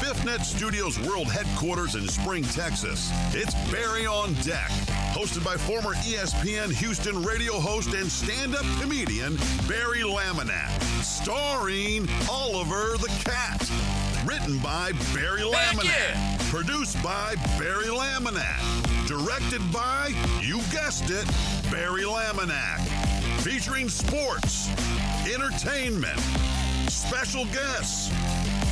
BiffNet Studios World Headquarters in Spring, Texas, it's Barry on Deck. Hosted by former ESPN Houston radio host and stand up comedian Barry Laminack. Starring Oliver the Cat. Written by Barry Laminack. Produced by Barry Laminack. Directed by, you guessed it, Barry Laminack. Featuring sports, entertainment, special guests,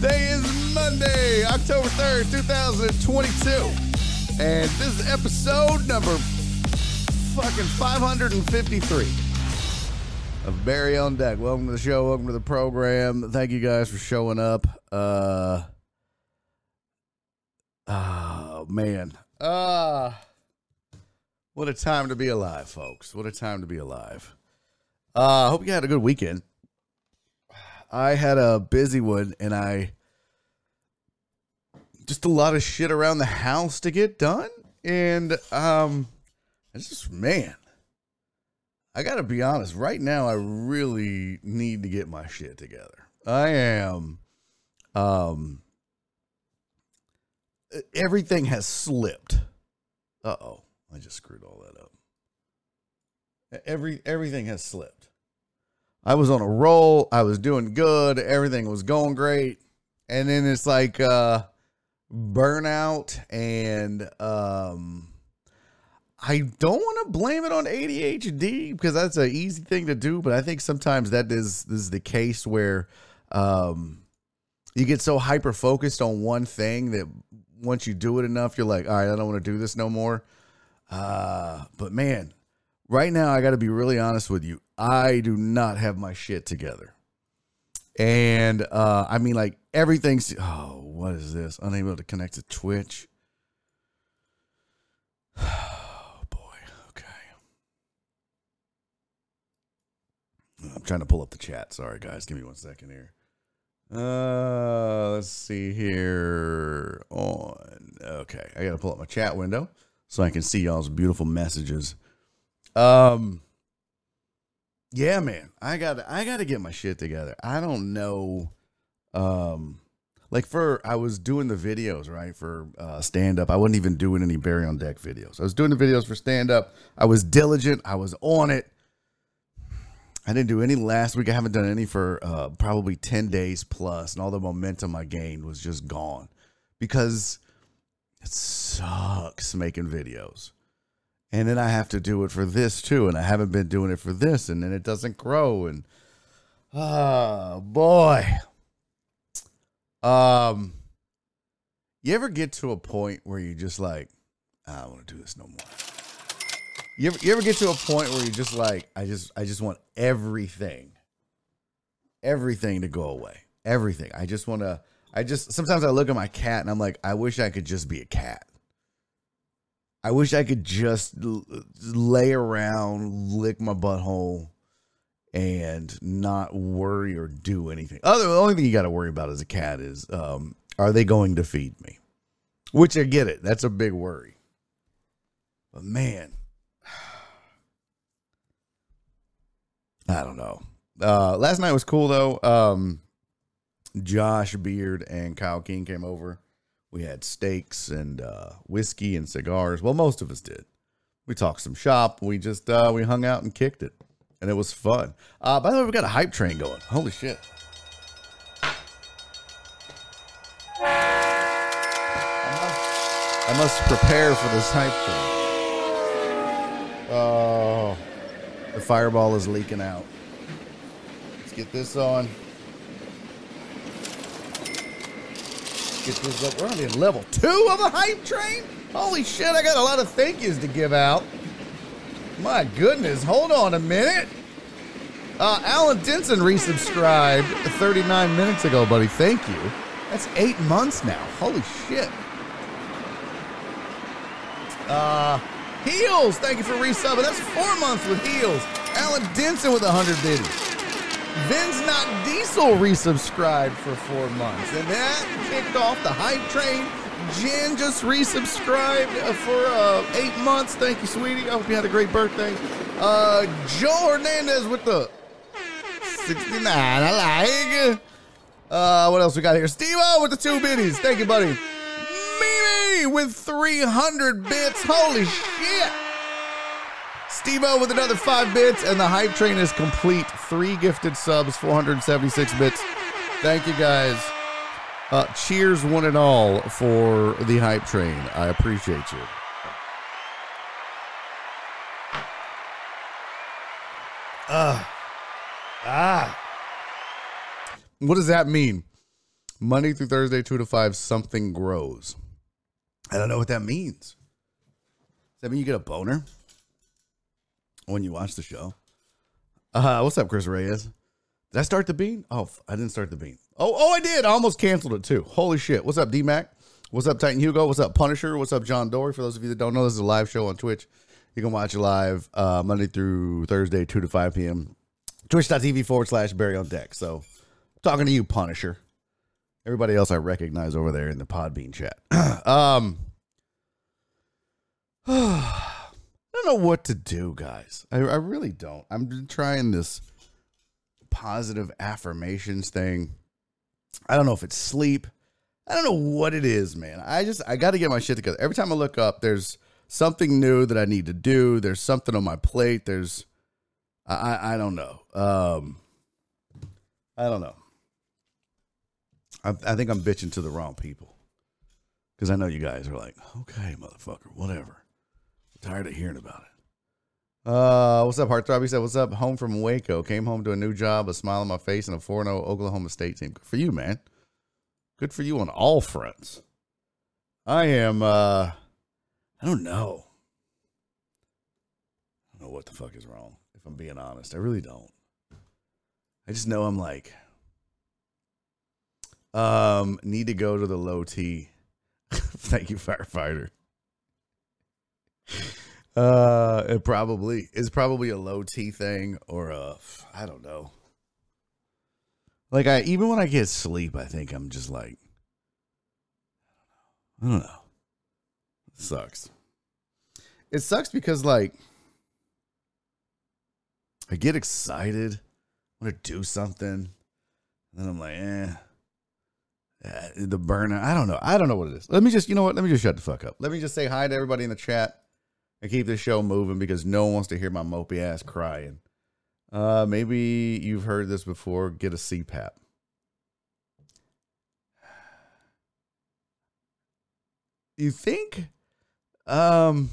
Today is Monday, October 3rd, 2022. And this is episode number fucking 553 of Barry on Deck. Welcome to the show. Welcome to the program. Thank you guys for showing up. Uh, Oh man. Uh what a time to be alive, folks. What a time to be alive. Uh hope you had a good weekend. I had a busy one and I just a lot of shit around the house to get done and um it's just man. I got to be honest, right now I really need to get my shit together. I am um everything has slipped. Uh oh, I just screwed all that up. Every everything has slipped. I was on a roll. I was doing good. Everything was going great, and then it's like uh, burnout, and um, I don't want to blame it on ADHD because that's an easy thing to do. But I think sometimes that is this is the case where um, you get so hyper focused on one thing that once you do it enough, you're like, all right, I don't want to do this no more. Uh, but man, right now, I got to be really honest with you. I do not have my shit together. And uh, I mean, like, everything's. Oh, what is this? Unable to connect to Twitch. Oh, boy. Okay. I'm trying to pull up the chat. Sorry, guys. Give me one second here. Uh, let's see here. On okay, I gotta pull up my chat window so I can see y'all's beautiful messages. Um, yeah, man, I got I got to get my shit together. I don't know. Um, like for I was doing the videos right for uh, stand up. I wasn't even doing any Barry on Deck videos. I was doing the videos for stand up. I was diligent. I was on it. I didn't do any last week. I haven't done any for uh, probably 10 days plus, and all the momentum I gained was just gone because it sucks making videos. And then I have to do it for this too, and I haven't been doing it for this, and then it doesn't grow. And oh boy. Um, you ever get to a point where you just like, I don't want to do this no more. You ever, you ever get to a point where you're just like, I just I just want everything, everything to go away. Everything. I just want to. I just sometimes I look at my cat and I'm like, I wish I could just be a cat. I wish I could just lay around, lick my butthole, and not worry or do anything. Other the only thing you got to worry about as a cat is, um, are they going to feed me? Which I get it. That's a big worry. But man, I don't know. Uh, last night was cool though. Um, Josh Beard and Kyle King came over. We had steaks and uh, whiskey and cigars. Well, most of us did. We talked some shop. We just uh, we hung out and kicked it, and it was fun. Uh, by the way, we got a hype train going. Holy shit! I must, I must prepare for this hype train. Oh. The fireball is leaking out. Let's get this on. Get this up. We're on in level two of a hype train. Holy shit! I got a lot of thank yous to give out. My goodness! Hold on a minute. Uh, Alan Denson resubscribed 39 minutes ago, buddy. Thank you. That's eight months now. Holy shit. Uh, Heels, thank you for resubbing. That's four months with Heels. Alan Denson with 100 biddies. Vin's Not Diesel resubscribed for four months. And that kicked off the hype train. Jen just resubscribed for uh, eight months. Thank you, sweetie. I hope you had a great birthday. Uh, Joe Hernandez with the 69. I like. Uh, what else we got here? Steve O with the two biddies. Thank you, buddy. Mimi with 300 bits. Holy shit. Steve O with another five bits, and the hype train is complete. Three gifted subs, 476 bits. Thank you guys. Uh, cheers, one and all, for the hype train. I appreciate you. Uh, ah. What does that mean? Monday through Thursday, 2 to 5, something grows. I don't know what that means. Does that mean you get a boner when you watch the show? Uh, what's up, Chris Reyes? Did I start the bean? Oh, I didn't start the bean. Oh, oh, I did. I almost canceled it too. Holy shit. What's up, D Mac? What's up, Titan Hugo? What's up, Punisher? What's up, John Dory? For those of you that don't know, this is a live show on Twitch. You can watch it live uh, Monday through Thursday, 2 to 5 p.m. Twitch.tv forward slash Barry on deck. So, talking to you, Punisher. Everybody else I recognize over there in the Podbean chat. um, don't know what to do, guys. I, I really don't. I'm trying this positive affirmations thing. I don't know if it's sleep. I don't know what it is, man. I just I got to get my shit together. Every time I look up, there's something new that I need to do. There's something on my plate. There's I I don't know. Um I don't know. I, I think I'm bitching to the wrong people. Because I know you guys are like, okay, motherfucker, whatever. Tired of hearing about it. Uh, what's up, Heartthrob? He said, What's up? Home from Waco. Came home to a new job, a smile on my face, and a 4 0 Oklahoma State team. Good for you, man. Good for you on all fronts. I am, uh, I don't know. I don't know what the fuck is wrong, if I'm being honest. I really don't. I just know I'm like, um, need to go to the low T. Thank you, firefighter. Uh, it probably is probably a low T thing or a I don't know. Like I even when I get sleep, I think I'm just like I don't know. It sucks. It sucks because like I get excited, I want to do something, and then I'm like, eh. Uh, the burner. I don't know. I don't know what it is. Let me just, you know what? Let me just shut the fuck up. Let me just say hi to everybody in the chat and keep this show moving because no one wants to hear my mopey ass crying. Uh, maybe you've heard this before. Get a CPAP. You think? Um,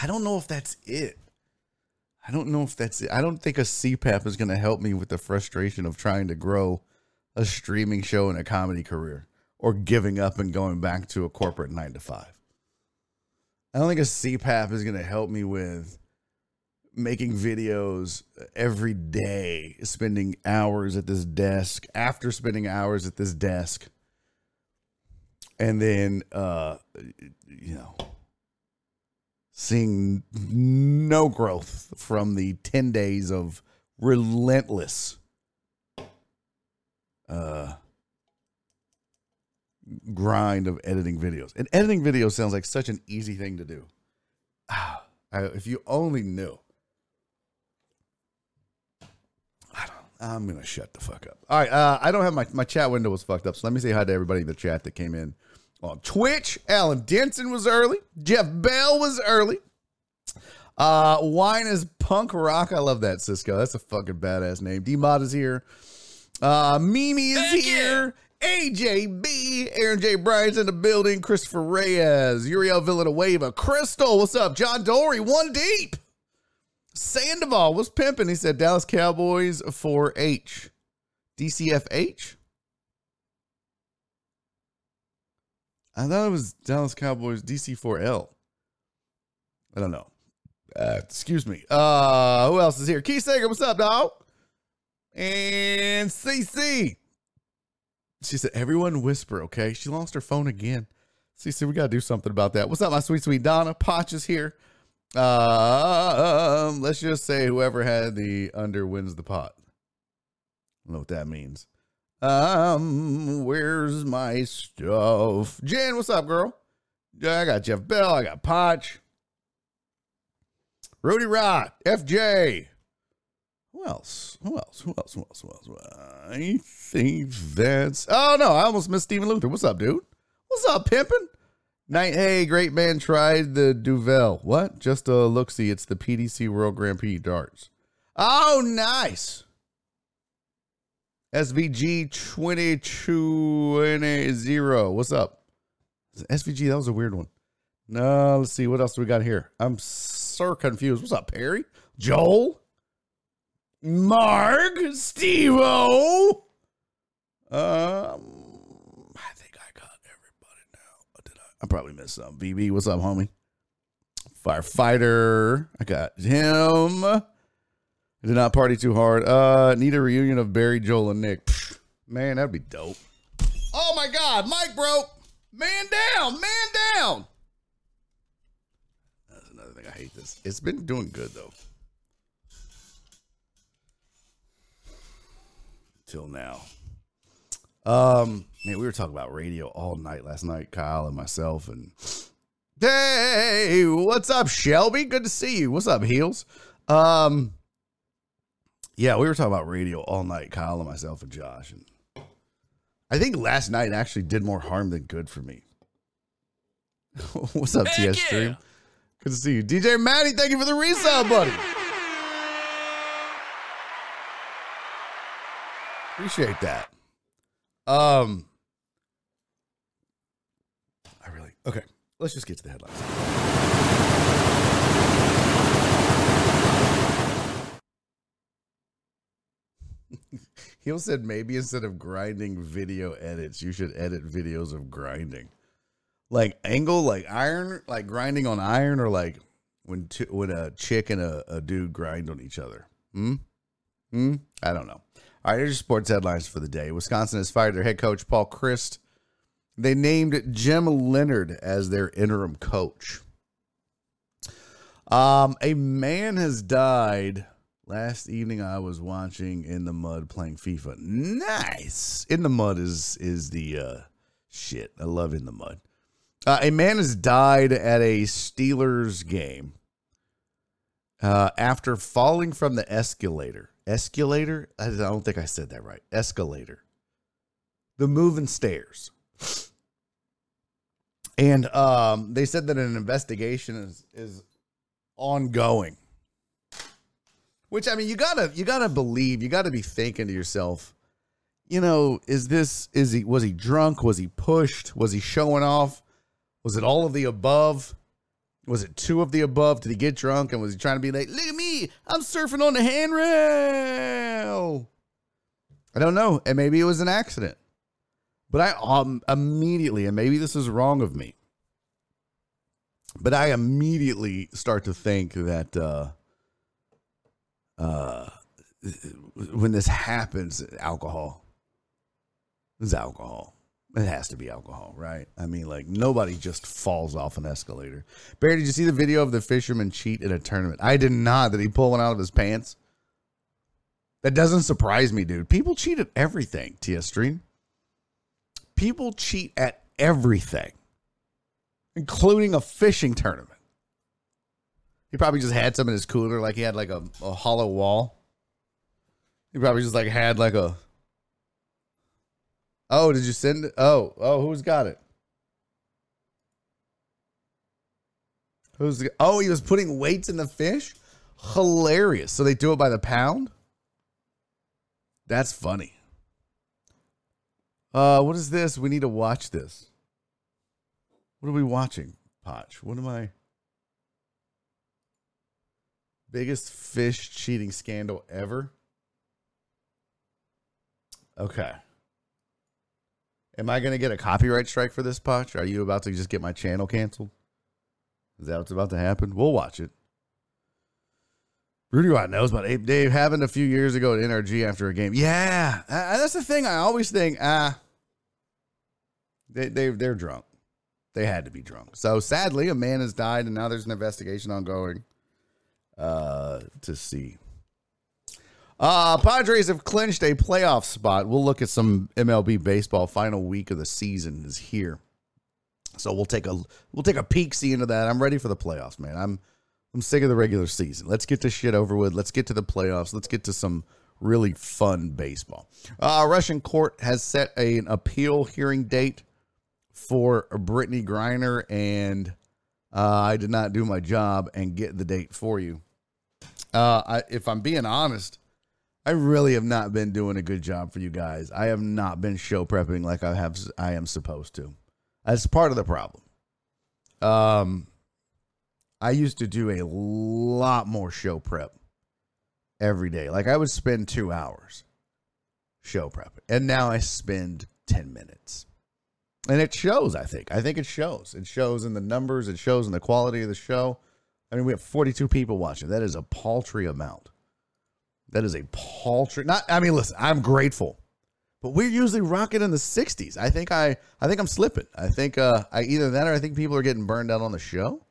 I don't know if that's it. I don't know if that's it. I don't think a CPAP is going to help me with the frustration of trying to grow a streaming show and a comedy career or giving up and going back to a corporate nine to five. I don't think a CPAP is going to help me with making videos every day, spending hours at this desk, after spending hours at this desk, and then, uh, you know, seeing no growth from the 10 days of relentless uh, grind of editing videos. And editing videos sounds like such an easy thing to do. Ah, if you only knew. I am gonna shut the fuck up. All right, uh, I don't have my my chat window was fucked up, so let me say hi to everybody in the chat that came in on Twitch. Alan Denson was early. Jeff Bell was early. Uh, wine is punk rock. I love that Cisco. That's a fucking badass name. D Mod is here. Uh, Mimi is Thank here. AJB, Aaron J. Bryant's in the building, Christopher Reyes, Uriel Villanueva, Crystal, what's up? John Dory, one deep. Sandoval was pimping. He said Dallas Cowboys for H. DCFH? I thought it was Dallas Cowboys DC4L. I don't know. Uh, excuse me. Uh, who else is here? Keith Sager, what's up, dog? And CC. She said, everyone whisper, okay? She lost her phone again. See, see, we got to do something about that. What's up, my sweet, sweet Donna? Potch is here. Uh, Um, let's just say whoever had the under wins the pot. I don't know what that means. Um, where's my stuff? Jen, what's up, girl? I got Jeff Bell. I got Potch. Rudy Rot, FJ. Who else? Who else? Who else? Who else? Who else? I think that's. Oh no, I almost missed Stephen Luther. What's up, dude? What's up, pimpin'? Night. Hey, great man. Tried the Duvel. What? Just a look. See, it's the PDC World Grand Prix darts. Oh, nice. SVG 2220. What's up? SVG, that was a weird one. No, let's see. What else do we got here? I'm so confused. What's up, Perry? Joel? Mark? Stevo. Um, I think I got everybody now. Did I? I probably missed some. BB, what's up, homie? Firefighter. I got him. I did not party too hard. Uh, need a reunion of Barry, Joel, and Nick. Man, that'd be dope. Oh my God, Mike broke. Man down, man down. That's another thing. I hate this. It's been doing good though. Till now. Um, man, we were talking about radio all night last night, Kyle and myself, and hey, what's up, Shelby? Good to see you. What's up, Heels? Um, yeah, we were talking about radio all night, Kyle and myself and Josh, and I think last night actually did more harm than good for me. what's up, TS Stream? Good to see you, DJ Maddie. Thank you for the resale, buddy. Appreciate that. Um, I really okay. Let's just get to the headlines. He said maybe instead of grinding video edits, you should edit videos of grinding, like angle, like iron, like grinding on iron, or like when t- when a chick and a, a dude grind on each other. Hmm. Hmm. I don't know. All right, here's your sports headlines for the day. Wisconsin has fired their head coach, Paul Chryst. They named Jim Leonhard as their interim coach. Um, a man has died. Last evening, I was watching In the Mud playing FIFA. Nice. In the Mud is is the uh, shit. I love In the Mud. Uh, a man has died at a Steelers game uh, after falling from the escalator. Escalator? I don't think I said that right. Escalator. The moving stairs. And um, they said that an investigation is is ongoing. Which I mean, you gotta you gotta believe, you gotta be thinking to yourself, you know, is this is he was he drunk? Was he pushed? Was he showing off? Was it all of the above? Was it two of the above? Did he get drunk and was he trying to be like, look at me, I'm surfing on the handrail? I don't know. And maybe it was an accident. But I um, immediately, and maybe this is wrong of me, but I immediately start to think that uh, uh, when this happens, alcohol is alcohol. It has to be alcohol, right? I mean, like nobody just falls off an escalator. Barry, did you see the video of the fisherman cheat in a tournament? I did not. Did he pull one out of his pants? That doesn't surprise me, dude. People cheat at everything, TS Stream. People cheat at everything, including a fishing tournament. He probably just had some in his cooler, like he had like a, a hollow wall. He probably just like had like a. Oh, did you send it? Oh, oh, who's got it? Who's the, oh, he was putting weights in the fish? Hilarious. So they do it by the pound? That's funny. Uh, what is this? We need to watch this. What are we watching, Potch? What am I? Biggest fish cheating scandal ever? Okay. Am I going to get a copyright strike for this, Potch? Are you about to just get my channel canceled? Is that what's about to happen? We'll watch it. Rudy Rod knows about Ape Dave happened a few years ago at NRG after a game. Yeah, that's the thing. I always think, ah, they they they're drunk. They had to be drunk. So sadly, a man has died, and now there's an investigation ongoing uh, to see. Uh, Padres have clinched a playoff spot. We'll look at some MLB baseball. Final week of the season is here, so we'll take a we'll take a peek see into that. I'm ready for the playoffs, man. I'm I'm sick of the regular season. Let's get this shit over with. Let's get to the playoffs. Let's get to some really fun baseball. Uh, Russian court has set a, an appeal hearing date for Brittney Griner, and uh, I did not do my job and get the date for you. Uh, I, if I'm being honest, I really have not been doing a good job for you guys. I have not been show prepping like I have. I am supposed to. That's part of the problem. Um, I used to do a lot more show prep every day. Like I would spend two hours show prep, and now I spend ten minutes, and it shows. I think. I think it shows. It shows in the numbers. It shows in the quality of the show. I mean, we have forty-two people watching. That is a paltry amount. That is a paltry. Not. I mean, listen. I'm grateful, but we're usually rocking in the sixties. I think I. I think I'm slipping. I think. Uh. I either that or I think people are getting burned out on the show.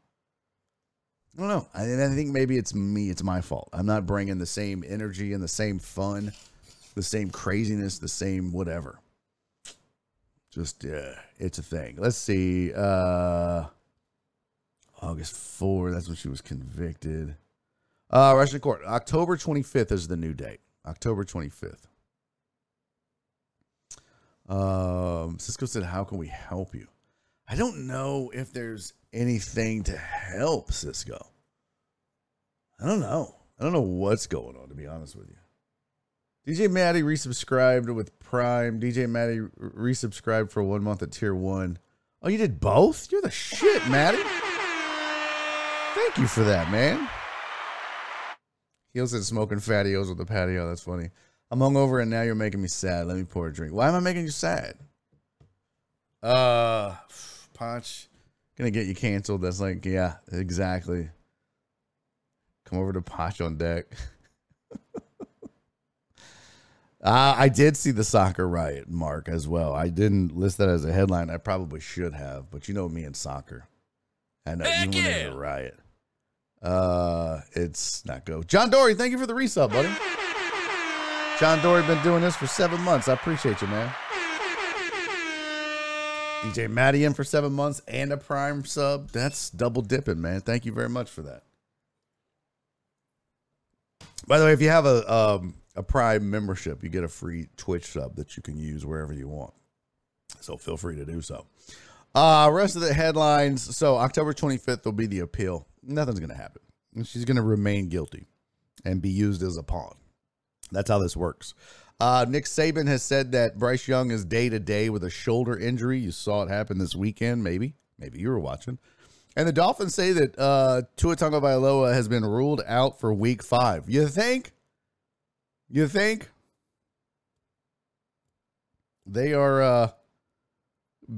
I don't know. I, I think maybe it's me. It's my fault. I'm not bringing the same energy and the same fun, the same craziness, the same whatever. Just uh, it's a thing. Let's see. Uh, August 4. That's when she was convicted. Uh, Russian court. October 25th is the new date. October 25th. Um, Cisco said, "How can we help you?" I don't know if there's anything to help Cisco. I don't know. I don't know what's going on, to be honest with you. DJ Maddie resubscribed with Prime. DJ Maddie resubscribed for one month at tier one. Oh, you did both? You're the shit, Maddie. Thank you for that, man. He said smoking fattios with the patio. That's funny. I'm hungover and now you're making me sad. Let me pour a drink. Why am I making you sad? Uh, Ponch gonna get you canceled. That's like, yeah, exactly. Come over to Posh on deck. uh, I did see the soccer riot, Mark, as well. I didn't list that as a headline. I probably should have, but you know me and soccer. I know Heck you yeah. a riot. Uh, it's not go. John Dory, thank you for the resub, buddy. John Dory been doing this for seven months. I appreciate you, man. DJ Maddie in for seven months and a prime sub. That's double dipping, man. Thank you very much for that. By the way, if you have a um, a Prime membership, you get a free Twitch sub that you can use wherever you want. So feel free to do so. Uh, rest of the headlines. So October 25th will be the appeal. Nothing's going to happen. She's going to remain guilty and be used as a pawn. That's how this works. Uh, Nick Saban has said that Bryce Young is day to day with a shoulder injury. You saw it happen this weekend, maybe. Maybe you were watching. And the Dolphins say that uh, Tua Tagovailoa has been ruled out for Week Five. You think? You think? They are uh,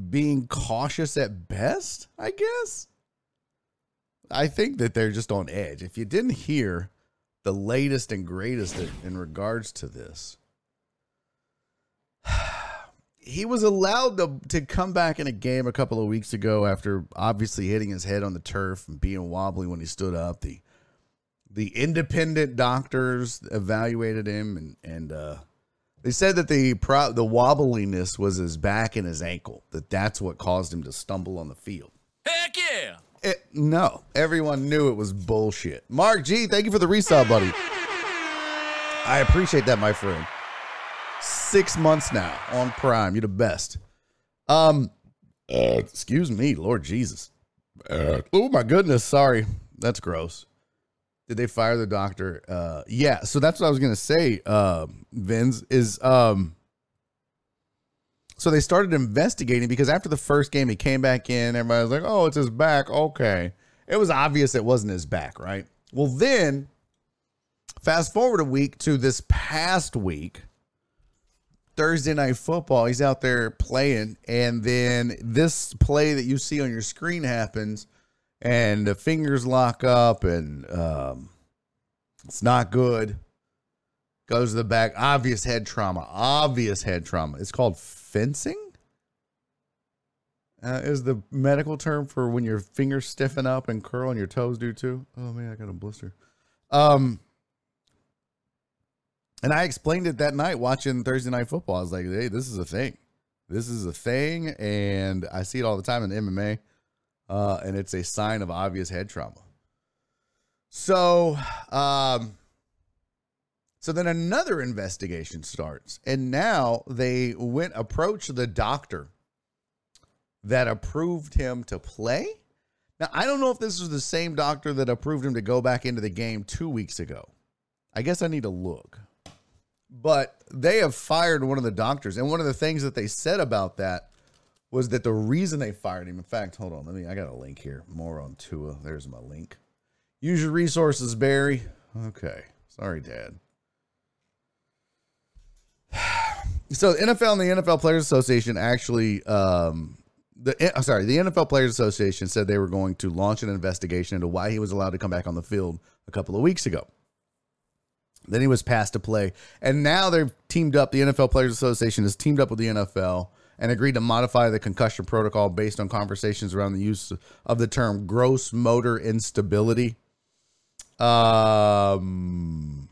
being cautious at best, I guess. I think that they're just on edge. If you didn't hear the latest and greatest in regards to this, he was allowed to, to come back in a game a couple of weeks ago after obviously hitting his head on the turf and being wobbly when he stood up. The the independent doctors evaluated him and and uh, they said that the pro, the wobbliness was his back and his ankle. That that's what caused him to stumble on the field. Heck yeah! It, no, everyone knew it was bullshit. Mark G, thank you for the resub, buddy. I appreciate that, my friend six months now on Prime. You're the best. Um, uh, excuse me, Lord Jesus. Uh, oh my goodness, sorry. That's gross. Did they fire the doctor? Uh, yeah. So that's what I was gonna say. Uh, Vince is um. So they started investigating because after the first game, he came back in. Everybody was like, "Oh, it's his back." Okay, it was obvious it wasn't his back, right? Well, then fast forward a week to this past week Thursday night football. He's out there playing, and then this play that you see on your screen happens, and the fingers lock up, and um, it's not good. Goes to the back. Obvious head trauma. Obvious head trauma. It's called fencing. uh, is the medical term for when your fingers stiffen up and curl and your toes do too. Oh man, I got a blister. Um, and I explained it that night watching Thursday Night Football. I was like, "Hey, this is a thing. This is a thing, and I see it all the time in MMA, uh, and it's a sign of obvious head trauma." So, um, so then another investigation starts, and now they went approach the doctor that approved him to play. Now, I don't know if this was the same doctor that approved him to go back into the game two weeks ago. I guess I need to look. But they have fired one of the doctors. And one of the things that they said about that was that the reason they fired him, in fact, hold on, let me, I got a link here. More on Tua. There's my link. Use your resources, Barry. Okay. Sorry, Dad. So NFL and the NFL Players Association actually, um, the uh, sorry, the NFL Players Association said they were going to launch an investigation into why he was allowed to come back on the field a couple of weeks ago. Then he was passed to play, and now they've teamed up. The NFL Players Association has teamed up with the NFL and agreed to modify the concussion protocol based on conversations around the use of the term gross motor instability. Um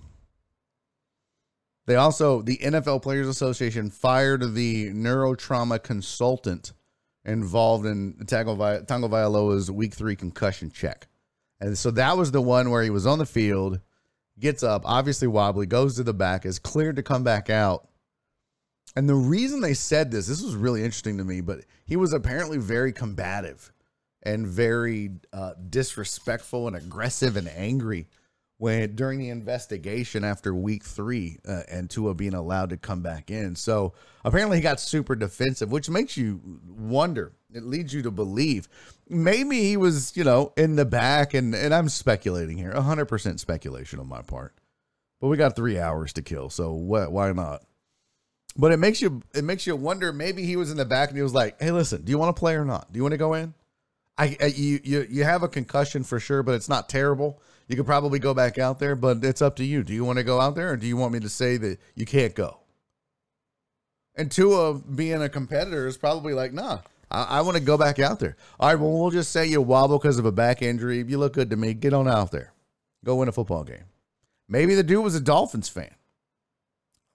they also, the NFL Players Association fired the neurotrauma consultant involved in Tagovailoa's week three concussion check. And so that was the one where he was on the field, gets up, obviously wobbly, goes to the back, is cleared to come back out. And the reason they said this, this was really interesting to me, but he was apparently very combative and very uh, disrespectful and aggressive and angry when during the investigation after week three uh, and Tua being allowed to come back in. So apparently he got super defensive, which makes you wonder. It leads you to believe maybe he was, you know, in the back. And, and I'm speculating here, 100% speculation on my part. But we got three hours to kill. So what, why not? But it makes you it makes you wonder. Maybe he was in the back and he was like, "Hey, listen, do you want to play or not? Do you want to go in? I, I you you you have a concussion for sure, but it's not terrible you could probably go back out there, but it's up to you. Do you want to go out there or do you want me to say that you can't go? And Tua being a competitor is probably like, nah, I, I want to go back out there. All right, well, we'll just say you wobble because of a back injury. You look good to me. Get on out there. Go win a football game. Maybe the dude was a Dolphins fan.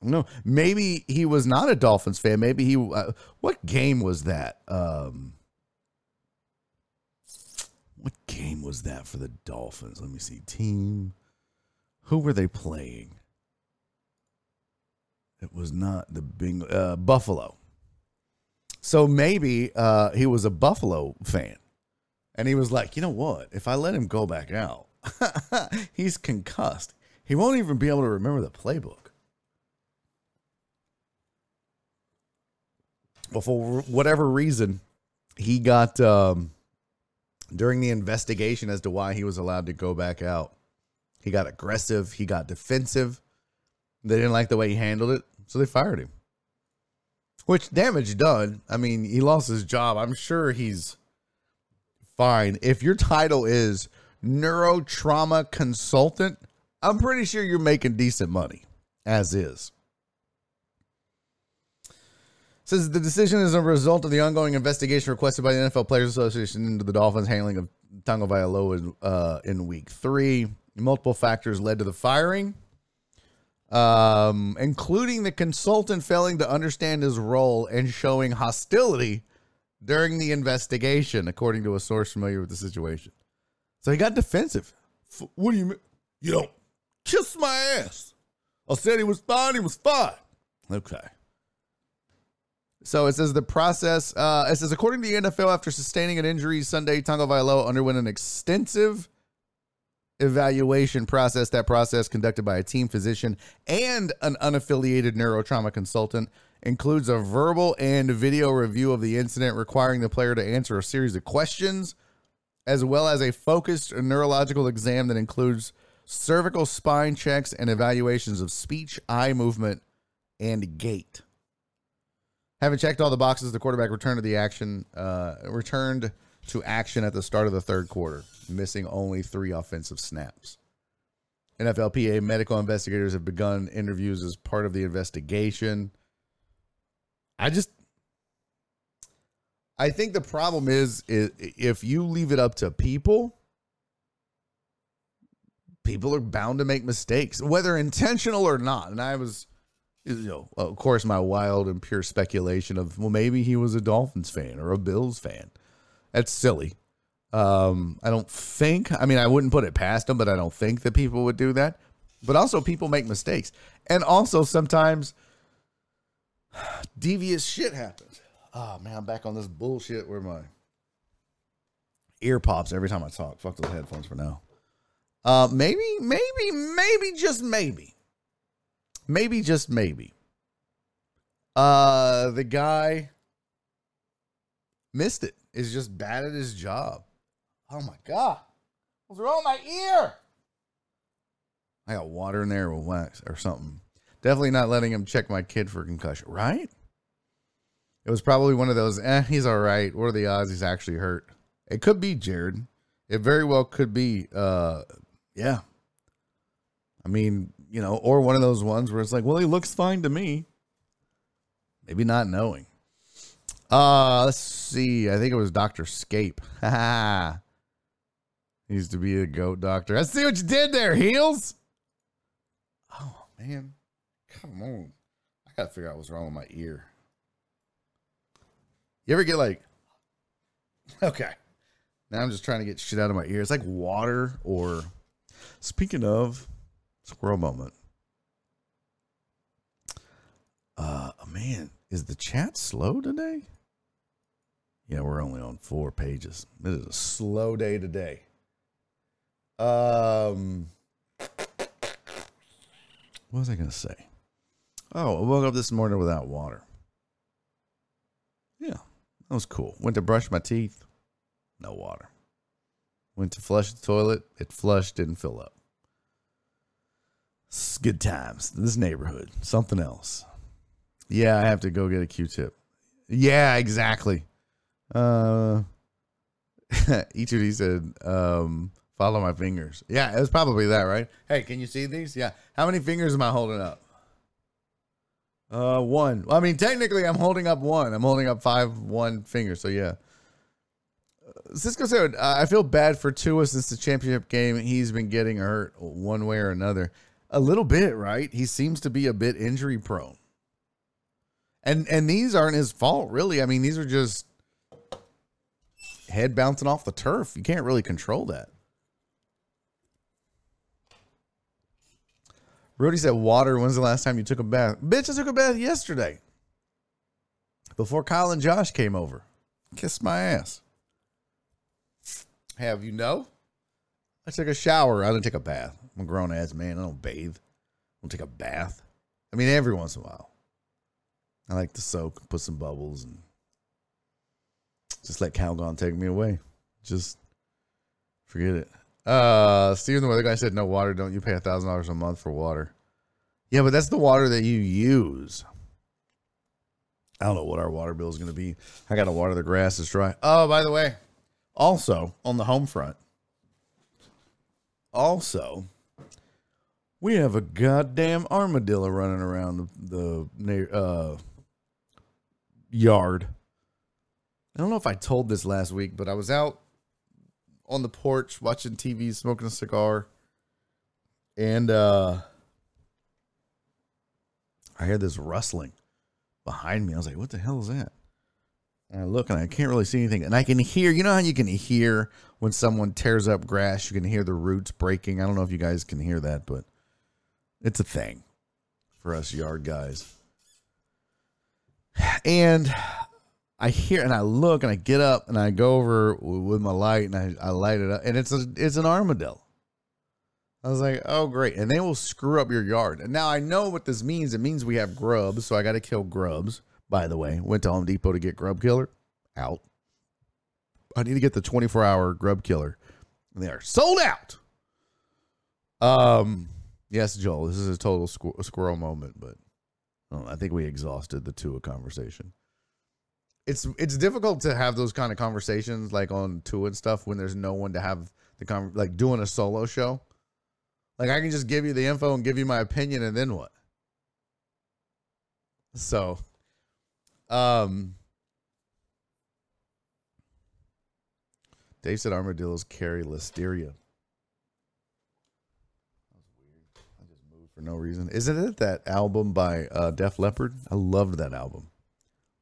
No, maybe he was not a Dolphins fan. Maybe he. Uh, what game was that? Um, what game was that for the Dolphins? Let me see. Team. Who were they playing? It was not the Bing uh, Buffalo. So maybe uh, he was a Buffalo fan, and he was like, you know what? If I let him go back out, he's concussed. He won't even be able to remember the playbook. But for whatever reason, he got um, during the investigation as to why he was allowed to go back out. He got aggressive, he got defensive. They didn't like the way he handled it, so they fired him. Which damage done. I mean, he lost his job. I'm sure he's fine. If your title is neurotrauma consultant, I'm pretty sure you're making decent money as is says the decision is a result of the ongoing investigation requested by the NFL Players Association into the Dolphins' handling of Tagovailoa uh, in Week Three. Multiple factors led to the firing, um, including the consultant failing to understand his role and showing hostility during the investigation, according to a source familiar with the situation. So he got defensive. What do you mean? You don't kiss my ass. I said he was fine. He was fine. Okay. So it says the process. Uh, it says according to the NFL, after sustaining an injury Sunday, Tagovailoa underwent an extensive evaluation process. That process, conducted by a team physician and an unaffiliated neurotrauma consultant, includes a verbal and video review of the incident, requiring the player to answer a series of questions, as well as a focused neurological exam that includes cervical spine checks and evaluations of speech, eye movement, and gait. Having checked all the boxes, the quarterback returned to the action, uh, returned to action at the start of the third quarter, missing only three offensive snaps. NFLPA medical investigators have begun interviews as part of the investigation. I just, I think the problem is, is if you leave it up to people, people are bound to make mistakes, whether intentional or not. And I was, you know, of course, my wild and pure speculation of, well, maybe he was a Dolphins fan or a Bills fan. That's silly. Um, I don't think, I mean, I wouldn't put it past him, but I don't think that people would do that. But also, people make mistakes. And also, sometimes devious shit happens. Oh, man, I'm back on this bullshit where my ear pops every time I talk. Fuck those headphones for now. Uh, maybe, maybe, maybe, just maybe, maybe, just maybe. Uh, the guy missed it. Is just bad at his job. Oh my god, what's wrong with my ear? I got water in there or wax or something. Definitely not letting him check my kid for concussion, right? It was probably one of those, eh, he's all right. What are the odds he's actually hurt? It could be Jared. It very well could be. Uh, yeah. I mean, you know, or one of those ones where it's like, well, he looks fine to me. Maybe not knowing. Uh, let's see. I think it was Dr. Scape. Ha used to be a goat doctor. I see what you did there, heels. Oh man. Come on. I gotta figure out what's wrong with my ear. You ever get like Okay. Now I'm just trying to get shit out of my ear. It's like water or speaking of squirrel moment. Uh man, is the chat slow today? Yeah, we're only on four pages. It is a slow day today. Um what was I gonna say? Oh, I woke up this morning without water. Yeah, that was cool. Went to brush my teeth, no water. Went to flush the toilet, it flushed, didn't fill up. It's good times. This neighborhood, something else. Yeah, I have to go get a Q-tip. Yeah, exactly. Uh, each of these said, um, follow my fingers. Yeah, it was probably that, right? Hey, can you see these? Yeah. How many fingers am I holding up? Uh, one. I mean, technically, I'm holding up one. I'm holding up five, one finger. So yeah. Uh, Cisco said, "I feel bad for Tua since the championship game. He's been getting hurt one way or another. A little bit, right? He seems to be a bit injury prone. And and these aren't his fault, really. I mean, these are just head bouncing off the turf. You can't really control that. Rudy said, Water, when's the last time you took a bath? Bitch, I took a bath yesterday. Before Kyle and Josh came over. Kiss my ass. Have you know? I took a shower. I didn't take a bath. I'm a grown ass man. I don't bathe. I don't take a bath. I mean, every once in a while. I like to soak, and put some bubbles, and just let Calgon take me away. Just forget it. Uh, Steven, the weather guy said, "No water. Don't you pay a thousand dollars a month for water?" Yeah, but that's the water that you use. I don't know what our water bill is going to be. I got to water the grass is dry. Oh, by the way, also on the home front, also we have a goddamn armadillo running around the, the uh, yard. I don't know if I told this last week, but I was out on the porch watching TV, smoking a cigar, and uh, I heard this rustling behind me. I was like, "What the hell is that?" And I look, and I can't really see anything, and I can hear. You know how you can hear when someone tears up grass? You can hear the roots breaking. I don't know if you guys can hear that, but it's a thing for us yard guys. And I hear and I look and I get up and I go over with my light and I, I light it up and it's a it's an armadillo. I was like, oh great, and they will screw up your yard. And now I know what this means. It means we have grubs, so I got to kill grubs. By the way, went to Home Depot to get grub killer. Out. I need to get the 24 hour grub killer. And they are sold out. Um, yes, Joel, this is a total squir- squirrel moment, but oh, I think we exhausted the Tua conversation it's it's difficult to have those kind of conversations like on Tua and stuff when there's no one to have the con like doing a solo show. Like I can just give you the info and give you my opinion and then what? So um Dave said armadillos carry listeria. I just moved for no reason. Isn't it that album by uh, Def Leppard? I loved that album.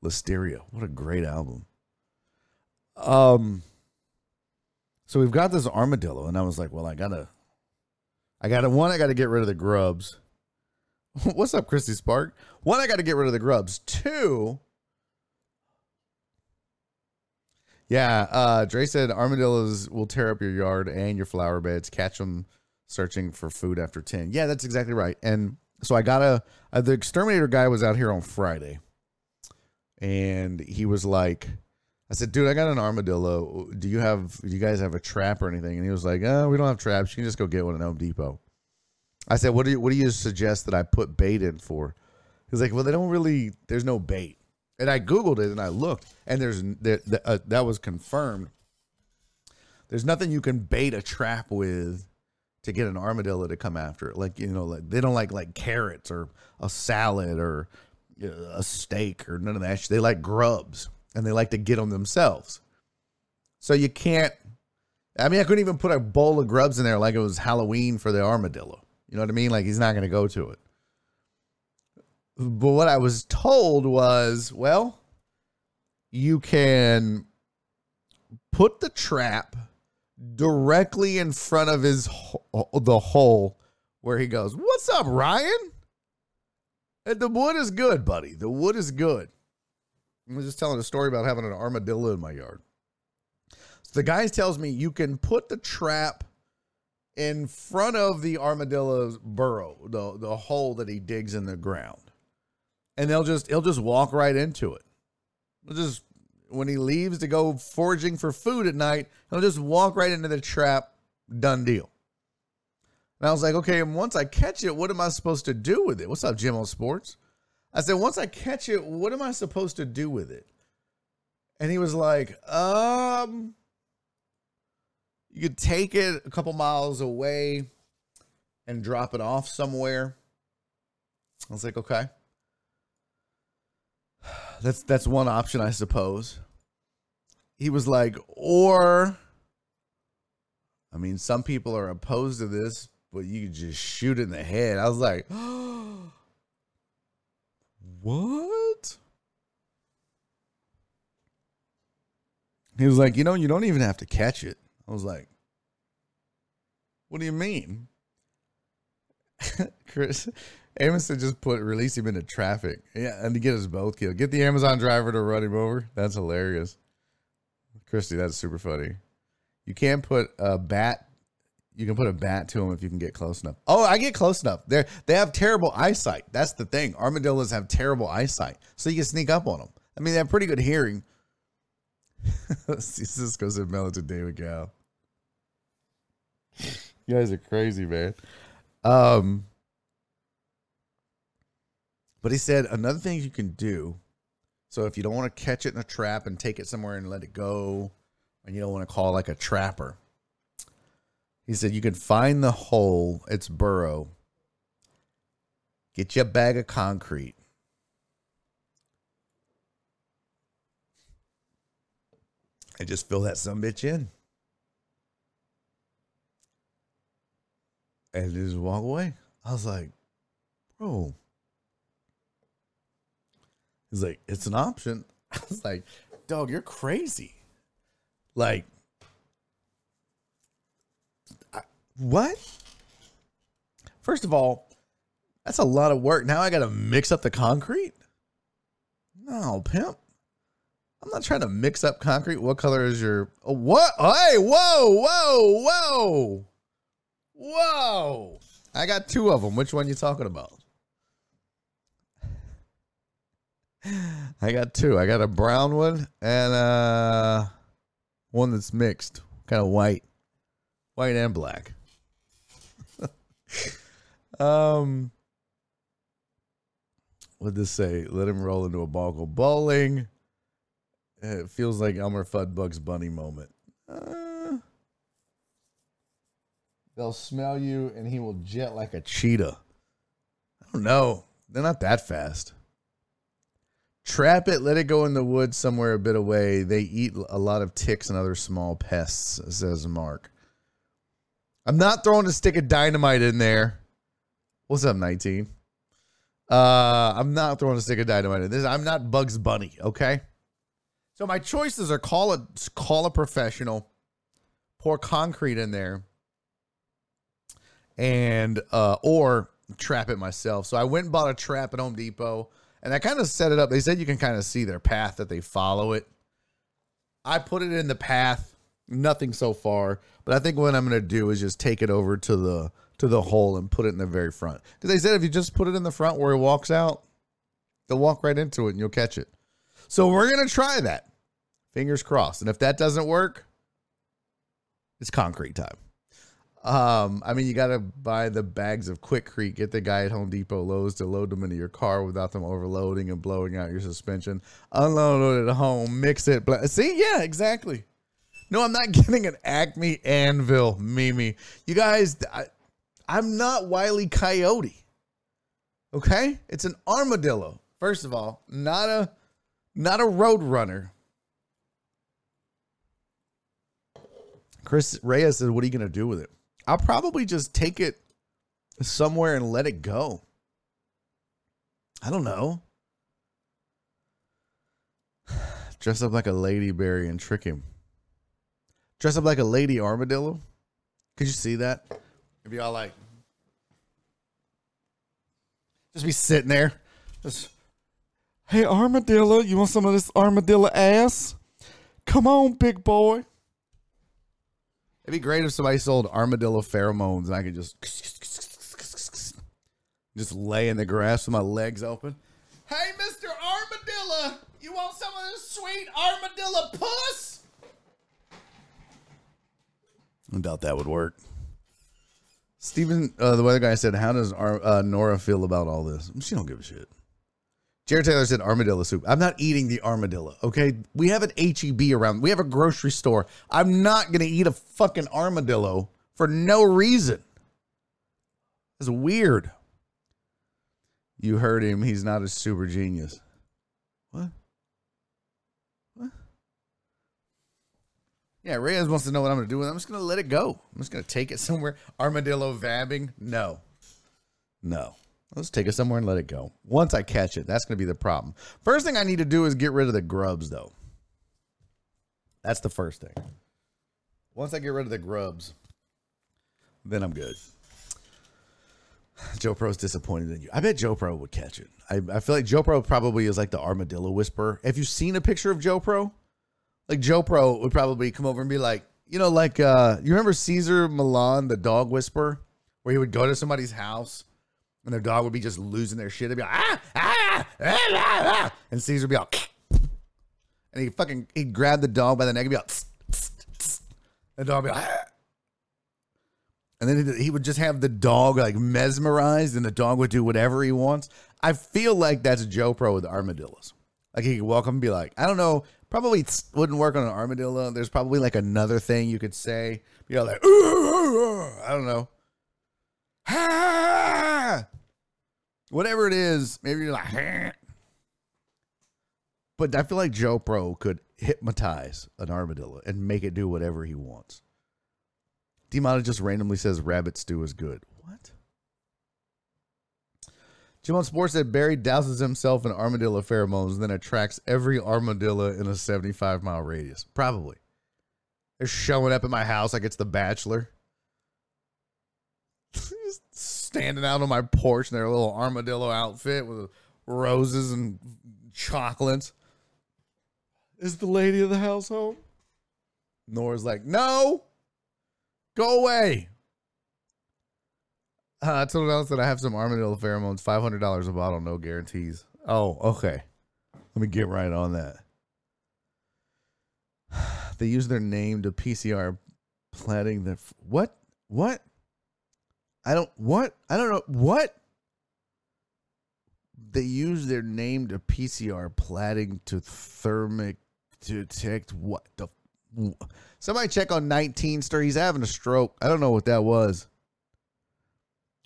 Listeria. What a great album. Um so we've got this armadillo, and I was like, well, I gotta I gotta one, I gotta get rid of the grubs. What's up, Christy Spark? One, I gotta get rid of the grubs. Two, yeah, uh, Dre said armadillos will tear up your yard and your flower beds. Catch them searching for food after 10. Yeah, that's exactly right. And so I got a, uh, the exterminator guy was out here on Friday and he was like, I said, dude, I got an armadillo. Do you have, do you guys have a trap or anything? And he was like, oh, we don't have traps. You can just go get one at Home Depot. I said, what do you, what do you suggest that I put bait in for? He's like, well, they don't really, there's no bait. And I Googled it and I looked and there's, there, uh, that was confirmed. There's nothing you can bait a trap with to get an armadillo to come after it. Like, you know, like they don't like like carrots or a salad or know, a steak or none of that. They like grubs and they like to get them themselves. So you can't. I mean, I couldn't even put a bowl of grubs in there like it was Halloween for the armadillo. You know what I mean? Like he's not going to go to it. But what I was told was, well, you can put the trap directly in front of his the hole where he goes, "What's up, Ryan?" And the wood is good, buddy. The wood is good. I was just telling a story about having an armadillo in my yard. So the guy tells me you can put the trap in front of the armadillo's burrow, the the hole that he digs in the ground, and they'll just he'll just walk right into it. He'll just when he leaves to go foraging for food at night, he'll just walk right into the trap. Done deal. And I was like, okay, and once I catch it, what am I supposed to do with it? What's up, Jim on Sports? I said, once I catch it, what am I supposed to do with it? And he was like, um, you could take it a couple miles away and drop it off somewhere. I was like, okay. That's that's one option, I suppose. He was like, or I mean, some people are opposed to this, but you could just shoot in the head. I was like, what? He was like, you know, you don't even have to catch it. I was like, what do you mean? Chris, Amazon just put release him into traffic. Yeah, and to get us both killed. Get the Amazon driver to run him over. That's hilarious. Christy, that's super funny. You can't put a bat. You can put a bat to him if you can get close enough. Oh, I get close enough. They they have terrible eyesight. That's the thing. Armadillos have terrible eyesight, so you can sneak up on them. I mean, they have pretty good hearing. Cisco said melatonin David Gal. You guys are crazy, man. Um, but he said another thing you can do. So if you don't want to catch it in a trap and take it somewhere and let it go, and you don't want to call like a trapper, he said you can find the hole, its burrow, get you a bag of concrete. And just fill that some bitch in. And just walk away. I was like, bro, He's like, it's an option. I was like, dog, you're crazy. Like, I, what? First of all, that's a lot of work. Now I got to mix up the concrete. No, pimp. I'm not trying to mix up concrete. What color is your? Oh, what? Hey, whoa, whoa, whoa, whoa! I got two of them. Which one you talking about? I got two. I got a brown one and uh one that's mixed, kind of white, white and black. um, what this say? Let him roll into a ball go bowling. It feels like Elmer Fudd Bugs Bunny moment. Uh, they'll smell you and he will jet like a cheetah. I don't know. They're not that fast. Trap it, let it go in the woods somewhere a bit away. They eat a lot of ticks and other small pests, says Mark. I'm not throwing a stick of dynamite in there. What's up, 19? Uh, I'm not throwing a stick of dynamite in this. I'm not Bugs Bunny, okay? So my choices are call a call a professional, pour concrete in there, and uh or trap it myself. So I went and bought a trap at Home Depot and I kind of set it up. They said you can kind of see their path that they follow it. I put it in the path, nothing so far, but I think what I'm going to do is just take it over to the to the hole and put it in the very front. Cuz they said if you just put it in the front where he walks out, they'll walk right into it and you'll catch it. So we're going to try that. Fingers crossed. And if that doesn't work, it's concrete time. Um, I mean, you got to buy the bags of Quikrete. Get the guy at Home Depot Lowe's to load them into your car without them overloading and blowing out your suspension. Unload it at home, mix it. See, yeah, exactly. No, I'm not getting an Acme Anvil, Mimi. You guys, I, I'm not Wiley Coyote. Okay, it's an armadillo. First of all, not a not a road runner. Chris Reyes said, "What are you going to do with it?" I'll probably just take it somewhere and let it go. I don't know. Dress up like a lady berry and trick him. Dress up like a lady armadillo. Could you see that? It'd be all like, just be sitting there. Just, hey, armadillo, you want some of this armadillo ass? Come on, big boy. It'd be great if somebody sold armadillo pheromones and I could just just lay in the grass with my legs open. Hey, Mr. Armadillo, you want some of this sweet armadillo puss? I doubt that would work. Steven, uh, the weather guy said, "How does Ar- uh, Nora feel about all this?" She don't give a shit. Jared Taylor said armadillo soup. I'm not eating the armadillo. Okay, we have an HEB around. We have a grocery store. I'm not gonna eat a fucking armadillo for no reason. It's weird. You heard him. He's not a super genius. What? What? Yeah, Reyes wants to know what I'm gonna do with it. I'm just gonna let it go. I'm just gonna take it somewhere. Armadillo vabbing? No. No. Let's take it somewhere and let it go. Once I catch it, that's going to be the problem. First thing I need to do is get rid of the grubs, though. That's the first thing. Once I get rid of the grubs, then I'm good. Joe Pro's disappointed in you. I bet Joe Pro would catch it. I, I feel like Joe Pro probably is like the armadillo whisperer. Have you seen a picture of Joe Pro? Like Joe Pro would probably come over and be like, you know, like uh you remember Cesar Millan, the dog whisperer, where he would go to somebody's house and their dog would be just losing their shit. They'd be like, ah, ah, ah, ah, ah. and Cesar would be like, and he fucking he'd grab the dog by the neck and be like, tss, tss, tss. the dog would be like, ah. and then he would just have the dog like mesmerized, and the dog would do whatever he wants. I feel like that's Joe Pro with armadillos. Like he could walk up and be like, I don't know, probably wouldn't work on an armadillo. There's probably like another thing you could say. You know, like, I don't know. Ha! Whatever it is, maybe you're like, but I feel like Joe Pro could hypnotize an armadillo and make it do whatever he wants. Demata just randomly says rabbit stew is good. What? Jim on Sports said Barry douses himself in armadillo pheromones then attracts every armadillo in a 75 mile radius. Probably. They're showing up at my house like it's The Bachelor. Standing out on my porch in their little armadillo outfit with roses and chocolates. Is the lady of the household? Nora's like, no, go away. Uh, I told Alice that I have some armadillo pheromones, five hundred dollars a bottle, no guarantees. Oh, okay. Let me get right on that. They use their name to PCR planting the what? What? I don't what? I don't know what. They use their name to PCR platting to thermic to detect what the somebody check on 19 star. He's having a stroke. I don't know what that was.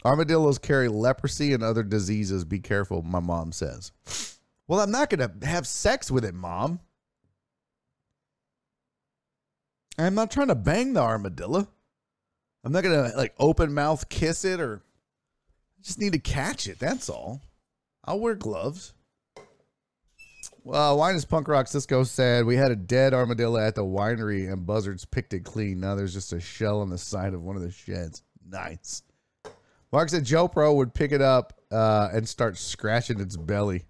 Armadillos carry leprosy and other diseases. Be careful, my mom says. Well, I'm not to have sex with it, mom. I'm not trying to bang the armadillo. I'm not to like open mouth kiss it or I just need to catch it. That's all. I'll wear gloves. Well, Wine is Punk Rock Cisco said we had a dead armadillo at the winery and buzzards picked it clean. Now there's just a shell on the side of one of the sheds. Nice. Mark said Joe Pro would pick it up uh, and start scratching its belly,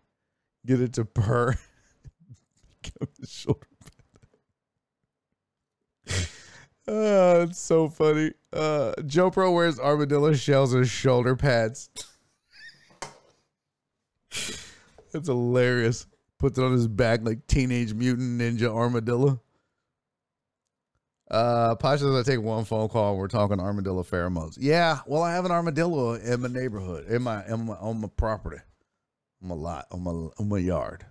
get it to purr. shoulder Oh, it's so funny. Uh, Joe Pro wears armadillo shells as shoulder pads. That's hilarious. Puts it on his back like Teenage Mutant Ninja Armadillo. Uh, Pasha says I take one phone call. We're talking armadillo pheromones. Yeah, well, I have an armadillo in my neighborhood, in my, in my on my property, on my lot, on my on my yard.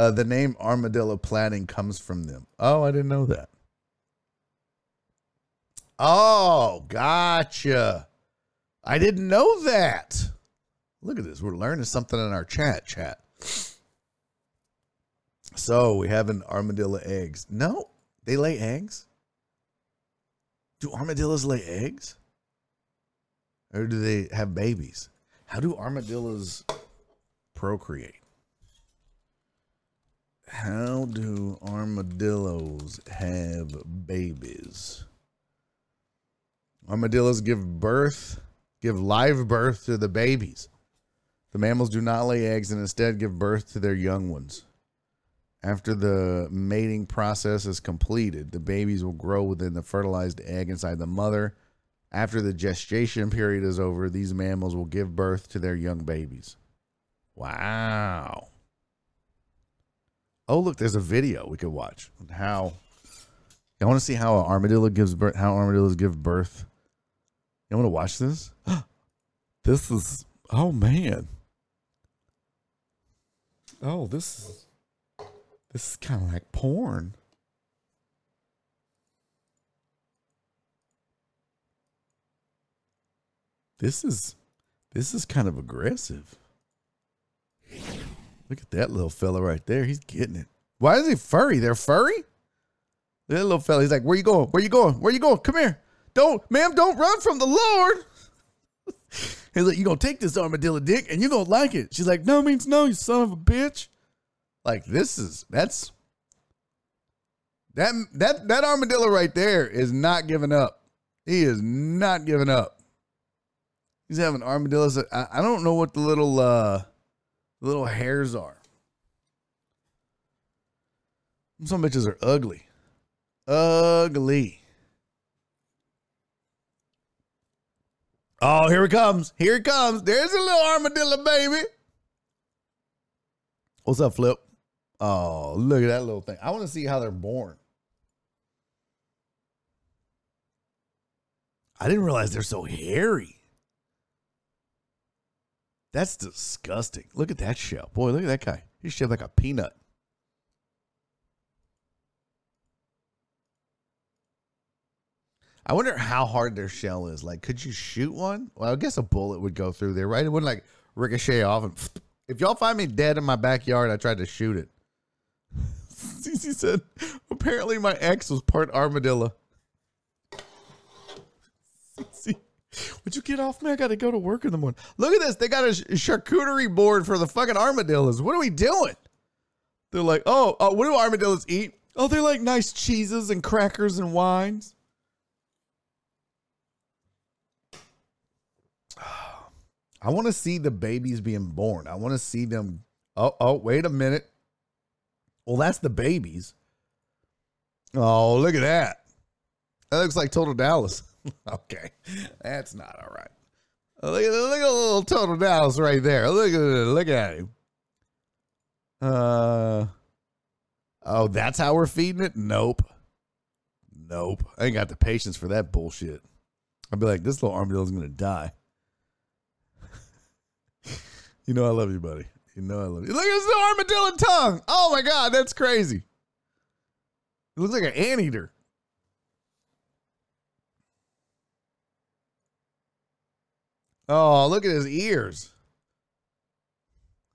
Uh, the name armadillo planning comes from them. Oh, I didn't know that. Oh, gotcha. I didn't know that. Look at this. We're learning something in our chat, chat. So we have an armadillo eggs. No, they lay eggs. Do armadillos lay eggs? Or do they have babies? How do armadillos procreate? How do armadillos have babies? Armadillos give birth, give live birth to the babies. The mammals do not lay eggs and instead give birth to their young ones. After the mating process is completed, the babies will grow within the fertilized egg inside the mother. After the gestation period is over, these mammals will give birth to their young babies. Wow. Oh, look, there's a video we could watch. How I want to see how an armadillo gives birth, how armadillos give birth. You want to watch this? this is oh man. Oh, this is this is kind of like porn. This is this is kind of aggressive. Look at that little fella right there. He's getting it. Why is he furry? They're furry? That little fella, he's like, Where you going? Where you going? Where you going? Come here. Don't, ma'am, don't run from the Lord. he's like, You gonna take this armadillo dick and you gonna like it. She's like, No means no, you son of a bitch. Like this is that's that that that armadillo right there is not giving up. He is not giving up. He's having armadillos. I, I don't know what the little uh little hairs are. Some bitches are ugly. Ugly. Oh, here it comes. Here it comes. There's a little armadillo, baby. What's up, Flip? Oh, look at that little thing. I want to see how they're born. I didn't realize they're so hairy. That's disgusting. Look at that shell. Boy, look at that guy. He's shaped like a peanut. I wonder how hard their shell is. Like, could you shoot one? Well, I guess a bullet would go through there, right? It wouldn't like ricochet off. And if y'all find me dead in my backyard, I tried to shoot it. Cece said, apparently my ex was part armadillo. Cece, would you get off me? I got to go to work in the morning. Look at this. They got a charcuterie board for the fucking armadillos. What are we doing? They're like, oh, oh, what do armadillos eat? Oh, they like nice cheeses and crackers and wines. I want to see the babies being born. I want to see them. Oh, oh, wait a minute. Well, that's the babies. Oh, look at that. That looks like Total Dallas. okay, that's not all right. Look at, look at little Total Dallas right there. Look at. Look at him. Uh, oh, that's how we're feeding it? Nope. Nope. I ain't got the patience for that bullshit. I'd be like, this little armadillo is gonna die. you know I love you, buddy. You know I love you. Look at this armadillo tongue. Oh my god, that's crazy. It looks like an anteater. Oh, look at his ears.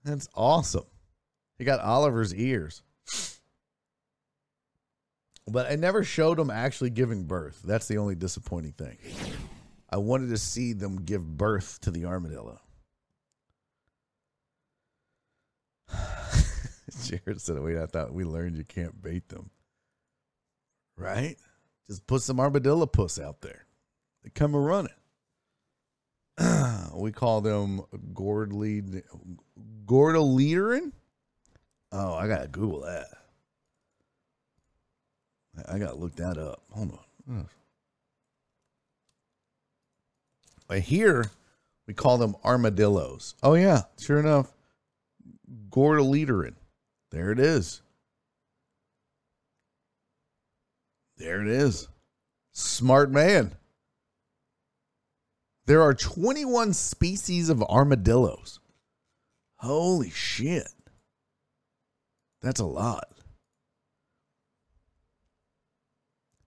That's awesome. He got Oliver's ears. But I never showed them actually giving birth. That's the only disappointing thing. I wanted to see them give birth to the armadillo. Jared said, wait, I thought we learned you can't bait them. Right? Just put some armadillo puss out there. They come a running. We call them Gordly Gordoliterin. Oh, I gotta Google that. I gotta look that up. Hold on. But here we call them armadillos. Oh yeah, sure enough. Gordoliterin. There it is. There it is. Smart man. There are 21 species of armadillos. Holy shit. That's a lot.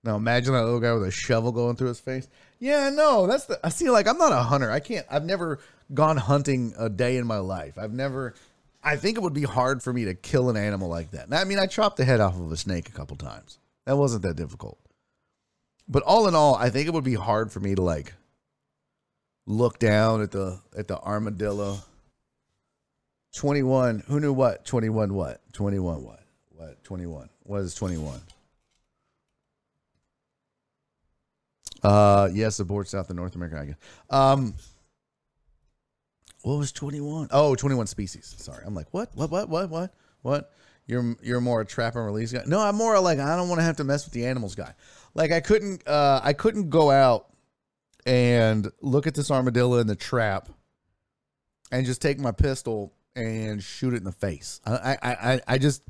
Now imagine that little guy with a shovel going through his face. Yeah, no, that's the I see like I'm not a hunter. I can't I've never gone hunting a day in my life. I've never I think it would be hard for me to kill an animal like that. Now, I mean, I chopped the head off of a snake a couple times. That wasn't that difficult. But all in all, I think it would be hard for me to like look down at the at the armadillo. 21. Who knew what? 21 what? 21 what? What? 21. What is 21? Uh yes, abort South and North America, I guess. Um what was 21? Oh, 21 species. Sorry. I'm like, what? What what what what? What? You're you're more a trap and release guy. No, I'm more like I don't want to have to mess with the animals guy. Like I couldn't uh I couldn't go out and look at this armadillo in the trap and just take my pistol and shoot it in the face. I I I, I just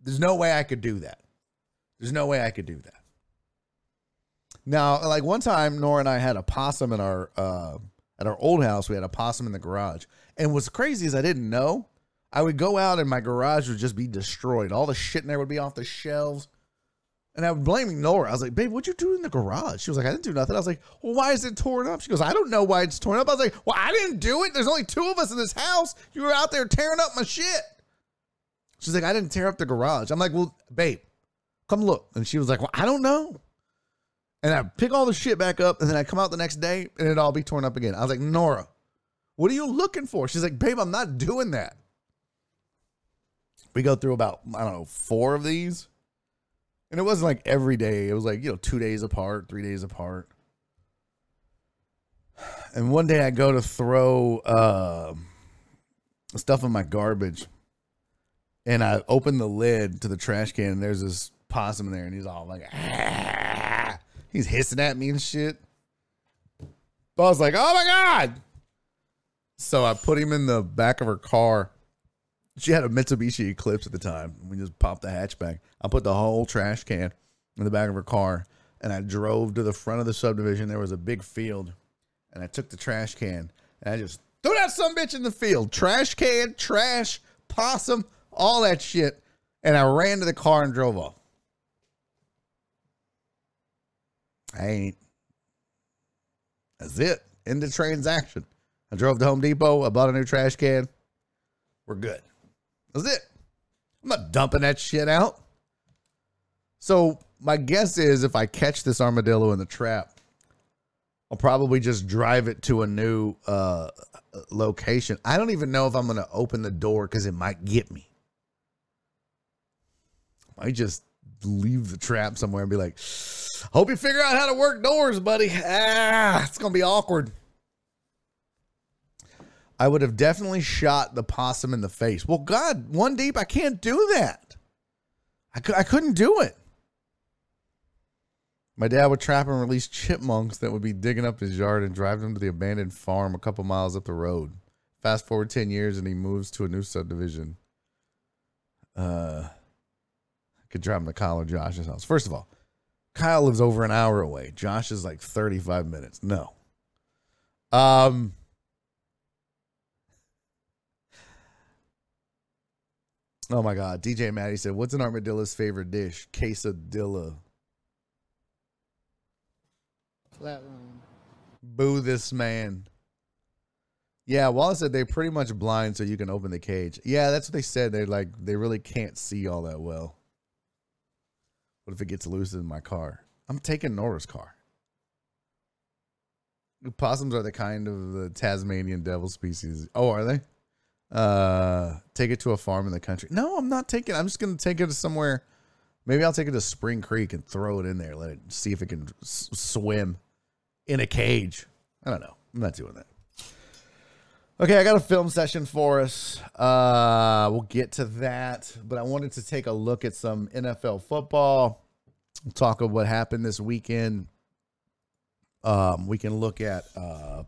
there's no way I could do that. There's no way I could do that. Now, like one time, Nora and I had a possum in our uh, at our old house. We had a possum in the garage, and what's crazy is I didn't know. I would go out and my garage would just be destroyed. All the shit in there would be off the shelves. And I was blaming Nora. I was like, babe, what'd you do in the garage? She was like, I didn't do nothing. I was like, well, why is it torn up? She goes, I don't know why it's torn up. I was like, well, I didn't do it. There's only two of us in this house. You were out there tearing up my shit. She's like, I didn't tear up the garage. I'm like, well, babe, come look. And she was like, well, I don't know. And I pick all the shit back up, and then I come out the next day, and it'd all be torn up again. I was like, Nora, what are you looking for? She's like, babe, I'm not doing that. We go through about, I don't know, four of these. And it wasn't like every day. It was like, you know, two days apart, three days apart. And one day I go to throw uh, stuff in my garbage. And I open the lid to the trash can, and there's this possum in there, and he's all like, ah. he's hissing at me and shit. But I was like, oh my God. So I put him in the back of her car she had a Mitsubishi Eclipse at the time. We just popped the hatchback. I put the whole trash can in the back of her car, and I drove to the front of the subdivision. There was a big field, and I took the trash can and I just threw that some bitch in the field. Trash can, trash, possum, all that shit, and I ran to the car and drove off. I ain't. That's it. End the transaction. I drove to Home Depot. I bought a new trash can. We're good. That's it. I'm not dumping that shit out. So my guess is if I catch this armadillo in the trap, I'll probably just drive it to a new uh, location. I don't even know if I'm going to open the door because it might get me. I just leave the trap somewhere and be like, "Hope you figure out how to work doors, buddy." Ah, it's gonna be awkward. I would have definitely shot the possum in the face. Well, God, one deep, I can't do that. I, I couldn't do it. My dad would trap and release chipmunks that would be digging up his yard and drive them to the abandoned farm a couple miles up the road. Fast forward 10 years and he moves to a new subdivision. Uh, I could drive him to Kyle or Josh's house. First of all, Kyle lives over an hour away. Josh is like 35 minutes. No. Um, Oh my God. DJ Maddie said, What's an armadillo's favorite dish? Quesadilla. Flatline. Boo this man. Yeah, Wallace said they're pretty much blind, so you can open the cage. Yeah, that's what they said. They're like they really can't see all that well. What if it gets loose in my car? I'm taking Nora's car. Possums are the kind of the Tasmanian devil species. Oh, are they? Uh, take it to a farm in the country. No, I'm not taking. I'm just gonna take it to somewhere. Maybe I'll take it to Spring Creek and throw it in there. Let it see if it can s- swim in a cage. I don't know. I'm not doing that. Okay, I got a film session for us. Uh, we'll get to that, but I wanted to take a look at some NFL football. Talk of what happened this weekend. Um, we can look at uh,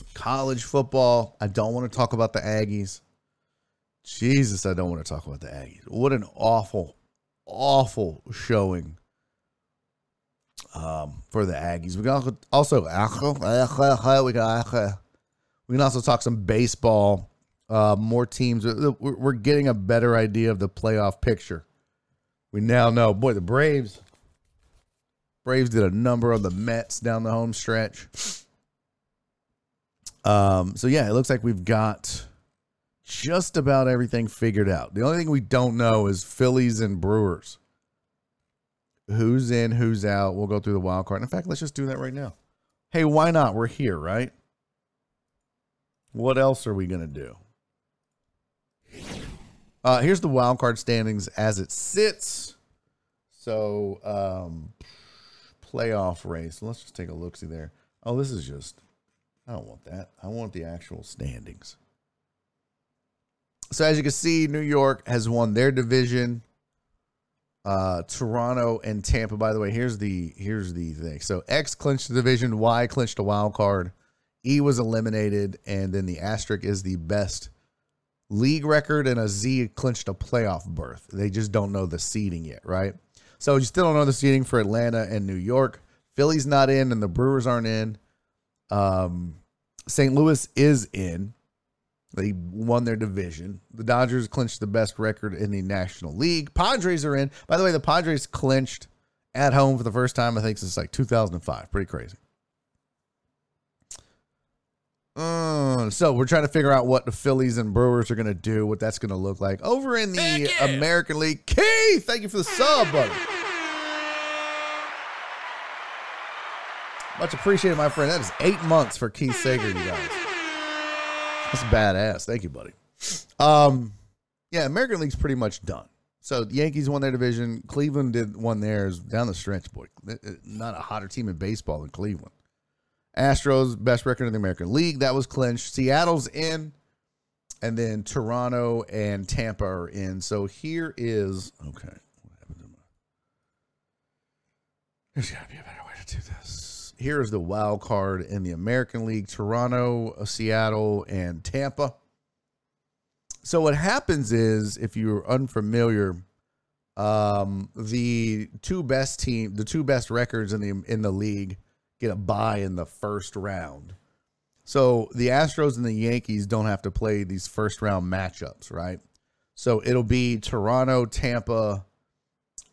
some college football. I don't want to talk about the Aggies. Jesus, I don't want to talk about the Aggies. What an awful, awful showing um, for the Aggies. We can also we can also talk some baseball. Uh, more teams. We're we're getting a better idea of the playoff picture. We now know, boy, the Braves. Braves did a number on the Mets down the home stretch. Um, so yeah, it looks like we've got just about everything figured out. The only thing we don't know is Phillies and Brewers. Who's in, who's out. We'll go through the wild card. In fact, let's just do that right now. Hey, why not? We're here, right? What else are we to do? Uh, here's the wild card standings as it sits. So, um, playoff race. Let's just take a look see there. Oh, this is just, I don't want that. I want the actual standings. So, as you can see, New York has won their division. Uh, Toronto and Tampa. By the way, here's the here's the thing. So X clinched the division. Y clinched a wild card. E was eliminated, and then the asterisk is the best league record, and a Z clinched a playoff berth. They just don't know the seeding yet, right? So you still don't know the seeding for Atlanta and New York. Philly's not in, and the Brewers aren't in. Um, St. Louis is in. They won their division. The Dodgers clinched the best record in the National League. Padres are in. By the way, the Padres clinched at home for the first time, I think, since like 2005. Pretty crazy. Uh, so we're trying to figure out what the Phillies and Brewers are going to do, what that's going to look like over in the. American League. Keith, thank you for the sub, buddy. Much appreciated, my friend. That is eight months for Keith Sager, you guys. That's badass. Thank you, buddy. Um, yeah, American League's pretty much done. So the Yankees won their division. Cleveland did one theirs down the stretch, boy. Not a hotter team in baseball than Cleveland. Astros best record in the American League that was clinched. Seattle's in, and then Toronto and Tampa are in. So here is okay. What happened to my? There's got to be a better way to do this. Here is the wild card in the American League: Toronto, uh, Seattle, and Tampa. So what happens is, if you're unfamiliar, um, the two best team, the two best records in the in the league get a bye in the first round. So the Astros and the Yankees don't have to play these first round matchups, right? So it'll be Toronto, Tampa,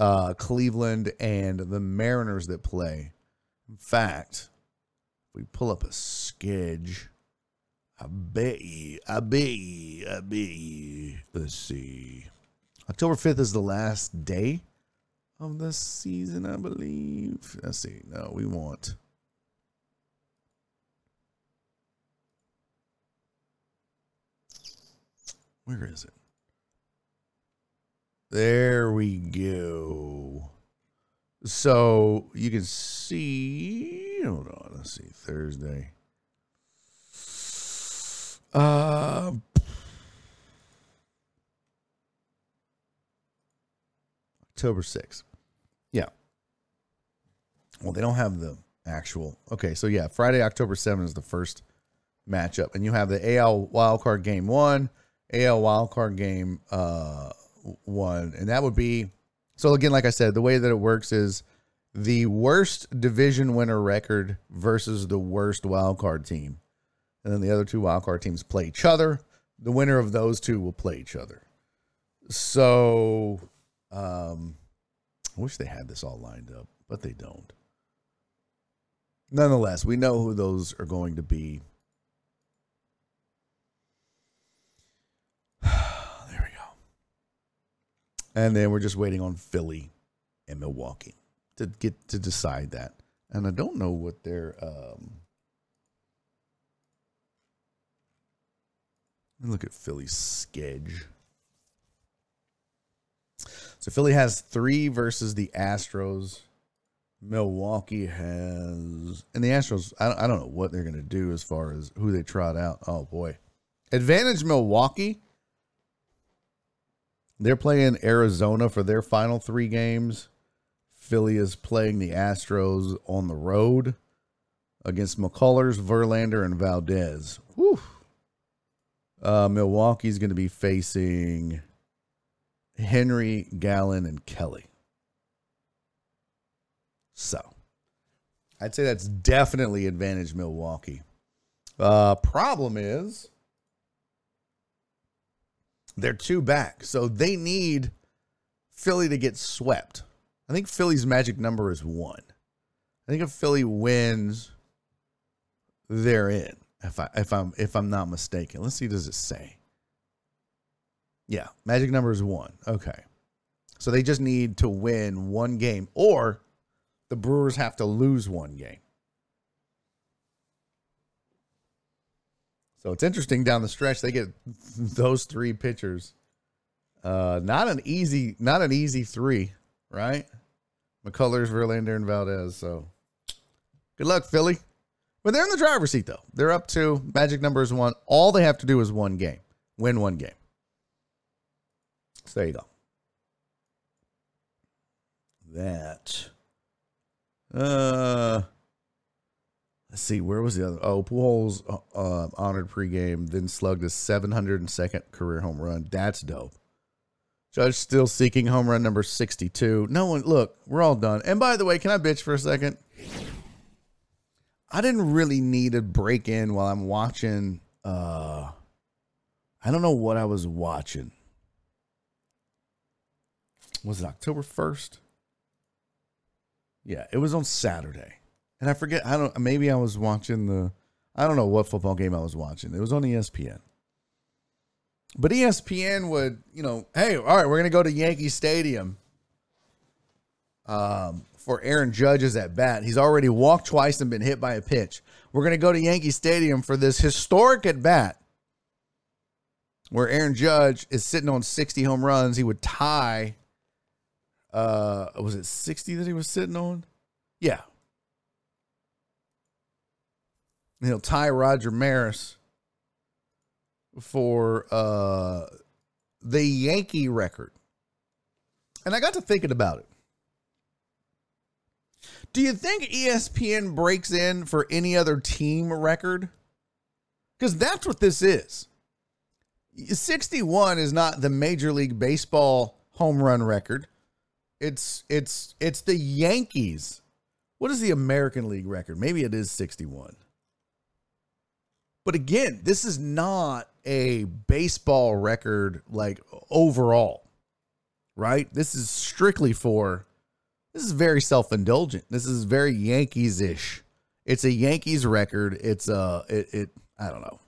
uh, Cleveland, and the Mariners that play. In fact, if we pull up a sketch, I bet you, I bet you, I bet you. Let's see. October 5th is the last day of the season, I believe. Let's see. No, we want. Where is it? There we go. So you can see. Hold on. Let's see. Thursday. Uh, October 6th. Yeah. Well, they don't have the actual. Okay, so yeah, Friday, October 7th is the first matchup. And you have the AL wildcard game one, AL wildcard game uh, one. And that would be. So, again, like I said, the way that it works is the worst division winner record versus the worst wildcard team and then the other two wildcard teams play each other. The winner of those two will play each other. So, um, I wish they had this all lined up, but they don't. nonetheless, we know who those are going to be. And then we're just waiting on Philly and Milwaukee to get to decide that. And I don't know what their um look at Philly's sketch. So Philly has three versus the Astros. Milwaukee has, and the Astros. I, I don't know what they're going to do as far as who they trot out. Oh boy, advantage Milwaukee. They're playing Arizona for their final three games. Philly is playing the Astros on the road against McCullers, Verlander, and Valdez. Whew. Uh, Milwaukee's going to be facing Henry, Gallen, and Kelly. So I'd say that's definitely advantage Milwaukee. Uh, problem is they're two back, so they need Philly to get swept. I think Philly's magic number is one. I think if Philly wins, they're in. If I if I'm if I'm not mistaken, let's see. Does it say? Yeah, magic number is one. Okay, so they just need to win one game, or the Brewers have to lose one game. So it's interesting down the stretch. They get those three pitchers. Uh, not an easy, not an easy three, right? McCullers, Verlander, and Valdez. So good luck, Philly. But they're in the driver's seat, though. They're up to magic numbers one. All they have to do is one game, win one game. So there you go. That. Uh, let's see. Where was the other? Oh, Pujols uh, uh, honored pregame, then slugged a 702nd career home run. That's dope. Judge still seeking home run number 62. No one, look, we're all done. And by the way, can I bitch for a second? I didn't really need a break in while I'm watching. Uh, I don't know what I was watching. Was it October 1st? Yeah, it was on Saturday. And I forget, I don't, maybe I was watching the, I don't know what football game I was watching. It was on ESPN. But ESPN would, you know, hey, all right, we're to go to Yankee Stadium um, for Aaron Judge's at bat. He's already walked twice and been hit by a pitch. We're to go to Yankee Stadium for this historic at bat where Aaron Judge is sitting on 60 home runs. He would tie uh was it 60 that he was sitting on? Yeah. And he'll tie Roger Maris for uh the Yankee record. And I got to thinking about it. Do you think ESPN breaks in for any other team record? Because that's what this is. 61 is not the Major League Baseball home run record. It's it's it's the Yankees. What is the American League record? Maybe it is 61. But again, this is not a baseball record like overall. Right? This is strictly for this is very self-indulgent. This is very Yankees-ish. It's a Yankees record. It's a it, it I don't know.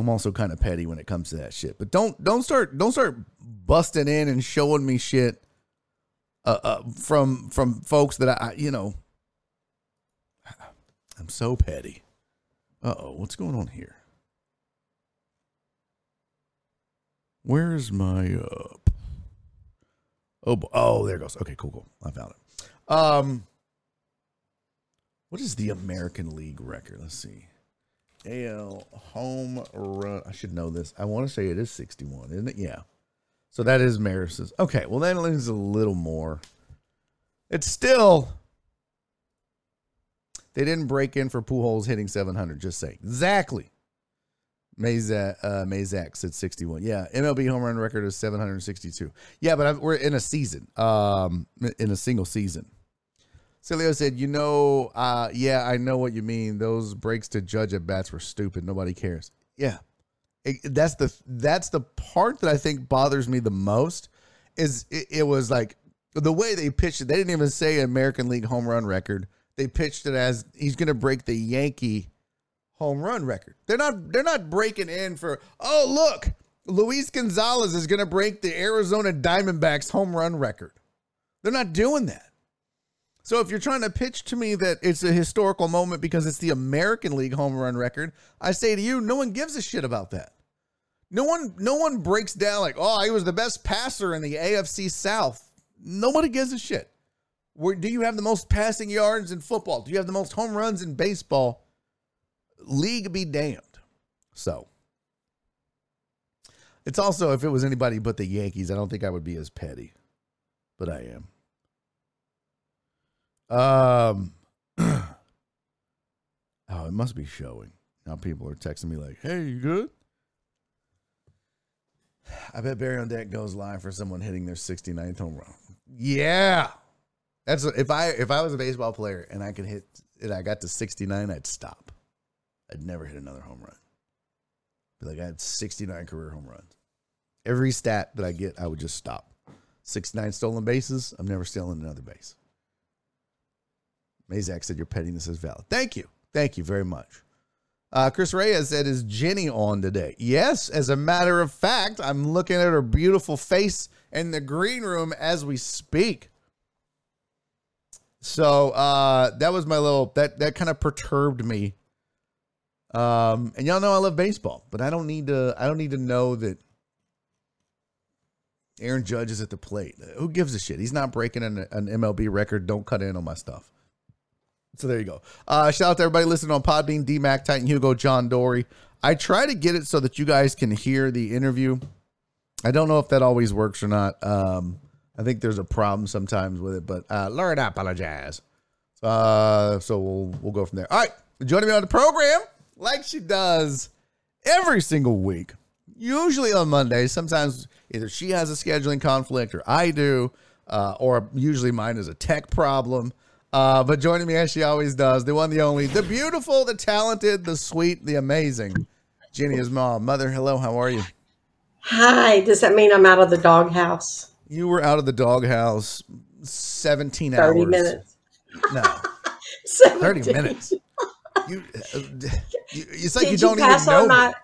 I'm also kind of petty when it comes to that shit. But don't don't start don't start busting in and showing me shit uh, uh, from from folks that I, you know, I'm so petty. Uh oh, what's going on here? Where's my uh? Oh, oh, there it goes. Okay, cool, cool. I found it. Um, what is the American League record? Let's see. AL home run. I should know this. I want to say it is 61, isn't it? Yeah. So that is Maris's. Okay, well that leaves a little more. It's still they didn't break in for Pujols hitting 700. Just saying. Exactly. Mazak, uh, said 61. Yeah, MLB home run record is 762. Yeah, but I, we're in a season, um, in a single season. Celio said, "You know, uh, yeah, I know what you mean. Those breaks to judge at bats were stupid. Nobody cares. Yeah, it, that's the that's the part that I think bothers me the most. Is it, it was like the way they pitched it. They didn't even say American League home run record. They pitched it as he's going to break the Yankee home run record. They're not they're not breaking in for oh look, Luis Gonzalez is going to break the Arizona Diamondbacks home run record. They're not doing that. So if you're trying to pitch to me that it's a historical moment because it's the American League home run record, I say to you, no one gives a shit about that. No one no one breaks down like, "Oh, he was the best passer in the AFC South." Nobody gives a shit. Where do you have the most passing yards in football? Do you have the most home runs in baseball? League be damned. So, it's also if it was anybody but the Yankees, I don't think I would be as petty, but I am. Um, oh, it must be showing. Now people are texting me like, "Hey, you good?" I bet Barry on Deck goes live for someone hitting their 69th home run. Yeah, that's if I if I was a baseball player and I could hit and I got to 69, I'd stop. I'd never hit another home run. Be like I had 69 career home runs. Every stat that I get, I would just stop. 69 stolen bases. I'm never stealing another base. Mazak said your pettiness is valid. Thank you. Thank you very much. Uh, Chris Reyes said, Is Jenny on today? Yes, as a matter of fact, I'm looking at her beautiful face in the green room as we speak. So uh, that was my little that that kind of perturbed me. Um, and y'all know I love baseball, but I don't need to I don't need to know that Aaron Judge is at the plate. Who gives a shit? He's not breaking an, an MLB record. Don't cut in on my stuff. So there you go. Uh, shout out to everybody listening on Podbean, DMAC, Titan Hugo, John Dory. I try to get it so that you guys can hear the interview. I don't know if that always works or not. Um, I think there's a problem sometimes with it, but uh, Lord, I apologize. Uh, so we'll we'll go from there. All right, joining me on the program, like she does every single week, usually on Mondays. Sometimes either she has a scheduling conflict or I do, uh, or usually mine is a tech problem. Uh, but joining me as she always does, the one, the only, the beautiful, the talented, the sweet, the amazing, Jenny is mom. Mother, hello, how are you? Hi. Does that mean I'm out of the doghouse? You were out of the doghouse 17 30 hours. minutes. No, 30 minutes. You, uh, you, it's like Did you don't even pass know on my.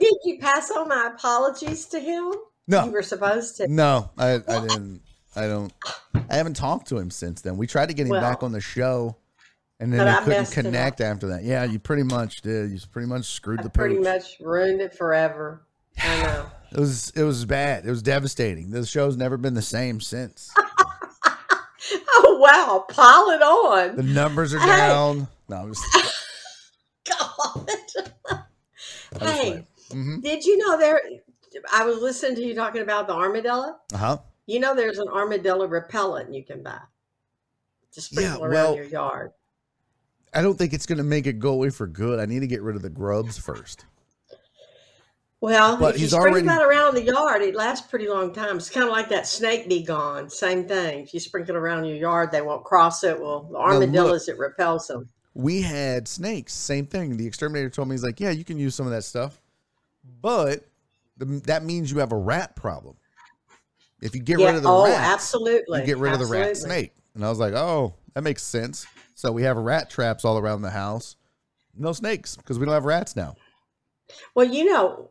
Did you pass on my apologies to him? No. You were supposed to. No, I, I didn't. I don't. I haven't talked to him since then. We tried to get him Well, back on the show, and then I couldn't connect after that. Yeah, you pretty much did. You pretty much screwed I the pretty pooch. much ruined it forever. I know. It was it was bad. It was devastating. The show's never been the same since. Oh wow, pile it on. The numbers are Hey. down. No, I'm just. God. hey, Mm-hmm. did you know there? I was listening to you talking about the armadillo. Uh huh. You know, there's an armadillo repellent you can buy to sprinkle Yeah, around well- your yard. I don't think it's going to make it go away for good. I need to get rid of the grubs first. Well, But if you he's sprinkle already- that around the yard, it lasts pretty long time. It's kind of like that snake be gone. Same thing. If you sprinkle it around your yard, they won't cross it. Well, the armadillos, it repels them. We had snakes. Same thing. The exterminator told me he's like, yeah, you can use some of that stuff, but the, that means you have a rat problem. If you get yeah. rid of the oh, rats, absolutely. you get rid of the rat snake. And I was like, oh, that makes sense. So we have rat traps all around the house. No snakes because we don't have rats now. Well, you know,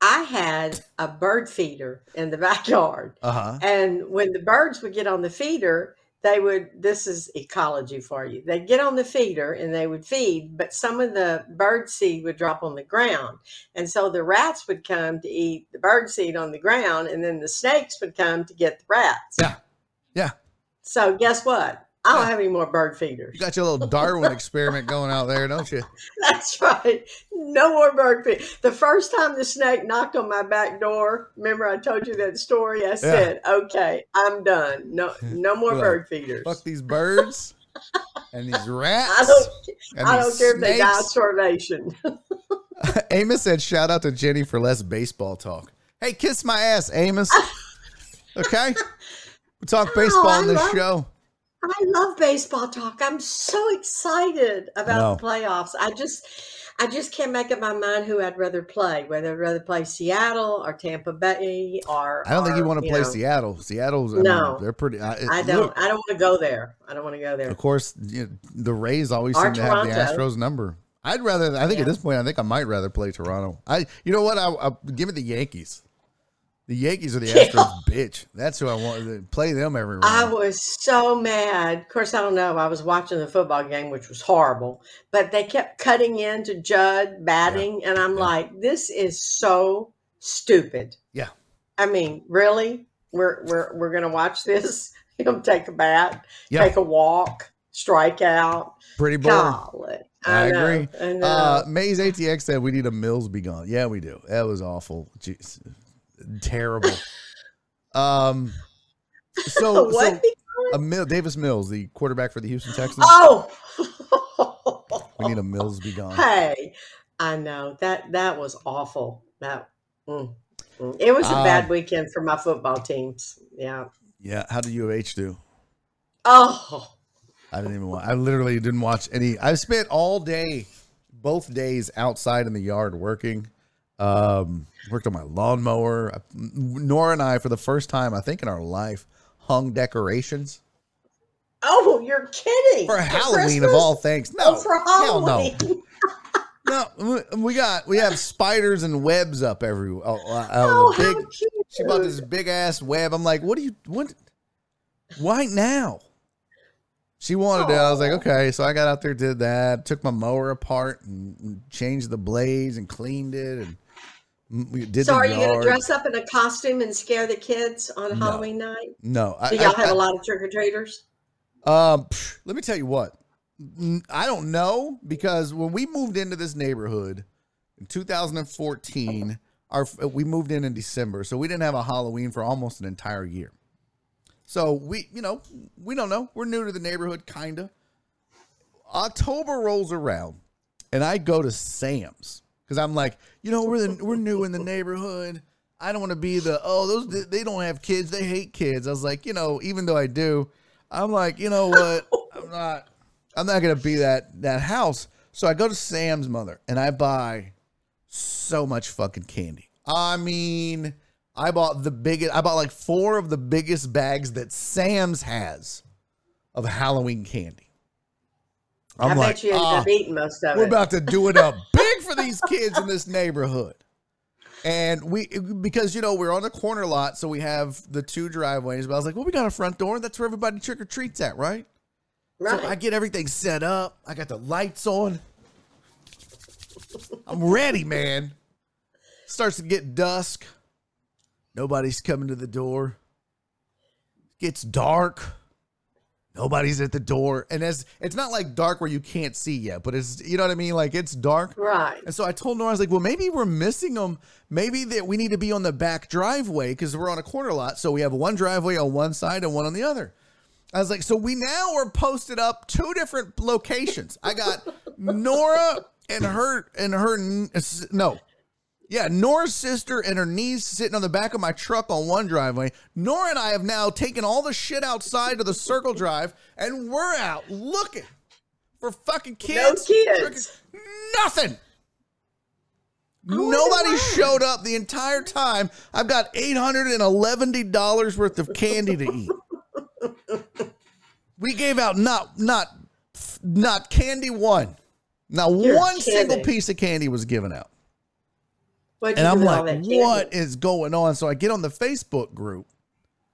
I had a bird feeder in the backyard. Uh huh. And when the birds would get on the feeder, they would, this is ecology for you. They'd get on the feeder and they would feed, but some of the bird seed would drop on the ground. And so the rats would come to eat the bird seed on the ground, and then the snakes would come to get the rats. Yeah. Yeah. So guess what? I don't have any more bird feeders. You got your little Darwin experiment going out there, don't you? That's right. No more bird feeders. The first time the snake knocked on my back door, remember I told you that story? I said, "Okay, I'm done. No, no more Right. bird feeders. Fuck these birds and these rats. I don't. I don't care if they die of starvation." Amos said, shout out to Jenny for less baseball talk. Hey, kiss my ass, Amos. Okay? We talk baseball I on this show. I love baseball talk. I'm so excited about the playoffs. I just, I just can't make up my mind who I'd rather play. Whether I'd rather play Seattle or Tampa Bay or I don't think you want to play know, Seattle. Seattle's, I mean, No. they're pretty. I, it- I don't. look, I don't want to go there. I don't want to go there. of course, you know, the Rays always Or seem to have the Astros number. I'd rather. I think Yeah. at this point, I think I might rather play Toronto. I, you know what? I, I give it the Yankees. The Yankees are the Yeah. Astros, bitch. That's who I want to play them every round. I was so mad. Of course, I don't know. I was watching the football game, which was horrible, but they kept cutting into Judd batting, and I'm Yeah. like, this is so stupid. Yeah. I mean, really? We're we're we're gonna watch this? Him take a bat, Yeah. take a walk, strike out. Pretty boring. Golly. I know, agree. I know. Uh, Maze ATX said we need a Mills be gone. Yeah, we do. That was awful. Jeez. Terrible. um. So, what? so a Mill, Davis Mills, the quarterback for the Houston Texans. oh. We need a Mills be gone. Hey, I know that that was awful. That mm, mm. it was a Um, bad weekend for my football teams. Yeah. Yeah. How did U of H do? Oh, I didn't even watch. I literally didn't watch any. I spent all day, both days outside in the yard working. Um, worked on my lawnmower. Nora and I, for the first time, I think in our life, hung decorations oh, you're kidding! for Halloween of all things. No, Oh, for hell no. Halloween. No, we- got we have spiders and webs up everywhere. Oh, uh, Oh, uh, the how cute! She bought this big ass web. I'm like, what do you what? Why now? She wanted it. I was like, okay. So I got out there, did that, took my mower apart and, changed the blades and cleaned it and did So, are you going to dress up in a costume and scare the kids on No. Halloween night? no, I, Do y'all I- have a lot of trick or treaters? Um, let me tell you what. I don't know because when we moved into this neighborhood in 2014, our we moved in in December, so we didn't have a Halloween for almost an entire year. So we, you know, we don't know. We're new to the neighborhood, kinda. October rolls around, and I go to Sam's because I'm like, you know, we're the, we're new in the neighborhood. I don't want to be the oh those they don't have kids, they hate kids. I was like, you know, even though I do, I'm like, you know what? I'm not I'm not gonna be that that house. So I go to Sam's mother and I buy so much fucking candy. I mean, I bought the biggest I bought like four of the biggest bags that Sam's has of Halloween candy. I'm I like, bet you ended "Ah, up eating most of we're it. about to do it up big for these kids in this neighborhood. And we, because you know, we're on the corner lot, so we have the two driveways. But I was like, well, we got a front door. That's where everybody trick or treats at, right? right. So I get everything set up. I got the lights on. I'm ready, man. Starts to get dusk. Nobody's coming to the door. Gets dark. Nobody's at the door. And as it's not like dark where you can't see yet, but it's you know what I mean? Like it's dark. right. And so I told Nora, I was like, well, maybe we're missing them. Maybe that we need to be on the back driveway because we're on a corner lot. So we have one driveway on one side and one on the other. I was like, so we now are posted up two different locations. I got Nora and her and her no. Yeah, Nora's sister and her niece sitting on the back of my truck on one driveway. Nora and I have now taken all the shit outside to the circle drive and we're out looking for fucking kids. No kids. Nothing. Nobody showed up the entire time. I've got eight hundred and eleven dollars worth of candy to eat. we gave out not not not candy one. Not You're one kidding. single piece of candy was given out. And I'm do with all like, what is going on? So I get on the Facebook group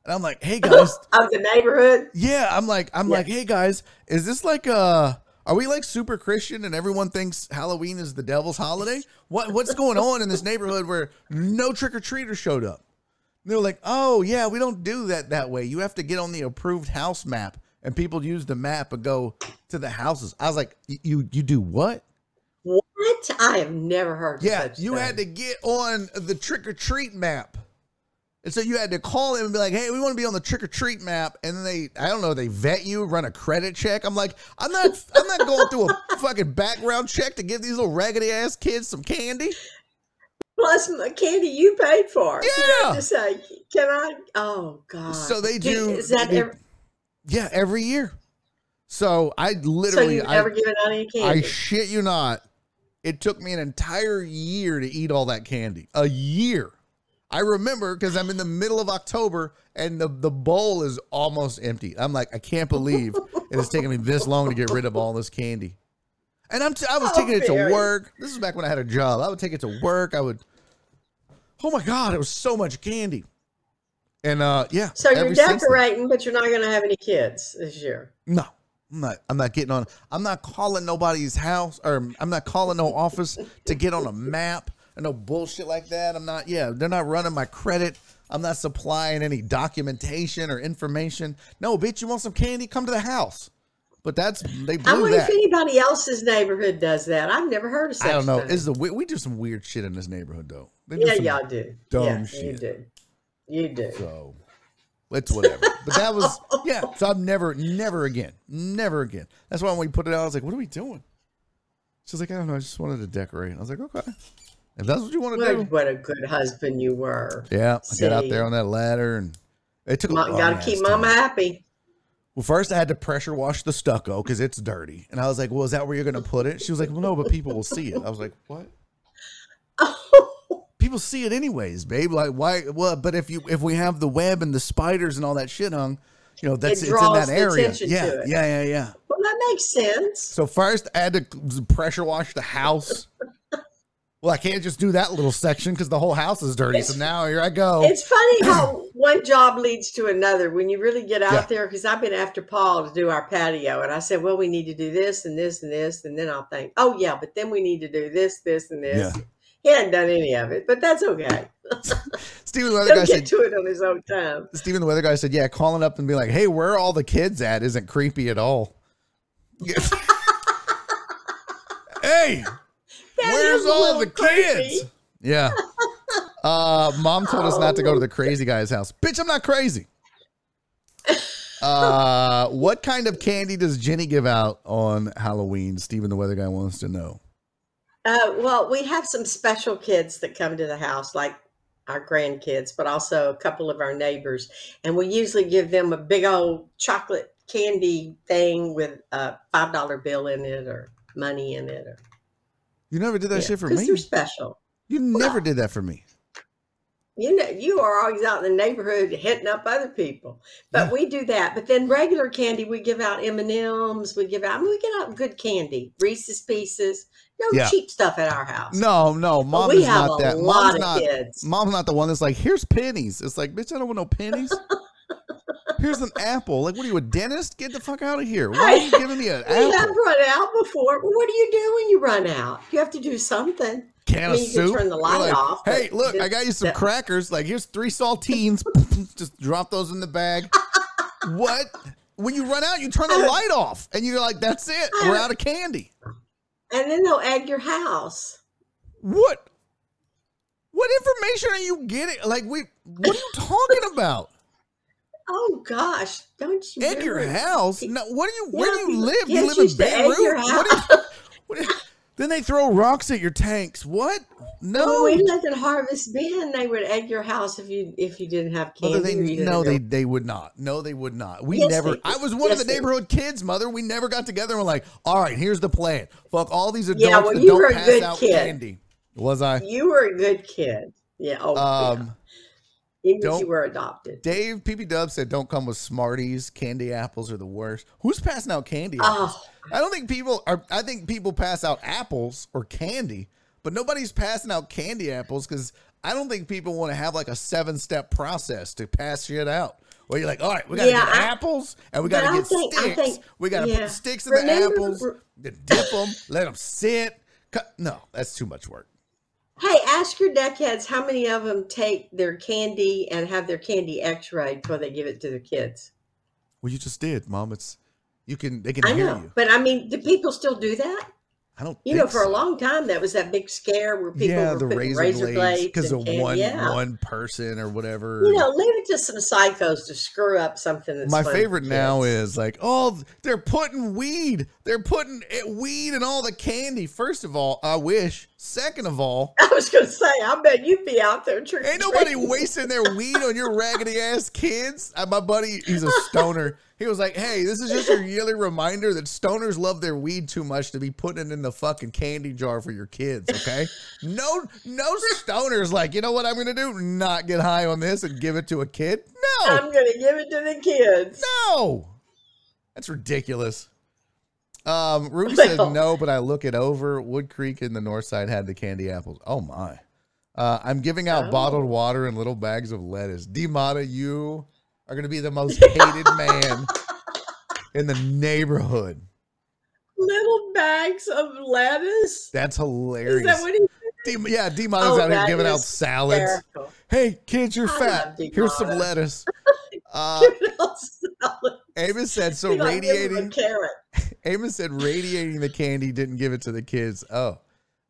and I'm like, hey guys, Of the neighborhood? yeah, I'm like, I'm Yeah. like, hey guys, is this like uh are we like super Christian and everyone thinks Halloween is the devil's holiday? What what's going on in this neighborhood where no trick or treaters showed up? And they're like, oh yeah, we don't do that that way. You have to get on the approved house map, and people use the map and go to the houses. I was like, you you do what? What? I have never heard Yeah, such you thing. had to get on the trick or treat map. And so you had to call them and be like, hey, we want to be on the trick or treat map. And then they, I don't know, they vet you, run a credit check. I'm like, I'm not, I'm not going through a fucking background check to give these little raggedy ass kids some candy. Plus candy you paid for. You Yeah. have to say, can I? Oh, God. So they do- Is that they- ever, Yeah, every year. So I so literally, you've I, never given out any I shit you not. It took me an entire year to eat all that candy. A year. I remember because I'm in the middle of October and the, the bowl is almost empty. I'm like, I can't believe it has taken me this long to get rid of all this candy. And I'm t- I was Oh, taking it to work. This is back when I had a job. I would take it to work. I would. Oh my god, it was so much candy. And uh, yeah. So you're ever since then- decorating, but you're not going to have any kids this year. no, I'm not. I'm not getting on. I'm not calling nobody's house, or I'm not calling no office to get on a map and no bullshit like that. I'm not. Yeah, they're not running my credit. I'm not supplying any documentation or information. No, bitch, you want some candy? Come to the house. But that's they I wonder that. if anybody else's neighborhood does that. I've never heard of such I don't know. thing. Is the we, we do some weird shit in this neighborhood though. They yeah, y'all do. dumb yeah, You shit. do. You do. So it's whatever. But that was yeah. So I've never, never again, never again. That's why when we put it out, I was like, "What are we doing?" She's like, "I don't know. I just wanted to decorate." I was like, "Okay, if that's what you want to What, do." what a good husband you were. Yeah, I got out there on that ladder, and it took a gotta keep ass mama happy. Well, first I had to pressure wash the stucco because it's dirty, and I was like, "Well, is that where you're going to put it?" She was like, "Well, no, but people will see it." I was like, "What?" People see it anyways, babe. Like, why? Well, but if you if we have the web and the spiders and all that shit hung, you know, that's it's in that area. Yeah, it. yeah, yeah, yeah. well, that makes sense. So first, I had to pressure wash the house. well, I can't just do that little section because the whole house is dirty. So now here I go. It's funny how one job leads to another when you really get out Yeah. there. Because I've been after Paul to do our patio, and I said, "Well, we need to do this and this and this," and then I'll think, "Oh yeah, but then we need to do this, this, and this." Yeah. He hadn't done any of it, but that's okay. Stephen the weather guy said. to it on his own time. Stephen the weather guy said, "Yeah, calling up and be like, hey, where are all the kids at? Isn't creepy at all." hey, That where's all the creepy. kids? Yeah. Uh, mom told us not to go to the crazy guy's house. Bitch, I'm not crazy. Uh, what kind of candy does Jenny give out on Halloween? Stephen the weather guy wants to know. Uh, well, we have some special kids that come to the house, like our grandkids, but also a couple of our neighbors. And we usually give them a big old chocolate candy thing with a $5 bill in it or money in it. Or, You never did that shit for me. they're special. You never did that for me. You know, you are always out in the neighborhood hitting up other people, but Yeah. we do that. But then regular candy, we give out M and M's. We give out, I mean, we get out good candy, Reese's Pieces. No Yeah. cheap stuff at our house. No, no, But mom we is have not a that. lot Mom's of not. kids. Mom's not the one that's like, here's pennies. It's like, bitch, I don't want no pennies. Here's an apple. Like, what are you, a dentist? Get the fuck out of here. Why are you giving me an We have apple? run out before. Well, what do you do when you run out? You have to do something. Can I of mean, you can soup? turn the light like, off, Hey, look, I got you some the- crackers. Like, here's three saltines. Just drop those in the bag. what? When you run out, you turn the light off, and you're like, "That's it. We're out of candy." And then they'll egg your house. What? What information are you getting? Like, we, what are you talking about? Oh gosh, don't you? Egg your house? No. What do you? Where Yeah, do you live? You live in used to egg Beirut? What do you, what do you- then they throw rocks at your tanks. What? No. When we lived in Harvest Bend, they would egg your house if you if you didn't have candy. Mother, they, or you didn't no, they they would not. No, they would not. We Yes, never. I was one Yes, of the neighborhood kids, mother. We never got together and were like, all right, here's the plan. Fuck all these adults Yeah, well, that you don't were a pass good out kid. candy. Was I? You were a good kid. Yeah. Oh, yeah. Um, Even if you were adopted. Dave PP Dub said, "Don't come with Smarties. Candy apples are the worst." Who's passing out candy? apples? Oh, I don't think people are. I think people pass out apples or candy, but nobody's passing out candy apples because I don't think people want to have like a seven step process to pass shit out. Where you're like, all right, we got to Yeah, get I- apples and we got to I get think- sticks. think- we got to put yeah. the sticks in the apples, then dip them, let them sit. Cut. No, that's too much work. hey, ask your deckheads how many of them take their candy and have their candy X-rayed before they give it to their kids. Well, you just did, mom. It's you can they can I hear know, you. but I mean, do people still do that? I don't. You know, for so. a long time, that was that big scare where people yeah, were the putting razor, blades because of one yeah. one person or whatever. You know, leave it to some psychos to screw up something that's My favorite now is like, oh, they're putting weed. They're putting weed in all the candy. First of all, I wish. Second of all, I was to say, I bet you'd be out there trick ain't nobody wasting their weed on your raggedy ass kids. Uh, my buddy, he's a stoner. He was like, "Hey, this is just your yearly reminder that stoners love their weed too much to be putting it in the fucking candy jar for your kids." Okay, no, no stoners like, you know what I'm gonna do? Not get high on this and give it to a kid? No, I'm to give it to the kids. no, that's ridiculous. Um, Rudy says no, but I look it over. Wood Creek in the north side had the candy apples. Oh my. Uh, I'm giving out Oh. bottled water and little bags of lettuce. D Mata, you are going to be the most hated man in the neighborhood. Little bags of lettuce. That's Is hilarious. that what he D- yeah, D Oh, out here giving out salads. hysterical. Hey, kids, you're I fat. Here's some lettuce. Uh, Give it all salad. Amos said so. Be like, give 'em a radiating. carrot. Amos said radiating the candy didn't give it to the kids. Oh,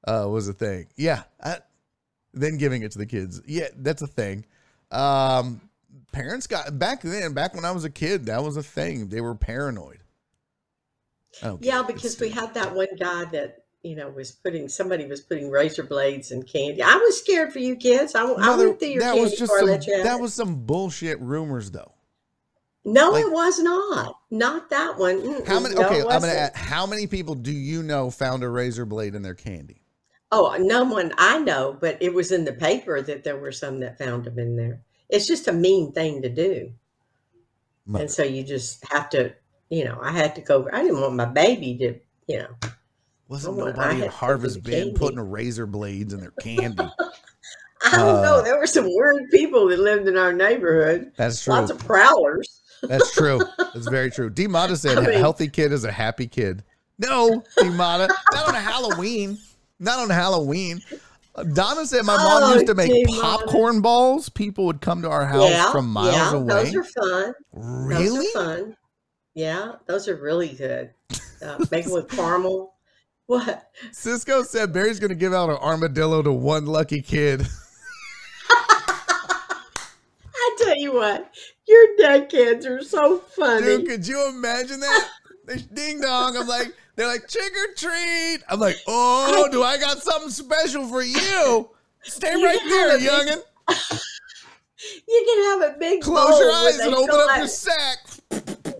uh, was a thing. Yeah. I, then giving it to the kids. Yeah, that's a thing. Um, parents got back then, back when I was a kid, that was a thing. They were paranoid. Yeah, because we had that one guy that you know was putting somebody was putting razor blades and candy. I was scared for you kids. I, I Mother, went through your that candy was just some, let you have that was some bullshit rumors though. No, like- it was not. Not that one. Mm-mm, How many? no, okay, I'm gonna. Ask, how many people do you know found a razor blade in their candy? Oh, no one I know, but it was in the paper that there were some that found them in there. It's just a mean thing to do. Mother. And so you just have to, you know, I had to go. I didn't want my baby to, you know, Wasn't want- nobody in had to go Harvest Bend putting razor blades in their candy? I don't Uh, know. There were some weird people that lived in our neighborhood. That's true. Lots of prowlers. That's true. That's very true. D Mata said a healthy kid is a happy kid. No, D Mata, not on Halloween. Not on Halloween. Donna said my mom Oh, used to make D-Mata. popcorn balls. People would come to our house yeah, from miles yeah, away. Those are fun. really? Those are fun. Yeah, those are really good. Uh, make them with caramel. What? Cisco said Barry's going to give out an armadillo to one lucky kid. I tell you what, your deckheads are so funny. Dude, could you imagine that? Ding dong. I'm like, they're like trick or treat. I'm like, oh, do I got something special for you? Stay You right there, big youngin. You can have a big Close bowl your eyes and open up out- your sack.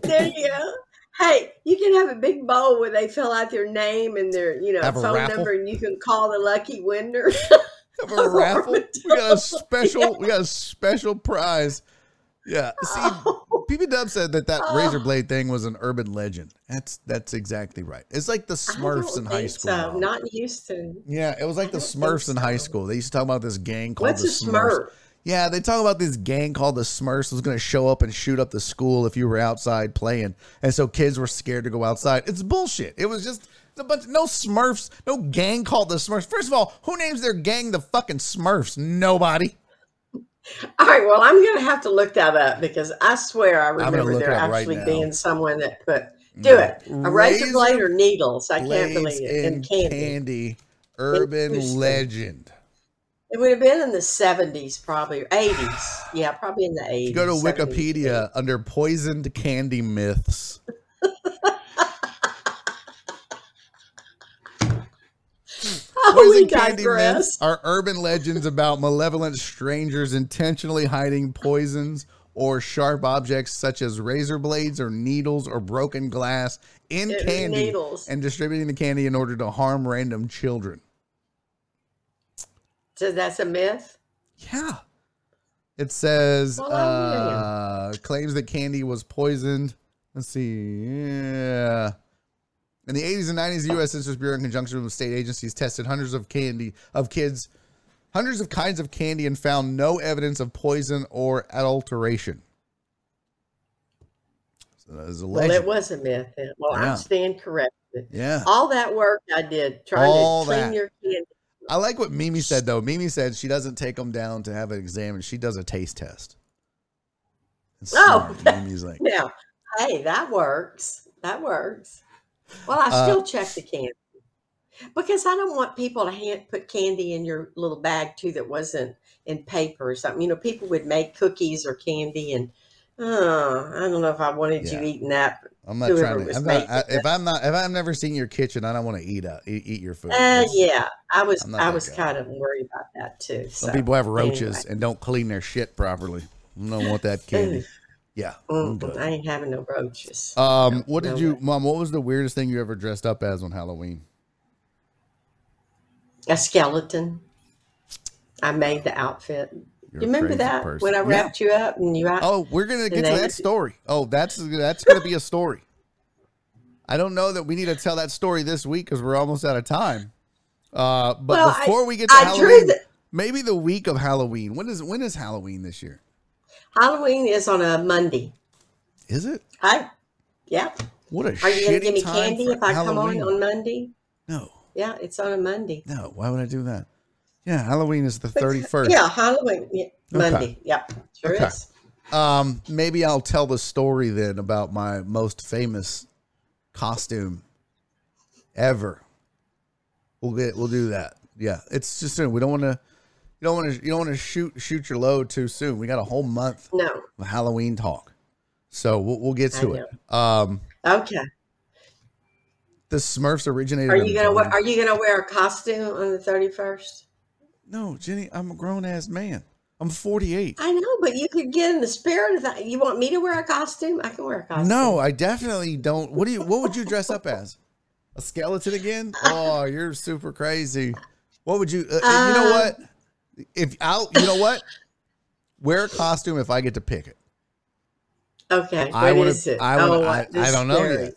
There you go. Hey, you can have a big bowl where they fill out their name and their, you know, Have phone number, and you can call the lucky winner. Have a raffle. We got a special. We got a special prize. Yeah. See, PB Dub said that that Oh. razor blade thing was an urban legend. That's that's exactly right. It's like the Smurfs in high school. So. Not in Houston. yeah, it was like I the Smurfs in high school. They used to talk about this gang called What's the a Smurfs. smurf? Yeah, they talk about this gang called the Smurfs was going to show up and shoot up the school if you were outside playing, and so kids were scared to go outside. It's bullshit. It was just a bunch. No Smurfs. No gang called the Smurfs. First of all, who names their gang the fucking Smurfs? Nobody. All right, well, I'm going to have to look that up because I swear I remember there up right actually being someone that put do it a razor, Razor blade or needles. I can't believe it. in And candy. candy. Urban legend. It would have been in the 70s, probably 80s. Yeah, probably in the 80s. Go to 70s. Wikipedia under poisoned candy myths. Oh, we Poison candy myths are urban legends about malevolent strangers intentionally hiding poisons or sharp objects such as razor blades or needles or broken glass in It- candy needles. and distributing the candy in order to harm random children. So that's a myth. Yeah. It says Well, uh, claims that candy was poisoned. Let's see. Yeah. In the 80s and 90s, the U.S. Census Bureau, in conjunction with state agencies, tested hundreds of candy of kids, hundreds of kinds of candy, and found no evidence of poison or adulteration. So that is a Well, it was a myth. Well, Yeah. I'm stand corrected. yeah. All that work I did trying All to clean that. your candy. I like what Mimi said though. Mimi said she doesn't take them down to have an exam, and she does a taste test. It's Oh. smart. Mimi's like, Now, hey, that works. That works. Well, I Uh, still check the candy because I don't want people to hand, put candy in your little bag too that wasn't in paper or something. You know, people would make cookies or candy, and oh, I don't know if I wanted Yeah. you eating that. I'm not trying to. I'm not, I, if I'm not, if I've never seen your kitchen, I don't want to eat out, eat, your food. Uh, yeah, I was. I was guy. kind of worried about that too. Some so, people have roaches anyway. and don't clean their shit properly. I don't want that candy. Yeah. Mm, good. I ain't having no roaches. Um, what did no you, way. mom? What was the weirdest thing you ever dressed up as on Halloween? a skeleton. I made the outfit. You're you remember that person. when I Yeah. wrapped you up and you? Asked Oh, we're gonna get to that story. Oh, that's that's gonna be a story. I don't know that we need to tell that story this week because we're almost out of time. Uh, but Well, I- before we get to I drew Halloween, the- maybe the week of Halloween. When is when is Halloween this year? Halloween is on a Monday. Is it? I, yeah. What a Are you going to give me candy if I Halloween. come on on Monday? No, Yeah, it's on a Monday. no. Why would I do that? Yeah, Halloween is the thirty first. Yeah, Halloween. Yeah, Monday. Yep, sure Okay. is. Um, maybe I'll tell the story then about my most famous costume ever. We'll get we'll do that. Yeah, it's just. We don't want to. You don't want to. You don't want to shoot shoot your load too soon. We got a whole month No. of Halloween talk, so we'll, we'll get to it. Um, Okay. the Smurfs originated. Are you gonna wear, Are you gonna wear a costume on the thirty first? No, Jenny, I'm a grown ass man. I'm 48. I know, but you could get in the spirit of that. You want me to wear a costume? I can wear a costume. No, I definitely don't. What do you? What would you dress up as? A skeleton again? Oh, you're super crazy. What would you? Uh, you know Uh, what? If I'll, you know what? Wear a costume if I get to pick it. Okay. I what is it? I, wanna, oh, I, I don't know yet.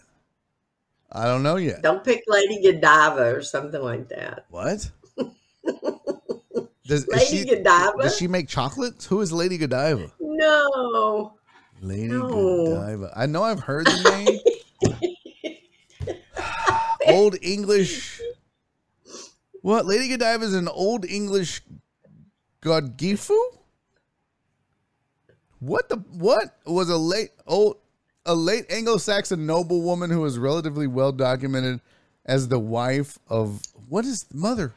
I don't know yet. Don't pick Lady Godiva or something like that. What? Does, Lady she, Godiva? does she make chocolates? Who is Lady Godiva? No. Lady No. Godiva. I know I've heard the name. old English. What? Lady Godiva is an old English Godgifu? What the what was a late old a late Anglo-Saxon noblewoman who was relatively well documented as the wife of what is mother?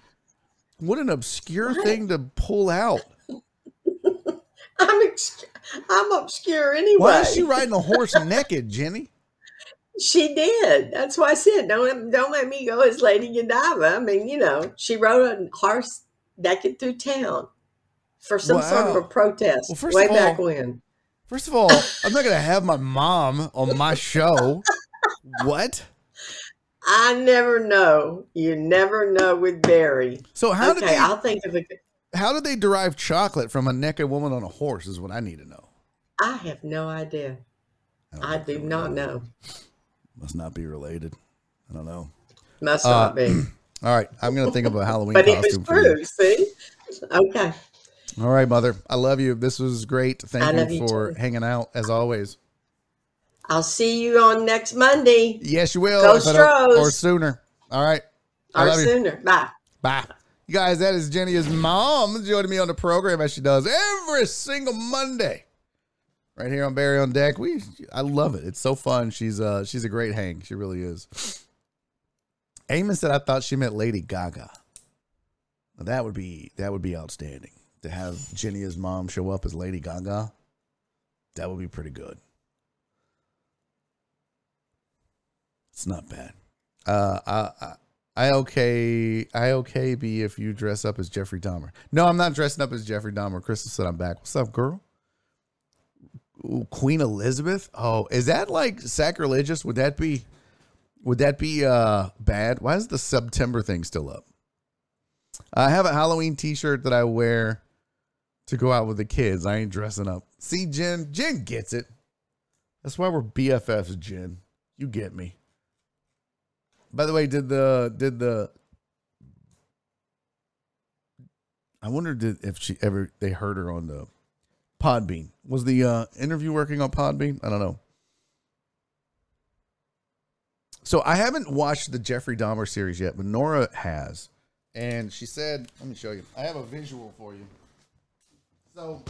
What an obscure thing to pull out. I'm ex- I'm obscure anyway. Why is she riding a horse naked, Jenny? She did. That's why I said don't don't let me go as Lady Godiva. I mean, you know, she rode a horse naked through town for some sort of a protest Well, way all- back when. First of all, I'm not gonna have my mom on my show. What? I never know. You never know with Barry. So how did they I'll think of a. how did they derive chocolate from a naked woman on a horse? Is what I need to know. I have no idea. don't I do not know. Must not be related. I don't know. Must Uh, not be. All right, I'm gonna think of a Halloween But it was costume for you. true. See? Okay. All right, mother. I love you. This was great. Thank I you you for too. hanging out as always. I'll see you on next Monday Yes, you will. Go Stros. or sooner. All right. I or love you. sooner. Bye. Bye. You guys, that is Jenny's mom joining me on the program as she does every single Monday. Right here on Barry on Deck. We I love it. It's so fun. She's uh she's a great hang. She really is. Eamon said I thought she meant Lady Gaga. That would be that would be outstanding. To have Jenny mom show up as Lady Gaga. That would be pretty good. It's not bad. Uh, I, I, I okay, I okay be if you dress up as Jeffrey Dahmer. No, I'm not dressing up as Jeffrey Dahmer. Crystal said I'm back. What's up, girl? Ooh, Queen Elizabeth. Oh, is that like sacrilegious? Would that be? Would that be uh bad? Why is the September thing still up? I have a Halloween T-shirt that I wear to go out with the kids. I ain't dressing up. See, Jen, Jen gets it. That's why we're BFFs, Jen. You get me. By the way, did the did the I wonder did if she ever they heard her on the Podbean. Was the uh, interview working on Podbean? I don't know. So I haven't watched the Jeffrey Dahmer series yet, but Nora has, and she said, "Let me show you. I have a visual for you." So.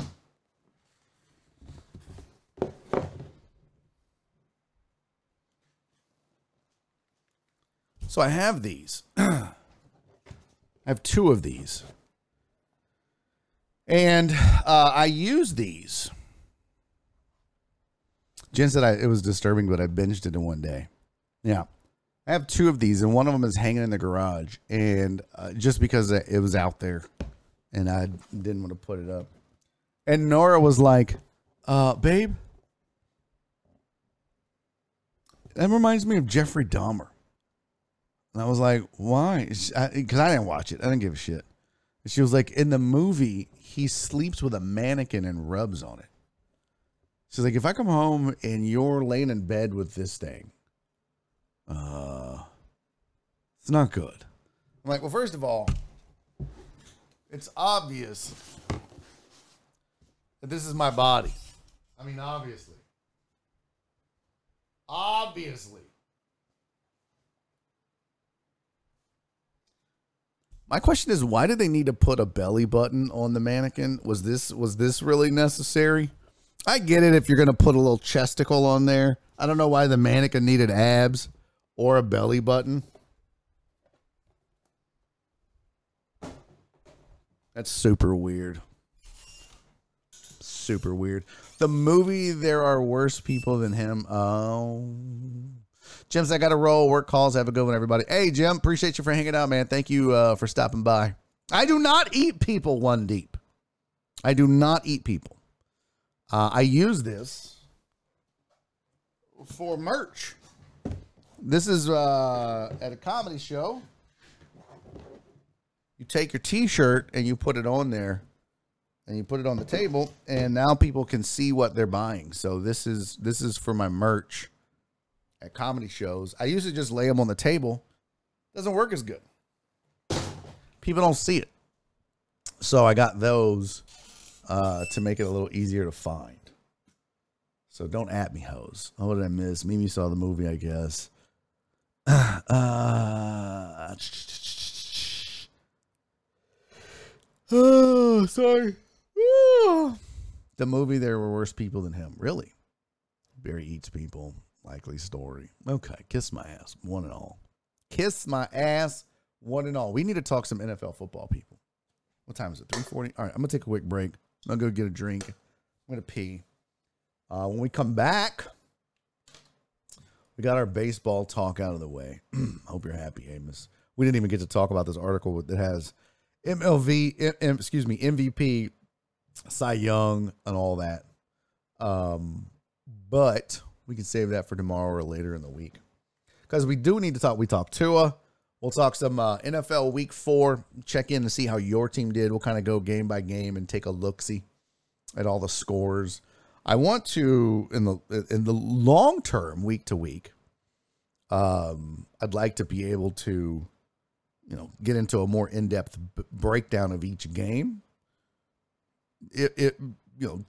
So I have these. I have two of these. And uh, I use these. Jen said I, it was disturbing, but I binged it in one day. Yeah. I have two of these, and one of them is hanging in the garage. And uh, just because it was out there, and I didn't want to put it up. And Nora was like, uh, babe, that reminds me of Jeffrey Dahmer. And I was like, why? Because I, I didn't watch it. I didn't give a shit. And she was like, in the movie, he sleeps with a mannequin and rubs on it. She's like, if I come home and you're laying in bed with this thing, uh, it's not good. I'm like, well, first of all, it's obvious that this is my body. I mean, obviously. Obviously. My question is why did they need to put a belly button on the mannequin? Was this was this really necessary? I get it if you're going to put a little chesticle on there. I don't know why the mannequin needed abs or a belly button. That's super weird. Super weird. The movie There Are Worse People Than Him. Oh. Jim's I got to roll. Work calls. Have a good one, everybody. Hey, Jim, appreciate you for hanging out, man. Thank you uh, for stopping by. I do not eat people one deep. I do not eat people. Uh, I use this for merch. This is uh, at a comedy show. You take your T-shirt and you put it on there, and you put it on the table, and now people can see what they're buying. So this is this is for my merch at comedy shows. I usually just lay them on the table. Doesn't work as good. People don't see it. So I got those uh, to make it a little easier to find. So don't at me, hoes. Oh, what did I miss? Mimi saw the movie, I guess. Uh, oh, sorry. The movie, there were worse people than him. Really? Barry eats people. Likely story. Okay, kiss my ass, one and all. Kiss my ass, one and all. We need to talk some NFL football, people. What time is it? 340? All right, I'm to take a quick break. I'm to go get a drink. I'm to pee. Uh, when we come back, we got our baseball talk out of the way. Hope you're happy, Amos. We didn't even get to talk about this article that has MLV, M- excuse me, MVP, Cy Young, and all that. Um, but we can save that for tomorrow or later in the week because we do need to talk. We talk Tua. We'll talk some uh, NFL Week Four. Check in to see how your team did. We'll kind of go game by game and take a look see at all the scores. I want to in the in the long term, week to week. Um, I'd like to be able to, you know, get into a more in depth b- breakdown of each game. It, it, you know,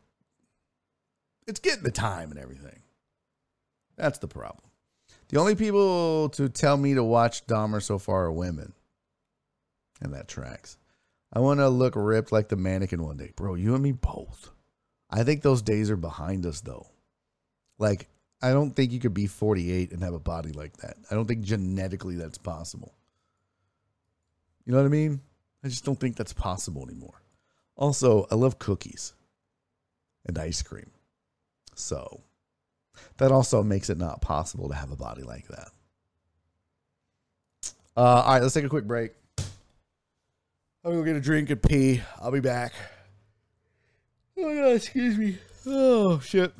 it's getting the time and everything. That's the problem. The only people to tell me to watch Dahmer so far are women. And that tracks. I want to look ripped like the mannequin one day. Bro, you and me both. I think those days are behind us, though. Like, I don't think you could be 48 and have a body like that. I don't think genetically that's possible. You know what I mean? I just don't think that's possible anymore. Also, I love cookies and ice cream. So, that also makes it not possible to have a body like that. Uh, all right, let's take a quick break. I'm gonna go get a drink and pee. I'll be back. Oh God, excuse me. Oh shit.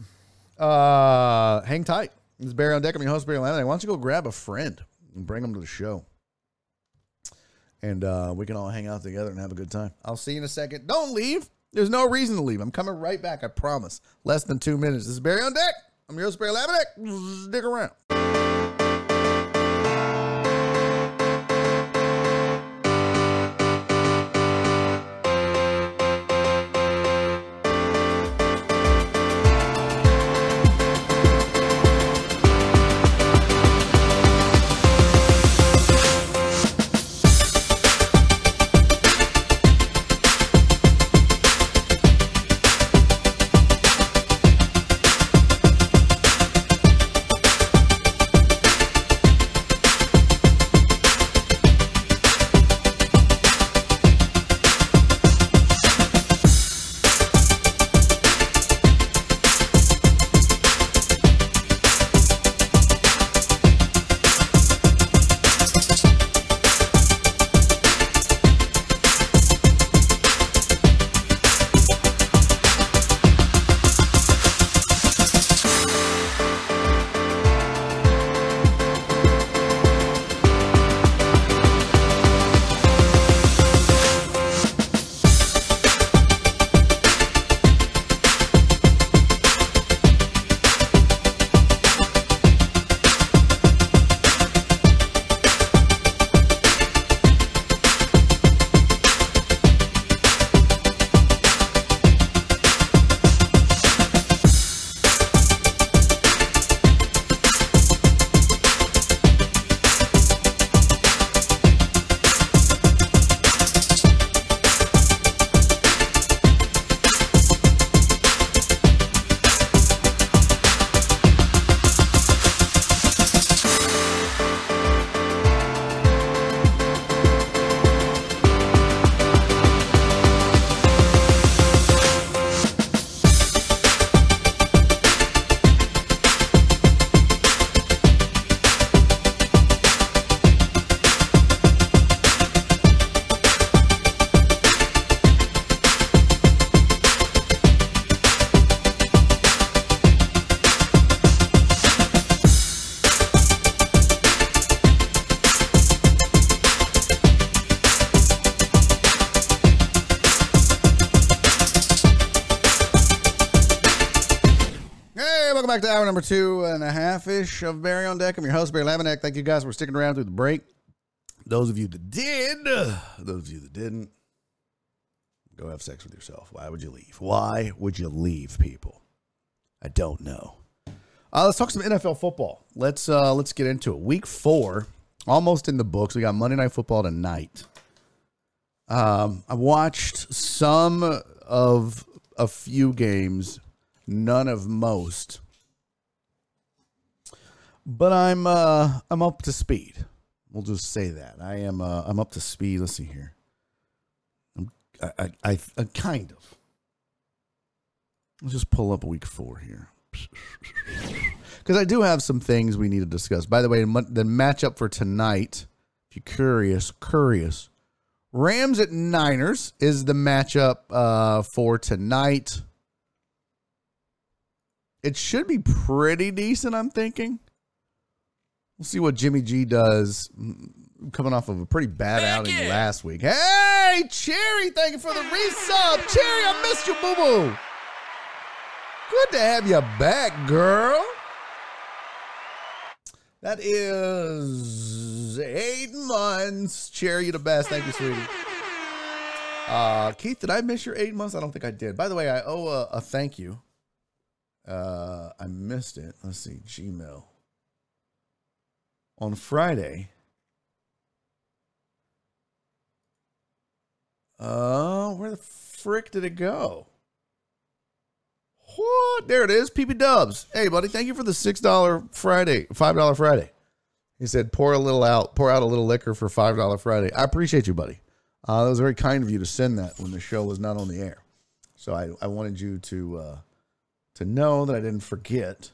Uh, hang tight. Is Barry on deck. I'm your host, Barry Laminack. Why don't you go grab a friend and bring them to the show, and uh, we can all hang out together and have a good time. I'll see you in a second. Don't leave. There's no reason to leave. I'm coming right back. I promise. Less than two minutes. This is Barry on deck. I'm your host, Barry Laminack. Stick around. Back to hour number two and a half ish of Barry on Deck. I'm your host, Barry Laminack. Thank you guys for sticking around through the break. Those of you that did, those of you that didn't, go have sex with yourself. Why would you leave? Why would you leave, people? I don't know. Uh, let's talk some NFL football. Let's uh, let's get into it. Week four, almost in the books. We got Monday Night Football tonight. Um, I watched some of a few games, none of most, but I'm uh, I'm up to speed. We'll just say that I am. Uh, I'm up to speed. Let's see here. I'm, I, I, I, kind of. Let's just pull up week four here. Because I do have some things we need to discuss. By the way, the matchup for tonight, if you're curious, curious, Rams at Niners is the matchup uh, for tonight. It should be pretty decent, I'm thinking. We'll see what Jimmy G does coming off of a pretty bad outing last week. Hey, Cherry, thank you for the resub. Cherry, I missed you, boo boo. Good to have you back, girl. That is eight months. Cherry, you the best. Thank you, sweetie. Uh, Keith, did I miss your eight months? I don't think I did. By the way, I owe a, a thank you. Uh, I missed it. Let's see, Gmail. On Friday. Uh, where the frick did it go? What? There it is. PP Dubs. Hey, buddy, thank you for the $6 Friday, $5 Friday. He said, pour a little out, pour out a little liquor for $5 Friday. I appreciate you, buddy. Uh, that was very kind of you to send that when the show was not on the air. So I, I wanted you to uh, to know that I didn't forget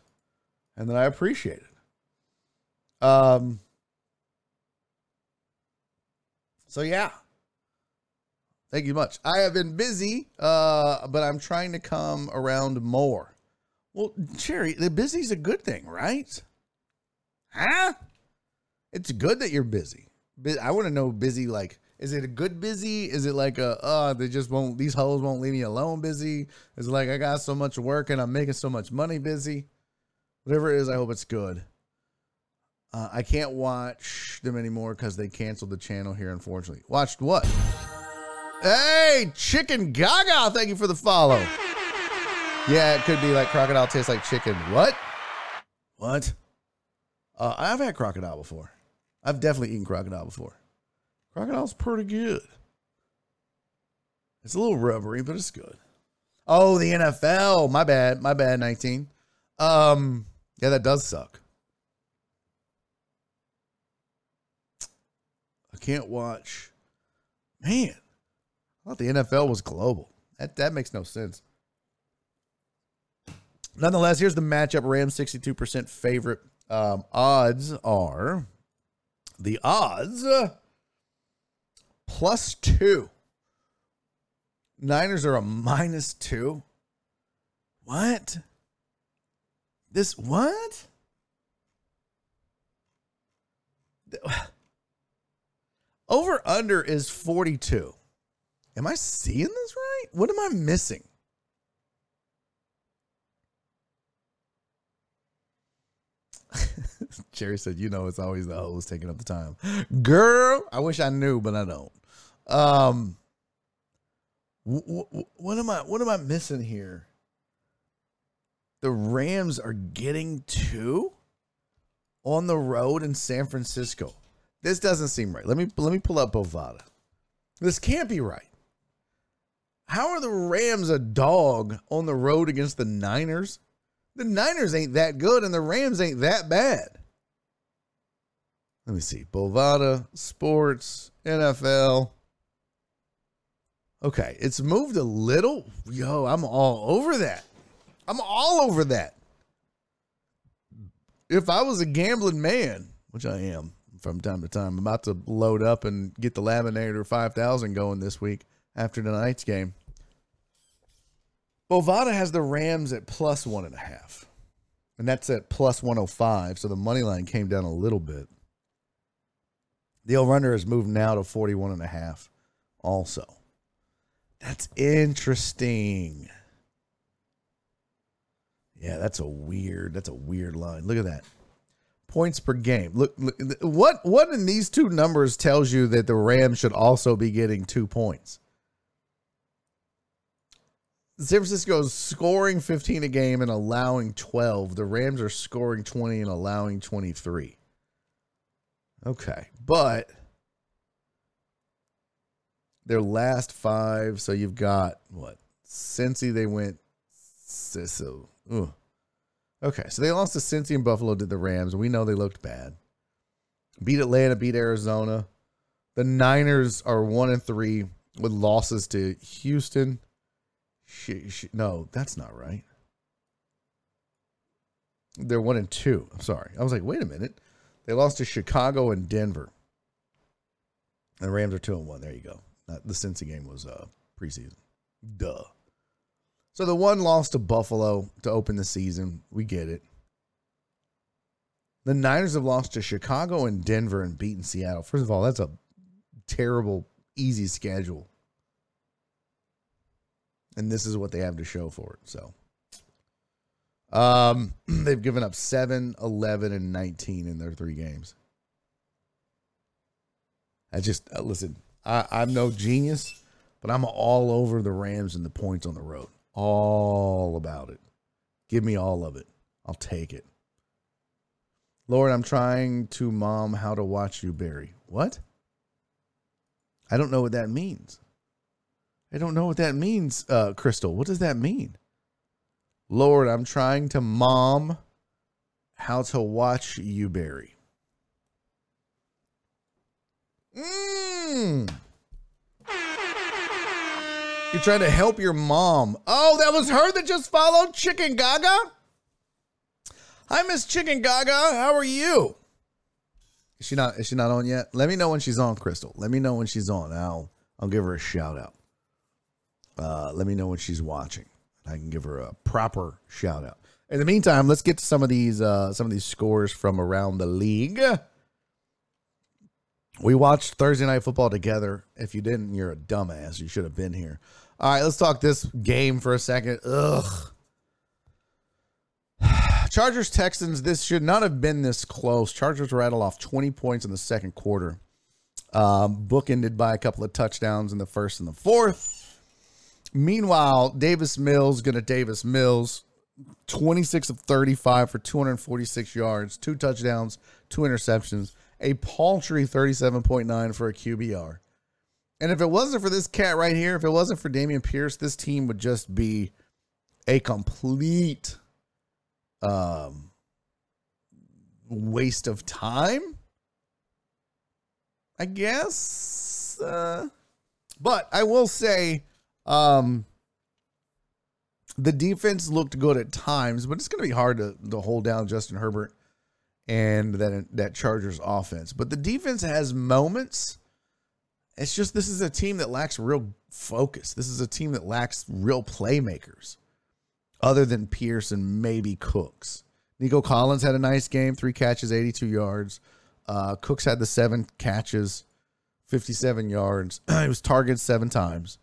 and that I appreciate it. Um, so yeah, Thank you much. I have been busy, uh, but I'm trying to come around more. Well, Cherry, the busy's a good thing, right? Huh? It's good that you're busy. I want to know busy like is it a good busy? Is it like a uh they just won't these hoes won't leave me alone busy? Is it like I got so much work and I'm making so much money busy? Whatever it is, I hope it's good. Uh, I can't watch them anymore because they canceled the channel here, unfortunately. Watched what? Hey, Chicken Gaga, thank you for the follow. Yeah, it could be like crocodile tastes like chicken. What? What? Uh, I've had crocodile before. I've definitely eaten crocodile before. Crocodile's pretty good. It's a little rubbery, but it's good. Oh, the NFL. My bad. My bad, 19. Um, yeah, that does suck. Can't watch. Man, I thought the NFL was global. That that makes no sense. Nonetheless, here's the matchup. Rams 62% favorite. Um, odds are the odds plus two. Niners are a minus two. What? This what? Over under is 42. Am I seeing this right? What am I missing? Jerry said, "You know, it's always the host taking up the time." Girl, I wish I knew, but I don't. Um, what am I? What am I missing here? The Rams are getting two on the road in San Francisco. This doesn't seem right. Let me let me pull up Bovada. This can't be right. How are the Rams a dog on the road against the Niners? The Niners ain't that good and the Rams ain't that bad. Let me see. Bovada, sports, NFL. Okay, it's moved a little. Yo, I'm all over that. I'm all over that. If I was a gambling man, which I am from time to time, I'm about to load up and get the Laminator 5000 going this week after tonight's game. Bovada has the Rams at plus one and a half. And that's at plus 105. So the money line came down a little bit. The over-under has moved now to 41 and a half also. That's interesting. Yeah, that's a weird. That's a weird line. Look at that. Points per game. Look, look what what in these two numbers tells you that the Rams should also be getting two points. San Francisco is scoring 15 a game and allowing 12. The Rams are scoring 20 and allowing 23. Okay. But their last five, so you've got what? Cincy, they went so. Ugh. Okay, so they lost to Cincy and Buffalo to the Rams. We know they looked bad. Beat Atlanta, beat Arizona. The Niners are one and three with losses to Houston. She, she, no, that's not right. They're one and two. I'm sorry. I was like, wait a minute. They lost to Chicago and Denver. And the Rams are two and one. There you go. The Cincy game was uh, preseason. Duh. So the one lost to Buffalo to open the season. We get it. The Niners have lost to Chicago and Denver and beaten Seattle. First of all, that's a terrible, easy schedule. And this is what they have to show for it. So um, they've given up 7, 11, and 19 in their three games. I just, uh, listen, I, I'm no genius, but I'm all over the Rams and the points on the road all about it. Give me all of it. I'll take it. Lord, I'm trying to mom how to watch you, Barry. What? I don't know what that means. I don't know what that means, uh, Crystal. What does that mean? Lord, I'm trying to mom how to watch you, Barry. Mmm. You're trying to help your mom. Oh, that was her that just followed Chicken Gaga? Hi, Miss Chicken Gaga. How are you? Is she not is she not on yet? Let me know when she's on, Crystal. Let me know when she's on. I'll I'll give her a shout out. Uh, let me know when she's watching. I can give her a proper shout out. In the meantime, let's get to some of these uh, some of these scores from around the league. We watched Thursday night football together. If you didn't, you're a dumbass. You should have been here. All right, let's talk this game for a second. Ugh. Chargers Texans. This should not have been this close. Chargers rattle off 20 points in the second quarter. Um, bookended by a couple of touchdowns in the first and the fourth. Meanwhile, Davis Mills gonna Davis Mills, 26 of 35 for 246 yards, two touchdowns, two interceptions a paltry 37.9 for a QBR. And if it wasn't for this cat right here, if it wasn't for Dameon Pierce, this team would just be a complete um, waste of time. I guess. Uh, but I will say um, the defense looked good at times, but it's going to be hard to, to hold down Justin Herbert and that that Chargers offense. But the defense has moments. It's just this is a team that lacks real focus. This is a team that lacks real playmakers, other than Pierce and maybe Cooks. Nico Collins had a nice game, three catches, 82 yards. Uh, Cooks had the seven catches, 57 yards. he was targeted seven times.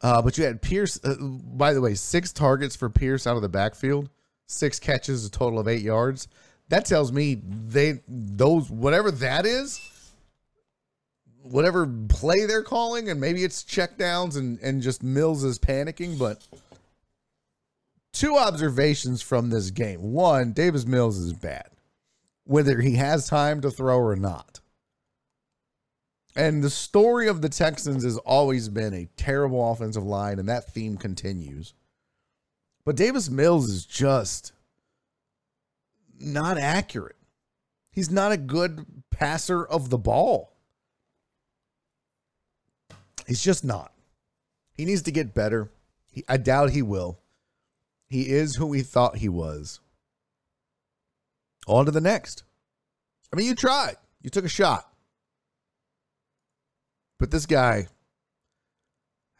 Uh, but you had Pierce, uh, by the way, six targets for Pierce out of the backfield, six catches, a total of eight yards that tells me they those whatever that is whatever play they're calling and maybe it's checkdowns and and just mills is panicking but two observations from this game one davis mills is bad whether he has time to throw or not and the story of the texans has always been a terrible offensive line and that theme continues but davis mills is just not accurate. He's not a good passer of the ball. He's just not. He needs to get better. He, I doubt he will. He is who we thought he was. On to the next. I mean, you tried. You took a shot. But this guy,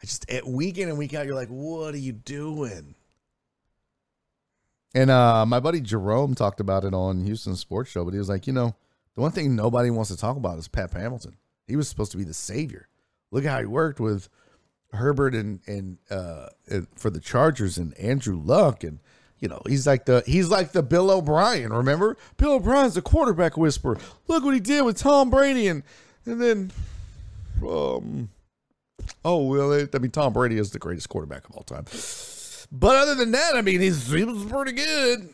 I just at week in and week out, you're like, what are you doing? And uh, my buddy Jerome talked about it on Houston Sports Show, but he was like, you know, the one thing nobody wants to talk about is Pep Hamilton. He was supposed to be the savior. Look how he worked with Herbert and and uh, for the Chargers and Andrew Luck, and you know, he's like the he's like the Bill O'Brien. Remember, Bill O'Brien's the quarterback whisperer. Look what he did with Tom Brady, and and then, um, oh well, I mean, Tom Brady is the greatest quarterback of all time. But other than that, I mean, he's he was pretty good.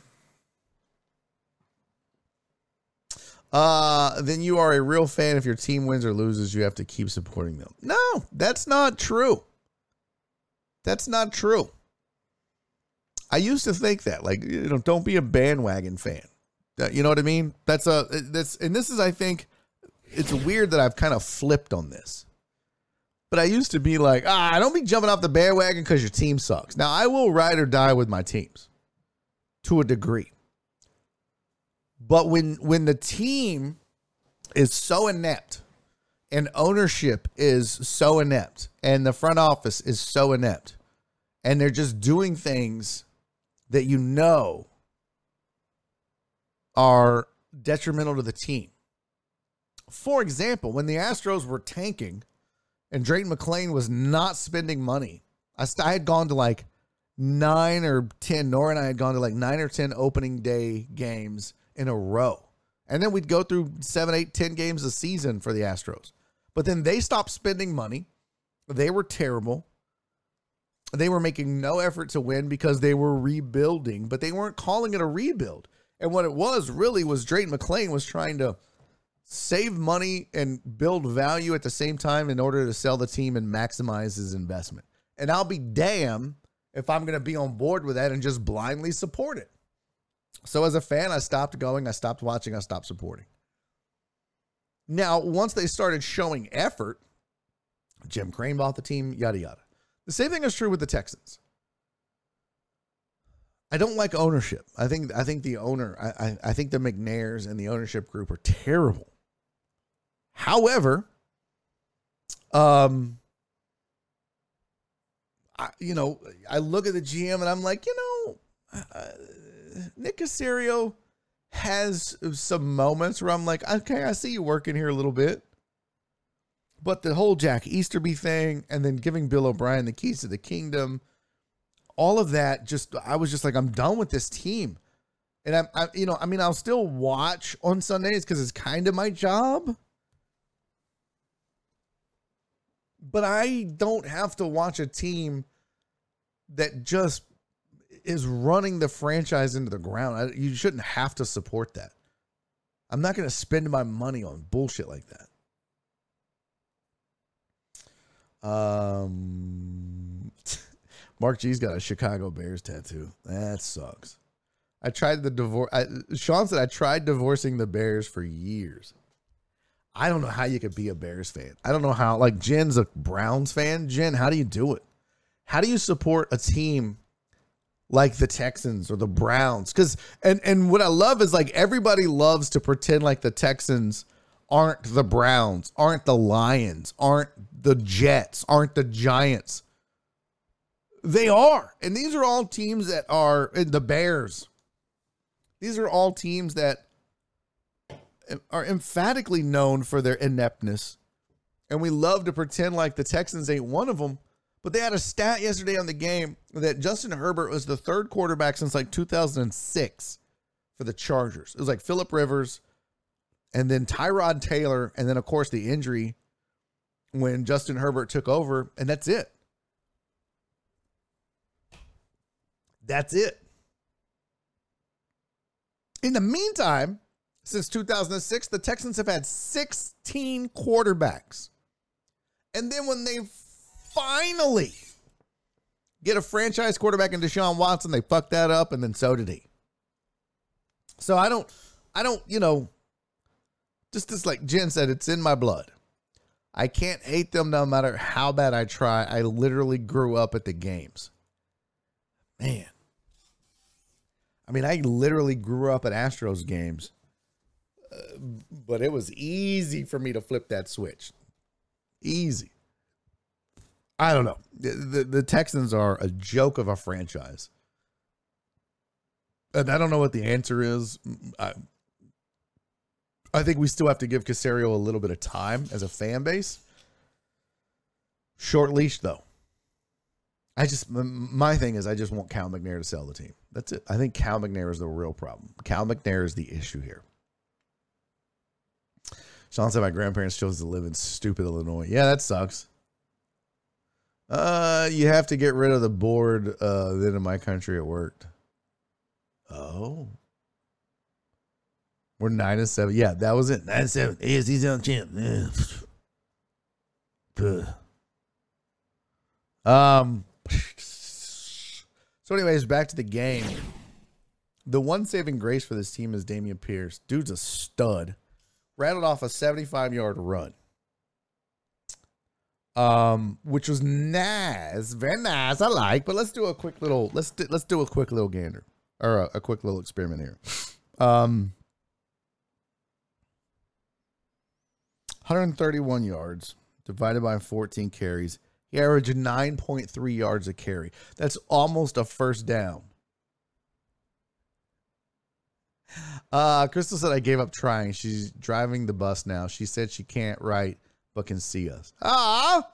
Uh, then you are a real fan. If your team wins or loses, you have to keep supporting them. No, that's not true. That's not true. I used to think that, like, you know, don't be a bandwagon fan. Uh, You know what I mean? That's a that's and this is, I think, it's weird that I've kind of flipped on this. But I used to be like, ah, don't be jumping off the bandwagon because your team sucks. Now I will ride or die with my teams to a degree. But when when the team is so inept and ownership is so inept and the front office is so inept and they're just doing things that you know are detrimental to the team. For example, when the Astros were tanking and Drayton McLane was not spending money, I, st- I had gone to like nine or 10, Nora and I had gone to like nine or 10 opening day games in a row. And then we'd go through seven, eight, 10 games a season for the Astros. But then they stopped spending money. They were terrible. They were making no effort to win because they were rebuilding, but they weren't calling it a rebuild. And what it was really was Drayton McLane was trying to save money and build value at the same time in order to sell the team and maximize his investment. And I'll be damn if I'm going to be on board with that and just blindly support it. So as a fan, I stopped going, I stopped watching, I stopped supporting. Now, once they started showing effort, Jim Crane bought the team, yada yada. The same thing is true with the Texans. I don't like ownership. I think I think the owner, I, I, I think the McNairs and the ownership group are terrible. However, um, I, you know, I look at the GM and I'm like, you know, uh, Nick Caserio has some moments where I'm like, okay, I see you working here a little bit. But the whole Jack Easterby thing and then giving Bill O'Brien the keys to the kingdom, all of that just I was just like, I'm done with this team. And I'm I, you know, I mean, I'll still watch on Sundays because it's kind of my job. But I don't have to watch a team that just is running the franchise into the ground. I, you shouldn't have to support that. I'm not going to spend my money on bullshit like that. Um, Mark G's got a Chicago Bears tattoo. That sucks. I tried the divorce. Sean said I tried divorcing the Bears for years. I don't know how you could be a Bears fan. I don't know how. Like Jen's a Browns fan. Jen, how do you do it? How do you support a team like the Texans or the Browns? Because and and what I love is like everybody loves to pretend like the Texans aren't the Browns, aren't the Lions, aren't the Jets, aren't the Giants. They are, and these are all teams that are the Bears. These are all teams that are emphatically known for their ineptness. And we love to pretend like the Texans ain't one of them. But they had a stat yesterday on the game that Justin Herbert was the third quarterback since like 2006 for the Chargers. It was like Philip Rivers and then Tyrod Taylor. And then, of course, the injury when Justin Herbert took over. And that's it. That's it. In the meantime, since 2006, the Texans have had 16 quarterbacks. And then when they finally get a franchise quarterback in Deshaun Watson, they fucked that up, and then so did he. So I don't, I don't, you know, just as like Jen said, it's in my blood. I can't hate them no matter how bad I try. I literally grew up at the games. Man. I mean, I literally grew up at Astros games, uh, but it was easy for me to flip that switch. Easy. I don't know. The, the, the Texans are a joke of a franchise. And I don't know what the answer is. I, I think we still have to give Caserio a little bit of time as a fan base. Short leash, though. I just my thing is I just want Cal McNair to sell the team. That's it. I think Cal McNair is the real problem. Cal McNair is the issue here. Sean said my grandparents chose to live in stupid Illinois. Yeah, that sucks. Uh, you have to get rid of the board. Uh, then in my country it worked. Oh, we're nine and seven. Yeah, that was it. Nine and seven. AFC South champ. Um. So, anyways, back to the game. The one saving grace for this team is Dameon Pierce. Dude's a stud. Rattled off a 75 yard run. Um, which was nice, very nice. I like, but let's do a quick little let's do, let's do a quick little gander or a, a quick little experiment here. Um, 131 yards divided by 14 carries. He averaged 9.3 yards a carry. That's almost a first down. Uh, Crystal said I gave up trying. She's driving the bus now. She said she can't write but can see us. Ah,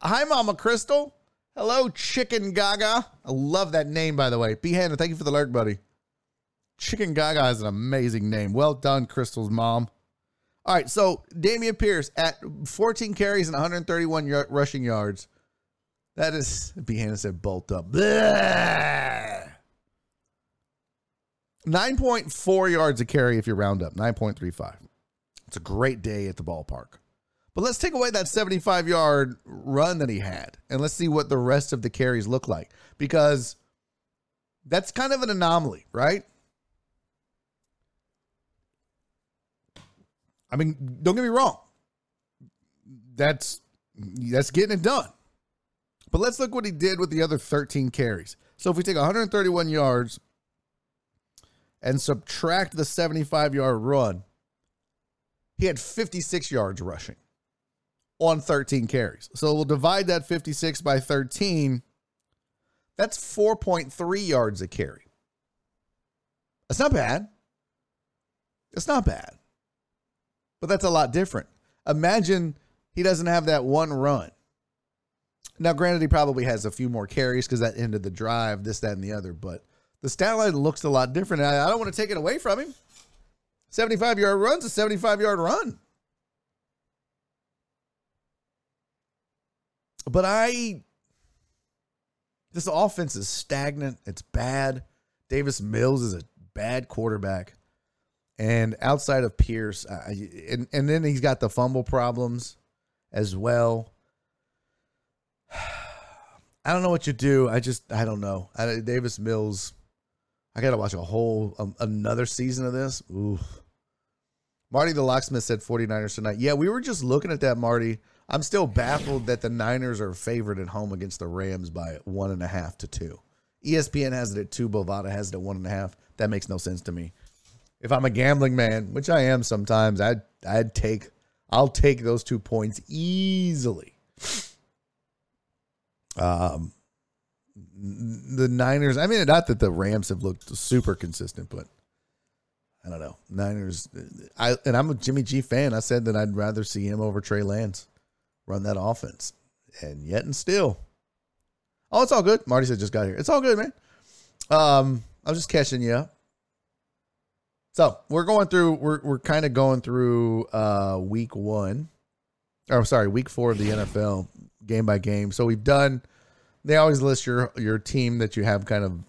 hi, Mama Crystal. Hello, Chicken Gaga. I love that name, by the way. B. Hannah, thank you for the lurk, buddy. Chicken Gaga is an amazing name. Well done, Crystal's mom. All right, so Dameon Pierce at 14 carries and 131 y- rushing yards. That is, B. Said, bolt up. Blah. 9.4 yards a carry if you round up, 9.35. It's a great day at the ballpark. But let's take away that 75 yard run that he had and let's see what the rest of the carries look like because that's kind of an anomaly, right? I mean, don't get me wrong. That's that's getting it done. But let's look what he did with the other 13 carries. So if we take 131 yards and subtract the 75 yard run, he had 56 yards rushing on 13 carries. So we'll divide that 56 by 13. That's 4.3 yards a carry. That's not bad. It's not bad. But that's a lot different. Imagine he doesn't have that one run. Now, granted, he probably has a few more carries because that ended the drive, this, that, and the other. But the stat line looks a lot different. I, I don't want to take it away from him. 75 yard run's a 75 yard run. But I, this offense is stagnant. It's bad. Davis Mills is a bad quarterback. And outside of Pierce, I, and, and then he's got the fumble problems as well. I don't know what you do. I just, I don't know. I, Davis Mills, I got to watch a whole, um, another season of this. Ooh. Marty the Locksmith said 49ers tonight. Yeah, we were just looking at that, Marty. I'm still baffled that the Niners are favored at home against the Rams by one and a half to two. ESPN has it at two. Bovada has it at one and a half. That makes no sense to me. If I'm a gambling man, which I am sometimes, I'd I'd take I'll take those two points easily. Um, the Niners. I mean, not that the Rams have looked super consistent, but I don't know. Niners. I and I'm a Jimmy G fan. I said that I'd rather see him over Trey Lance run that offense, and yet and still. Oh, it's all good. Marty said just got here. It's all good, man. Um, I was just catching you up. So we're going through. We're we're kind of going through uh week one. Or sorry, week four of the NFL game by game. So we've done. They always list your your team that you have kind of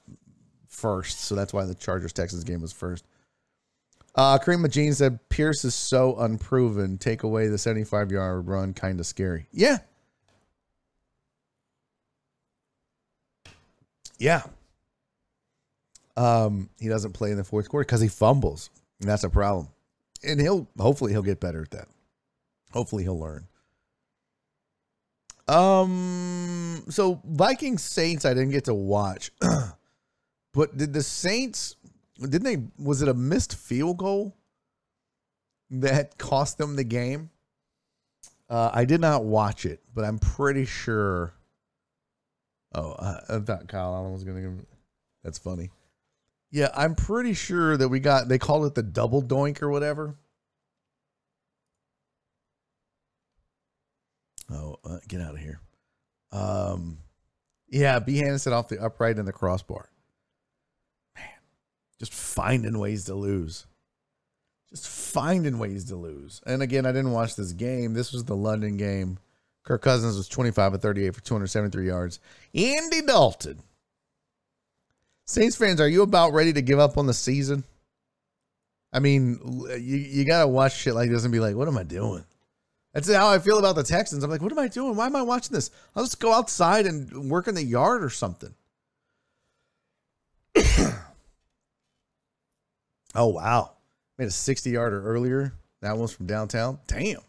first. So that's why the Chargers Texans game was first. Uh, Kareem Majin said Pierce is so unproven. Take away the 75 yard run, kind of scary. Yeah. Yeah. Um, he doesn't play in the fourth quarter because he fumbles, and that's a problem. And he'll hopefully he'll get better at that. Hopefully he'll learn. Um, so Vikings Saints I didn't get to watch, but did the Saints didn't they was it a missed field goal that cost them the game? Uh, I did not watch it, but I'm pretty sure. Oh, uh, I thought Kyle Allen was gonna give. That's funny. Yeah, I'm pretty sure that we got. They called it the double doink or whatever. Oh, uh, get out of here. Um, Yeah, B Hannison off the upright and the crossbar. Just finding ways to lose. Just finding ways to lose. And again, I didn't watch this game. This was the London game. Kirk Cousins was 25 of 38 for 273 yards. Andy Dalton. Saints fans, are you about ready to give up on the season? I mean, you, you got to watch shit like this and be like, what am I doing? That's how I feel about the Texans. I'm like, what am I doing? Why am I watching this? I'll just go outside and work in the yard or something. oh, wow. Made a 60 yarder earlier. That one's from downtown. Damn.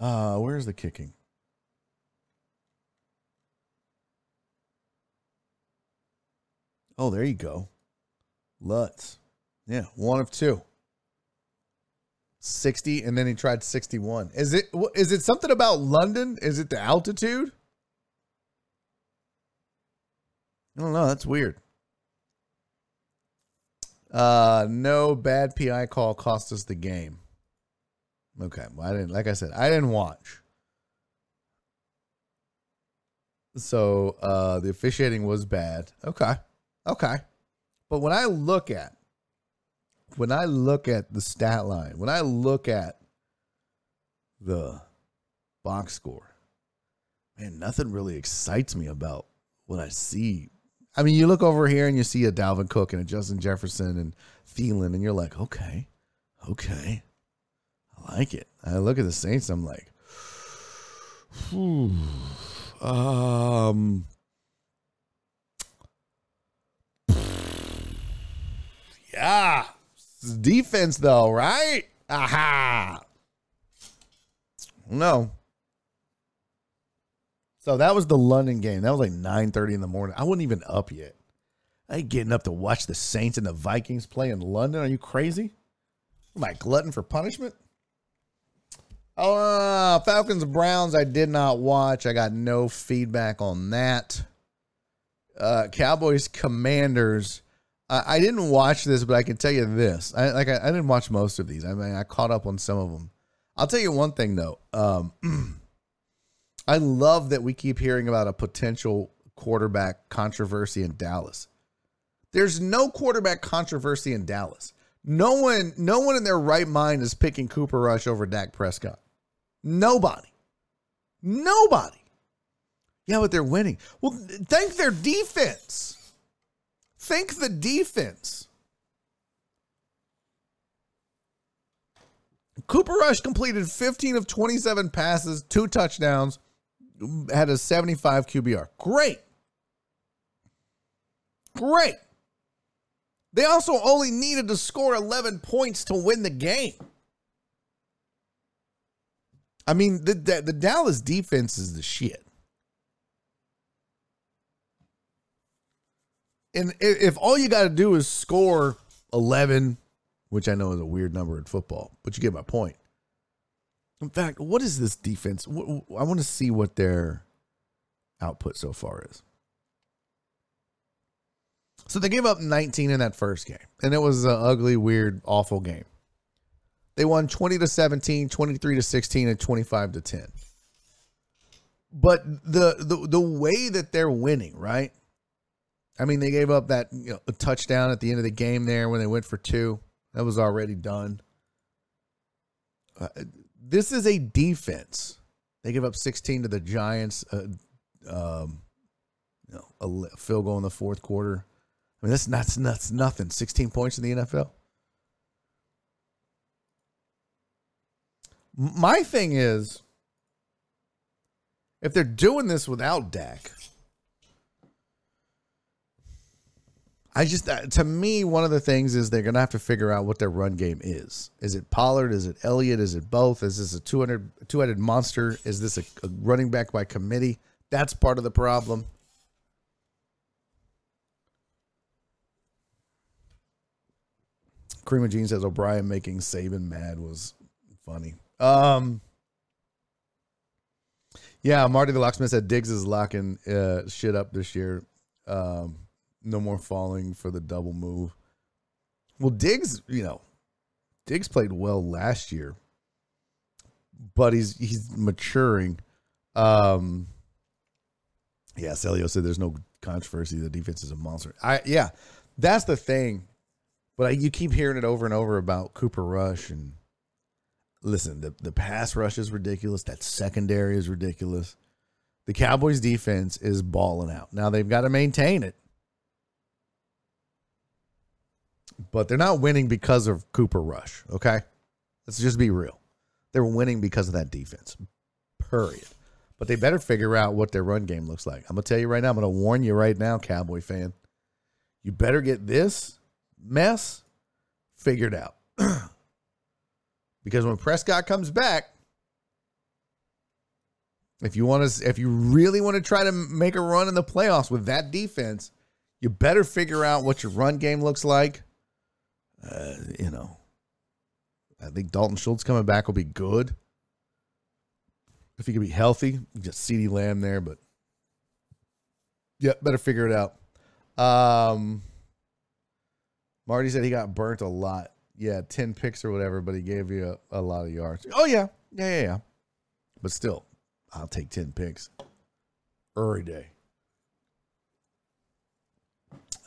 Uh, where's the kicking? Oh, there you go. Lutz. Yeah, one of two. 60 and then he tried 61. Is it is it something about London? Is it the altitude? I don't know, that's weird. Uh no bad PI call cost us the game. Okay, well, I didn't like I said, I didn't watch. So uh the officiating was bad. Okay. Okay. But when I look at when I look at the stat line, when I look at the box score, man, nothing really excites me about what I see. I mean, you look over here and you see a Dalvin Cook and a Justin Jefferson and Thielen, and you're like, okay, okay, I like it. I look at the Saints, I'm like, um, yeah, defense though, right? Aha. No. So that was the London game. That was like 9:30 in the morning. I wasn't even up yet. I ain't getting up to watch the Saints and the Vikings play in London. Are you crazy? Am I glutton for punishment? Oh, uh, Falcons Browns. I did not watch. I got no feedback on that. Uh, Cowboys Commanders. I didn't watch this, but I can tell you this. I like I, I, didn't watch most of these. I mean, I caught up on some of them. I'll tell you one thing though. Um, I love that we keep hearing about a potential quarterback controversy in Dallas. There's no quarterback controversy in Dallas. No one, no one in their right mind is picking Cooper Rush over Dak Prescott. Nobody. Nobody. Yeah, but they're winning. Well, thank their defense. Thank the defense. Cooper Rush completed 15 of 27 passes, two touchdowns, had a 75 QBR. Great. Great. They also only needed to score 11 points to win the game. I mean, the, the, the Dallas defense is the shit. and if all you got to do is score 11, which I know is a weird number in football, but you get my point. In fact, what is this defense? I want to see what their output so far is. So they gave up 19 in that first game, and it was an ugly, weird, awful game. They won 20 to 17, 23 to 16, and 25 to 10. But the the the way that they're winning, right? I mean, they gave up that you know, touchdown at the end of the game there when they went for two. That was already done. Uh, this is a defense. They give up 16 to the Giants. Uh, um, you know, a field goal in the fourth quarter. I mean, that's that's that's nothing. 16 points in the NFL. My thing is, if they're doing this without Dak, I just, uh, to me, one of the things is they're going to have to figure out what their run game is. Is it Pollard? Is it Elliott? Is it both? Is this a 200, two-headed monster? Is this a, a running back by committee? That's part of the problem. Cream of Jean says O'Brien making Saban mad was funny. Um, yeah, Marty the Locksmith said Diggs is locking uh, shit up this year. Um, no more falling for the double move. Well, Diggs, you know, Diggs played well last year, but he's he's maturing. Um, Yeah, Celio said there's no controversy. The defense is a monster. I yeah, that's the thing. But I, you keep hearing it over and over about Cooper Rush and listen, the the pass rush is ridiculous. That secondary is ridiculous. The Cowboys defense is balling out. Now they've got to maintain it. But they're not winning because of Cooper Rush, okay? Let's just be real. They're winning because of that defense. Period. But they better figure out what their run game looks like. I'm to tell you right now, I'm to warn you right now, Cowboy fan. You better get this mess figured out. because when Prescott comes back, if you want to if you really want to try to make a run in the playoffs with that defense, you better figure out what your run game looks like. Uh, you know, I think Dalton Schultz coming back will be good if he can be healthy. Just CeeDee Lamb there, but yeah, better figure it out. Um, Marty said he got burnt a lot. Yeah, ten picks or whatever, but he gave you a, a lot of yards. Oh yeah, yeah, yeah, yeah. But still, I'll take ten picks every day.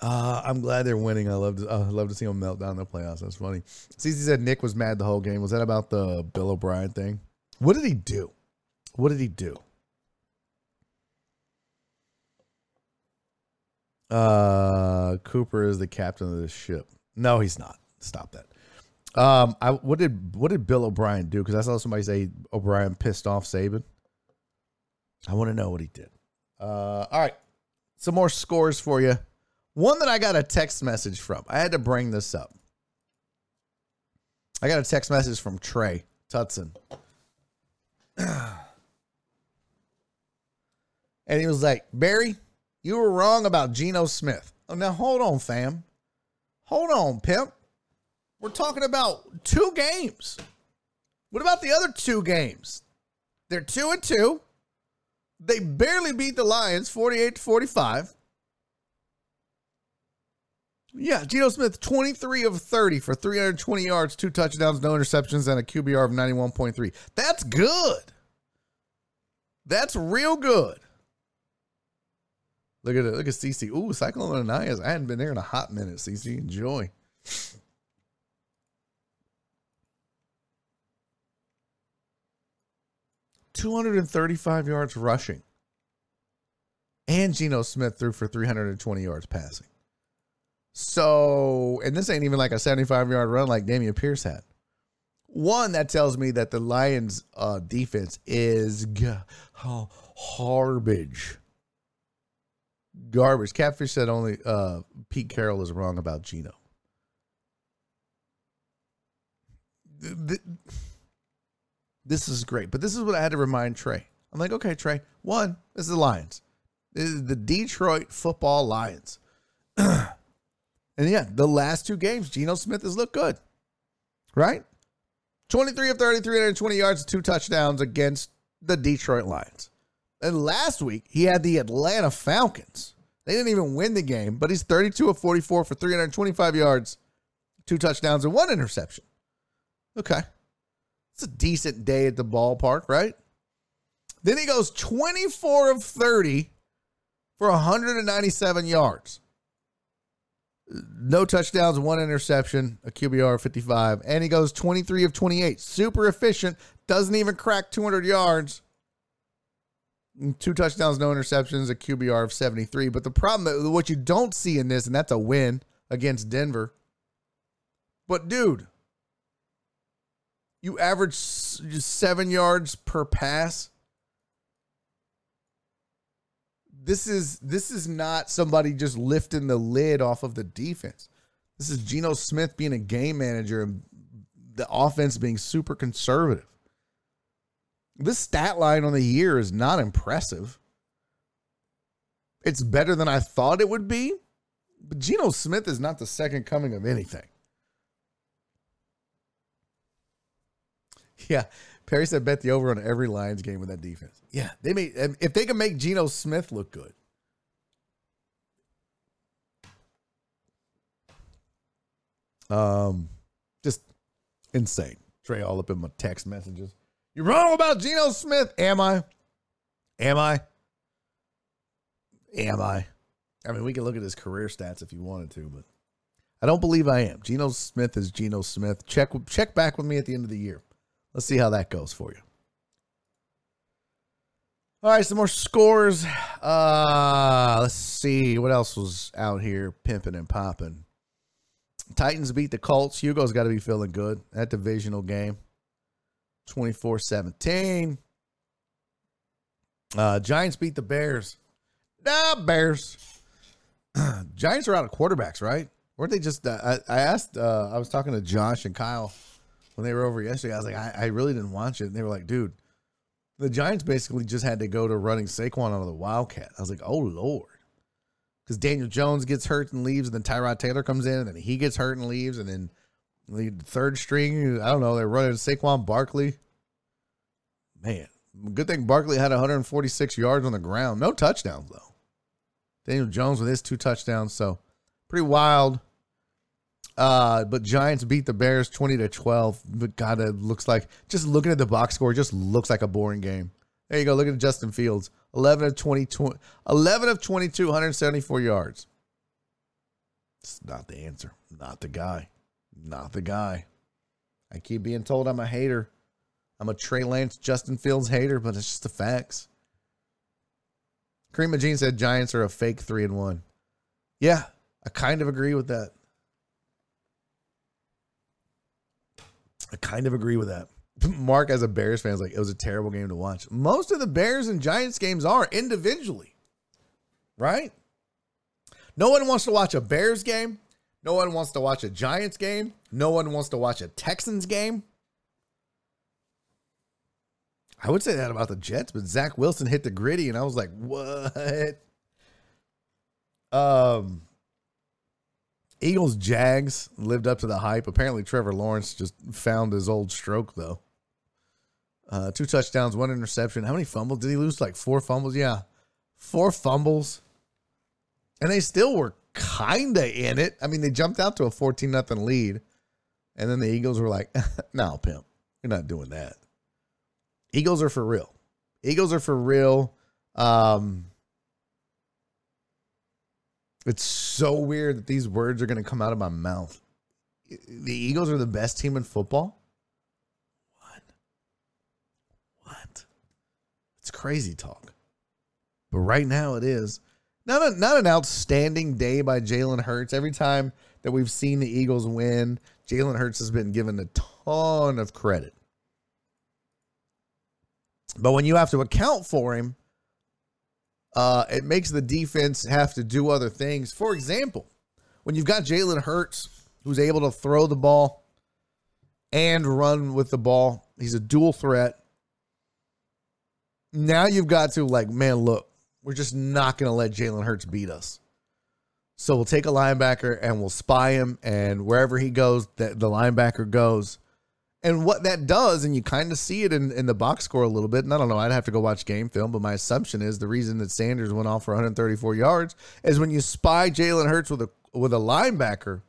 Uh, I'm glad they're winning. I love to, I love to see them melt down the playoffs. That's funny. CC said Nick was mad the whole game. Was that about the Bill O'Brien thing? What did he do? What did he do? Uh, Cooper is the captain of this ship. No, he's not. Stop that. Um, I what did what did Bill O'Brien do? Because I saw somebody say O'Brien pissed off Saban. I want to know what he did. Uh, all right, some more scores for you. One that I got a text message from. I had to bring this up. I got a text message from Trey Tutson. And he was like, Barry, you were wrong about Geno Smith. Oh, now hold on, fam. Hold on, pimp. We're talking about two games. What about the other two games? They're two and two. They barely beat the Lions 48 to 45. Yeah, Geno Smith, 23 of 30 for 320 yards, two touchdowns, no interceptions, and a QBR of 91.3. That's good. That's real good. Look at it. Look at CC. Ooh, Cyclone Anaya's. I hadn't been there in a hot minute, CC. Enjoy. Two hundred and thirty-five yards rushing, and Geno Smith threw for three hundred and twenty yards passing. So, and this ain't even like a seventy-five yard run like Dameon Pierce had. One that tells me that the Lions' uh, defense is g- garbage garbage. Catfish said only uh, Pete Carroll is wrong about Geno. This is great, but this is what I had to remind Trey. I'm like, okay, Trey. One, this is the Lions. This is the Detroit Football Lions. and yeah, the last two games, Geno Smith has looked good, right? 23 of 30, 320 yards, two touchdowns against the Detroit Lions. And last week, he had the Atlanta Falcons. They didn't even win the game, but he's 32 of 44 for 325 yards, two touchdowns, and one interception. Okay. It's a decent day at the ballpark, right? Then he goes 24 of 30 for 197 yards. No touchdowns, one interception, a QBR of 55. And he goes 23 of 28. Super efficient, doesn't even crack 200 yards two touchdowns, no interceptions, a QBR of 73. But the problem, what you don't see in this, and that's a win against Denver. But dude, you average seven yards per pass. This is this is not somebody just lifting the lid off of the defense. This is Geno Smith being a game manager and the offense being super conservative. This stat line on the year is not impressive. It's better than I thought it would be, but Geno Smith is not the second coming of anything. Yeah, Perry said bet the over on every Lions game with that defense. Yeah, they may if they can make Geno Smith look good. Um, just insane. Trey all up in my text messages. You're wrong about Geno Smith. Am I? Am I? Am I? I mean, we can look at his career stats if you wanted to, but I don't believe I am. Geno Smith is Geno Smith. Check check back with me at the end of the year. Let's see how that goes for you. All right, some more scores. Uh, let's see what else was out here pimping and popping. Titans beat the Colts. Hugo's got to be feeling good. That divisional game. 24 17. Uh, Giants beat the Bears. Nah, Bears. Giants are out of quarterbacks, right? Weren't they just? Uh, I, I asked. Uh, I was talking to Josh and Kyle when they were over yesterday. I was like, I, I really didn't watch it, and they were like, dude, the Giants basically just had to go to running Saquon out of the Wildcat. I was like, oh lord, because Daniel Jones gets hurt and leaves, and then Tyrod Taylor comes in, and then he gets hurt and leaves, and then the third string. I don't know. They're running Saquon Barkley. Man, good thing Barkley had 146 yards on the ground, no touchdowns though. Daniel Jones with his two touchdowns, so pretty wild. Uh, but Giants beat the Bears 20 to 12. But God, it looks like just looking at the box score, just looks like a boring game. There you go. Look at Justin Fields 11 of 20, 11 of 22, 174 yards. It's not the answer. Not the guy. Not the guy. I keep being told I'm a hater. I'm a Trey Lance, Justin Fields hater, but it's just the facts. Kareem Jean said Giants are a fake three and one. Yeah, I kind of agree with that. I kind of agree with that. Mark, as a Bears fan, is like, it was a terrible game to watch. Most of the Bears and Giants games are individually, right? No one wants to watch a Bears game. No one wants to watch a Giants game. No one wants to watch a Texans game. I would say that about the Jets, but Zach Wilson hit the griddy, and I was like, what? Um, Eagles Jags lived up to the hype. Apparently, Trevor Lawrence just found his old stroke, though. Uh, two touchdowns, one interception. How many fumbles did he lose? Like four fumbles? Yeah, four fumbles. And they still were kind of in it. I mean, they jumped out to a 14 nothing lead. And then the Eagles were like, no, pimp, you're not doing that. Eagles are for real. Eagles are for real. Um, it's so weird that these words are going to come out of my mouth. The Eagles are the best team in football. What? What? It's crazy talk. But right now it is. Not, a, not an outstanding day by Jalen Hurts. Every time that we've seen the Eagles win, Jalen Hurts has been given a ton of credit. But when you have to account for him, uh, it makes the defense have to do other things. For example, when you've got Jalen Hurts, who's able to throw the ball and run with the ball, he's a dual threat. Now you've got to, like, man, look, we're just not going to let Jalen Hurts beat us. So we'll take a linebacker and we'll spy him, and wherever he goes, that the linebacker goes. And what that does, and you kind of see it in, in the box score a little bit, and I don't know, I'd have to go watch game film, but my assumption is the reason that Sanders went off for 134 yards is when you spy Jalen Hurts with a with a linebacker,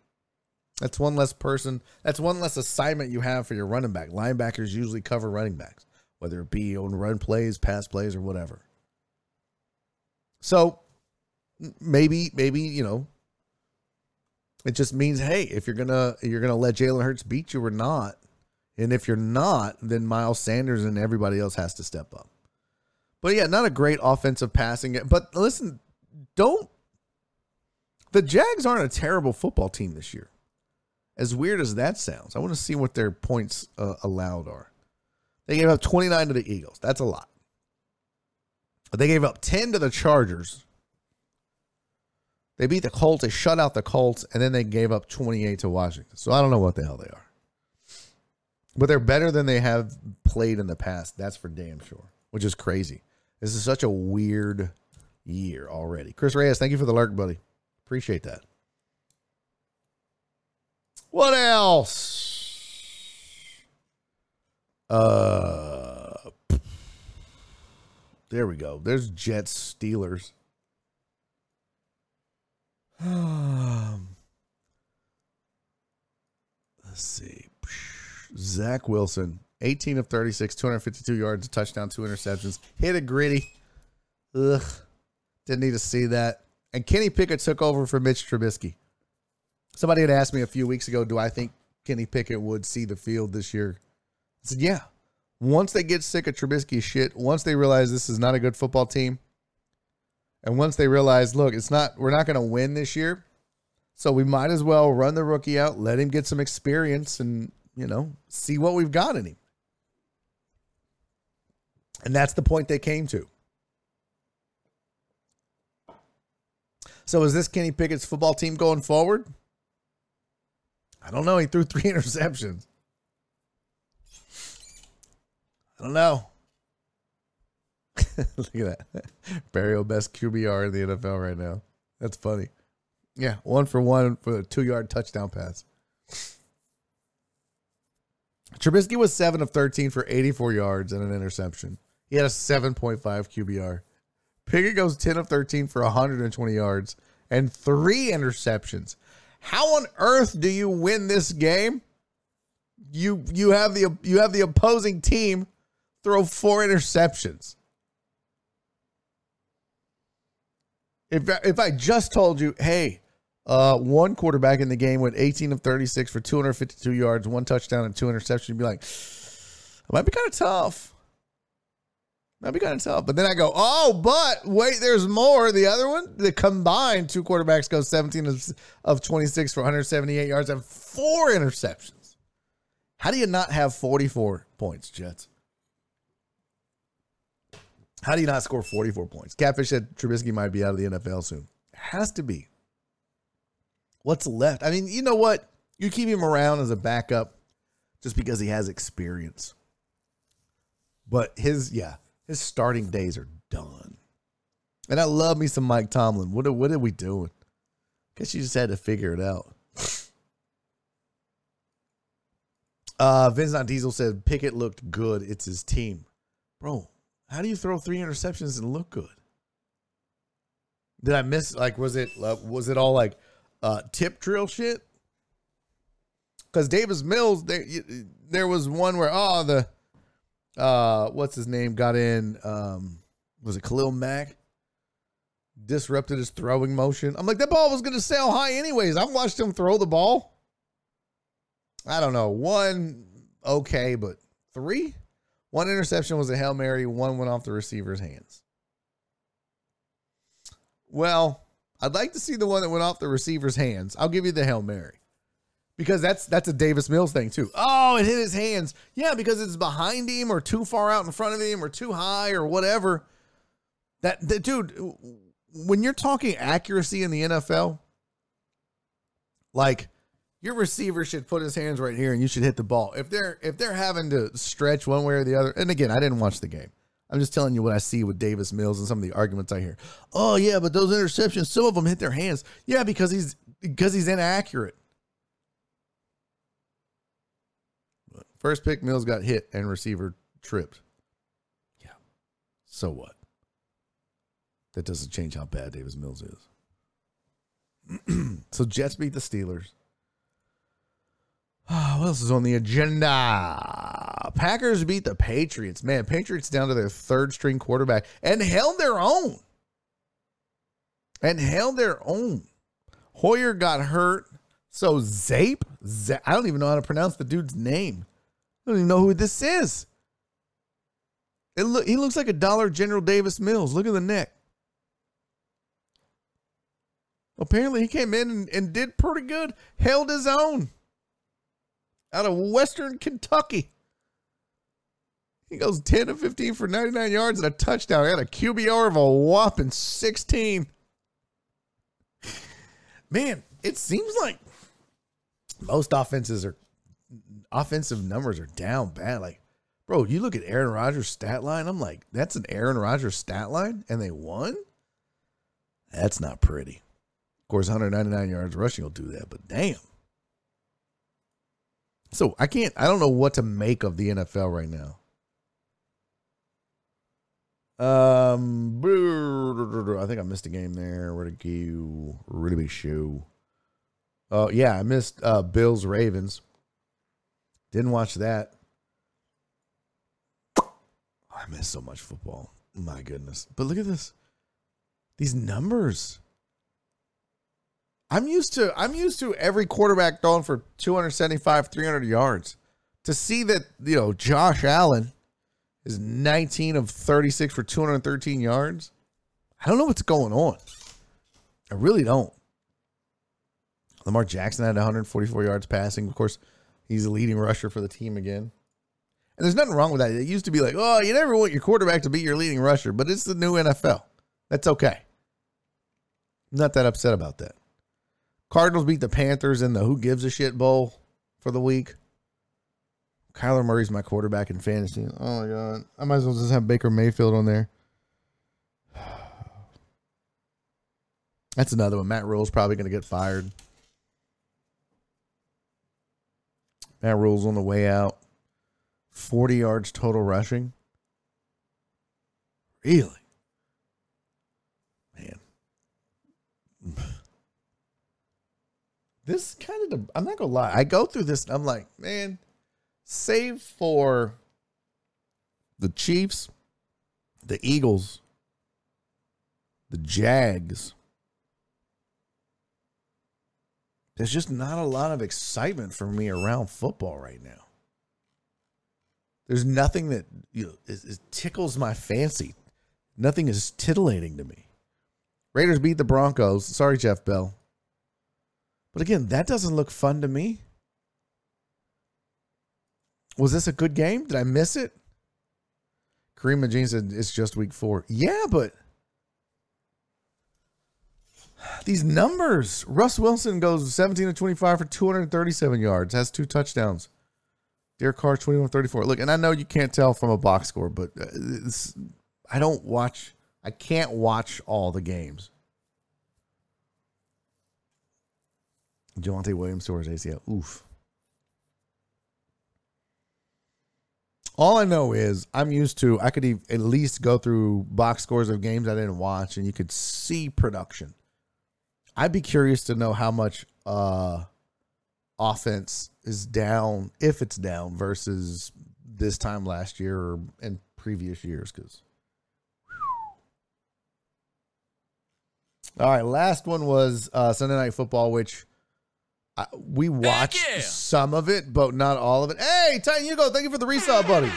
that's one less person, that's one less assignment you have for your running back. Linebackers usually cover running backs, whether it be on run plays, pass plays, or whatever. So maybe, maybe, you know, it just means, hey, if you're gonna you're gonna let Jalen Hurts beat you or not, and if you're not, then Miles Sanders and everybody else has to step up. But yeah, not a great offensive passing. But listen, don't. The Jags aren't a terrible football team this year. As weird as that sounds, I want to see what their points uh, allowed are. They gave up 29 to the Eagles. That's a lot. They gave up 10 to the Chargers. They beat the Colts. They shut out the Colts, and then they gave up 28 to Washington. So I don't know what the hell they are. But they're better than they have played in the past. That's for damn sure, which is crazy. This is such a weird year already. Chris Reyes, thank you for the lurk, buddy. Appreciate that. What else? Uh, there we go. There's Jets Steelers. Let's see. Zach Wilson, 18 of 36, 252 yards, a touchdown, two interceptions. Hit a griddy. Ugh. Didn't need to see that. And Kenny Pickett took over for Mitch Trubisky. Somebody had asked me a few weeks ago, do I think Kenny Pickett would see the field this year? I said, yeah. Once they get sick of Trubisky's shit, once they realize this is not a good football team, and once they realize, look, it's not, we're not going to win this year, so we might as well run the rookie out, let him get some experience, and you know, see what we've got in him. And that's the point they came to. So is this Kenny Pickett's football team going forward? I don't know. He threw three interceptions. I don't know. Look at that. Berrios best QBR in the NFL right now. That's funny. Yeah, one for one for a two yard touchdown pass. Trubisky was 7 of 13 for 84 yards and an interception. He had a 7.5 QBR. Pickett goes 10 of 13 for 120 yards and three interceptions. How on earth do you win this game? You you have the you have the opposing team throw four interceptions. If if I just told you, hey, uh, one quarterback in the game went 18 of 36 for 252 yards, one touchdown, and two interceptions. You'd be like, it might be kind of tough. Might be kind of tough. But then I go, oh, but wait, there's more. The other one, the combined two quarterbacks go 17 of, of 26 for 178 yards and four interceptions. How do you not have 44 points, Jets? How do you not score 44 points? Catfish said Trubisky might be out of the NFL soon. Has to be. What's left? I mean, you know what? You keep him around as a backup just because he has experience. But his, yeah, his starting days are done. And I love me some Mike Tomlin. What are, what are we doing? Guess you just had to figure it out. Uh, Vince Not Diesel said Pickett looked good. It's his team. Bro, how do you throw three interceptions and look good? Did I miss like was it uh, was it all like uh, tip drill shit. Because Davis Mills, there there was one where oh the uh what's his name got in um was it Khalil Mack disrupted his throwing motion. I'm like that ball was gonna sail high anyways. I've watched him throw the ball. I don't know one okay, but three. One interception was a hail mary. One went off the receiver's hands. Well, I'd like to see the one that went off the receiver's hands. I'll give you the Hail Mary. Because that's that's a Davis Mills thing too. Oh, it hit his hands. Yeah, because it's behind him or too far out in front of him or too high or whatever. That, that dude, when you're talking accuracy in the NFL, like your receiver should put his hands right here and you should hit the ball. If they're if they're having to stretch one way or the other, and again, I didn't watch the game. I'm just telling you what I see with Davis Mills and some of the arguments I hear. Oh yeah, but those interceptions, some of them hit their hands. Yeah, because he's because he's inaccurate. First pick, Mills got hit and receiver tripped. Yeah. So what? That doesn't change how bad Davis Mills is. so Jets beat the Steelers. Ah, what else is on the agenda? Packers beat the Patriots. Man, Patriots down to their third string quarterback and held their own. And held their own. Hoyer got hurt. So Zappe, I don't even know how to pronounce the dude's name. I don't even know who this is. It he looks like a Dollar General Davis Mills. Look at the neck. Apparently, he came in and, and did pretty good. Held his own out of Western Kentucky. He goes 10 to 15 for 99 yards and a touchdown. He had a QBR of a whopping 16. Man, it seems like most offenses are offensive numbers are down bad. Like, bro, you look at Aaron Rodgers' stat line. I'm like, that's an Aaron Rodgers stat line, and they won. That's not pretty. Of course, 199 yards rushing will do that, but damn. So I can't. I don't know what to make of the NFL right now. Um, I think I missed a game there. Where to go? Really big show. Oh yeah, I missed uh, Bills Ravens. Didn't watch that. I miss so much football. My goodness. But look at this. These numbers. I'm used to I'm used to every quarterback throwing for 275, 300 yards. To see that, you know, Josh Allen is 19 of 36 for 213 yards. I don't know what's going on. I really don't. Lamar Jackson had 144 yards passing. Of course, he's the leading rusher for the team again. And there's nothing wrong with that. It used to be like, oh, you never want your quarterback to be your leading rusher, but it's the new NFL. That's okay. I'm not that upset about that. Cardinals beat the Panthers in the Who Gives a Shit Bowl for the week. Kyler Murray's my quarterback in fantasy. Oh my god. I might as well just have Baker Mayfield on there. That's another one. Matt Rhule's probably going to get fired. Matt Rhule's on the way out. 40 yards total rushing. Really? Man. This kind of, I'm not going to lie. I go through this I'm like, man, save for the Chiefs, the Eagles, the Jags. There's just not a lot of excitement for me around football right now. There's nothing that you know is, is tickles my fancy. Nothing is titillating to me. Raiders beat the Broncos. Sorry, Jeff Bell. But again, that doesn't look fun to me. Was this a good game? Did I miss it? Kareem Majin said it's just week four. Yeah, but these numbers. Russ Wilson goes 17 to 25 for 237 yards, has two touchdowns. Derek Carr 21 34. Look, and I know you can't tell from a box score, but uh, I don't watch, I can't watch all the games. Javonte Williams towards ACL. Oof. All I know is I'm used to, I could at least go through box scores of games I didn't watch and you could see production. I'd be curious to know how much uh, offense is down, if it's down, versus this time last year or in previous years. Because, all right, last one was uh, Sunday Night Football, which I, we watched yeah. some of it, but not all of it. Hey, Titan Hugo, thank you for the resale, buddy.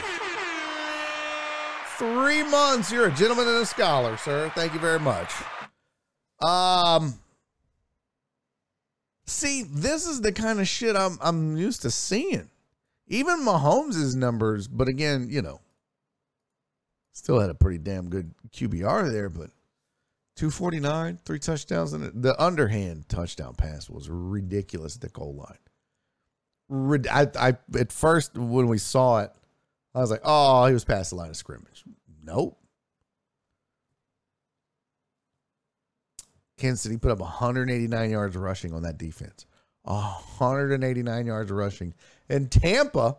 Three months. You're a gentleman and a scholar, sir. Thank you very much. Um, see, this is the kind of shit I'm I'm used to seeing. Even Mahomes' numbers, but again, you know, still had a pretty damn good QBR there, but 249, three touchdowns, and the underhand touchdown pass was ridiculous at the goal line. I, I at first when we saw it, I was like, "Oh, he was past the line of scrimmage." Nope. Kansas City put up 189 yards rushing on that defense. 189 yards rushing, and Tampa,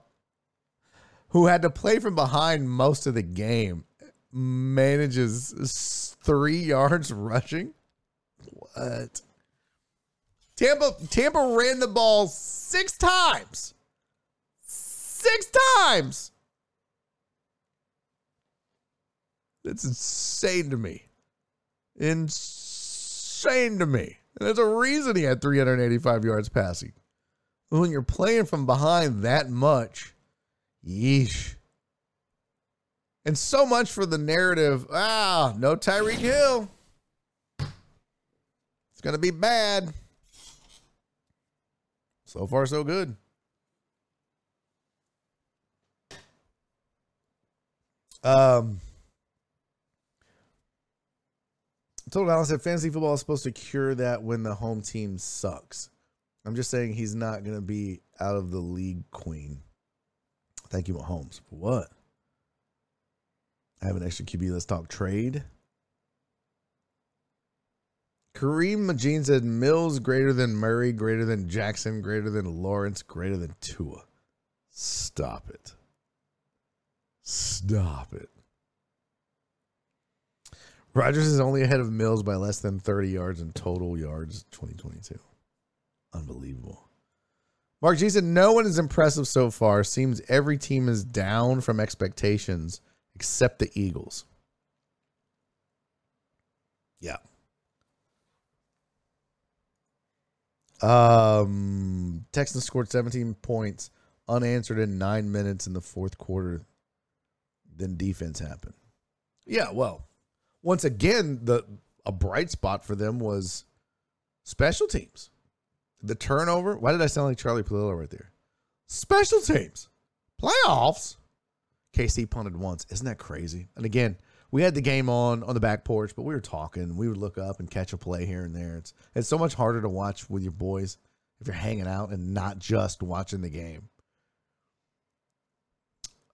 who had to play from behind most of the game, manages three yards rushing. What? Tampa Tampa ran the ball six times. Six times. That's insane to me. Insane to me. And there's a reason he had 385 yards passing. When you're playing from behind that much, yeesh. And so much for the narrative. Ah, no Tyreek Hill. It's going to be bad. So far, so good. Um, I told Alan said fantasy football is supposed to cure that when the home team sucks. I'm just saying he's not going to be out of the league queen. Thank you, Mahomes. What? I have an extra QB. Let's talk trade. Kareem Majin said Mills greater than Murray, greater than Jackson, greater than Lawrence, greater than Tua. Stop it. Stop it. Rodgers is only ahead of Mills by less than 30 yards in total yards 2022. Unbelievable. Mark G said, No one is impressive so far. Seems every team is down from expectations except the Eagles. Yeah. Um, Texans scored 17 points unanswered in nine minutes in the fourth quarter. Then defense happened. Yeah, well, once again, the a bright spot for them was special teams. The turnover. Why did I sound like Charlie Pallilo right there? Special teams, playoffs. KC punted once. Isn't that crazy? And again, we had the game on on the back porch, but we were talking. We would look up and catch a play here and there. It's it's so much harder to watch with your boys if you're hanging out and not just watching the game.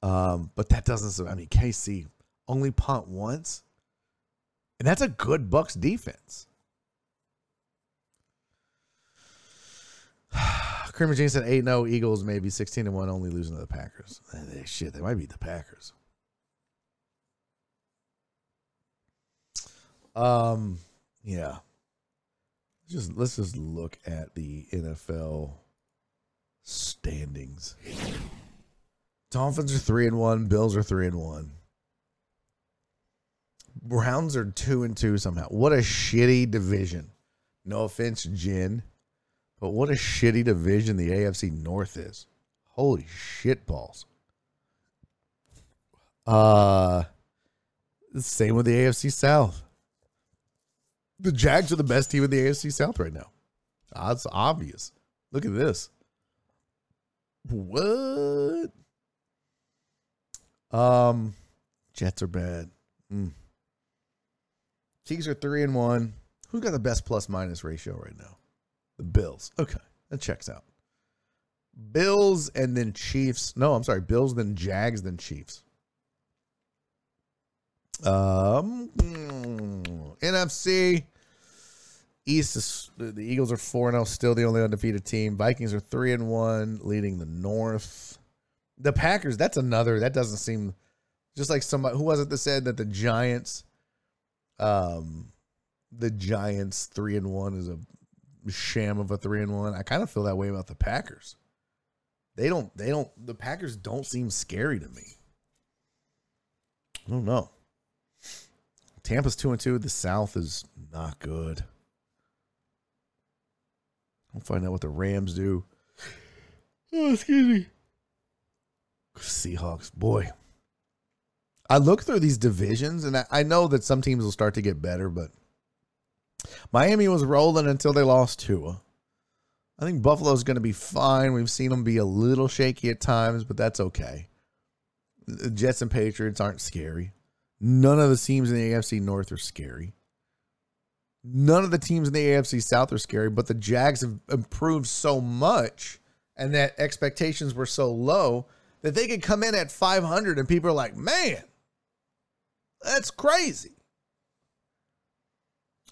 Um, but that doesn't. I mean, KC only punt once, and that's a good Bucks defense. Kramer Jean said 8 0 Eagles, maybe 16 and 1, only losing to the Packers. Eh, shit, they might beat the Packers. Um, yeah. Just let's just look at the NFL standings. Dolphins are three and one. Bills are three and one. Browns are two and two somehow. What a shitty division. No offense, Jen, but what a shitty division the AFC North is. Holy shit balls. Uh same with the AFC South. The Jags are the best team in the AFC South right now. That's obvious. Look at this. What? Um, Jets are bad. Mm. Chiefs are three and one. Who's got the best plus minus ratio right now? The Bills. Okay, that checks out. Bills and then Chiefs. No, I'm sorry. Bills, then Jags, then Chiefs. Um, mm, NFC East is the Eagles are four and zero, still the only undefeated team. Vikings are three and one, leading the North. The Packers. That's another. That doesn't seem just like somebody who was it that said that the Giants, um, the Giants three and one is a sham of a three and one. I kind of feel that way about the Packers. They don't. They don't. The Packers don't seem scary to me. I don't know. Tampa's two and two. The South is not good. I'll find out what the Rams do. Oh, excuse me. Seahawks, boy. I look through these divisions, and I, I know that some teams will start to get better, but Miami was rolling until they lost Tua. I think Buffalo's going to be fine. We've seen them be a little shaky at times, but that's okay. The Jets and Patriots aren't scary. None of the teams in the AFC North are scary. None of the teams in the AFC South are scary, but the Jags have improved so much and that expectations were so low that they could come in at 500 and people are like, man, that's crazy.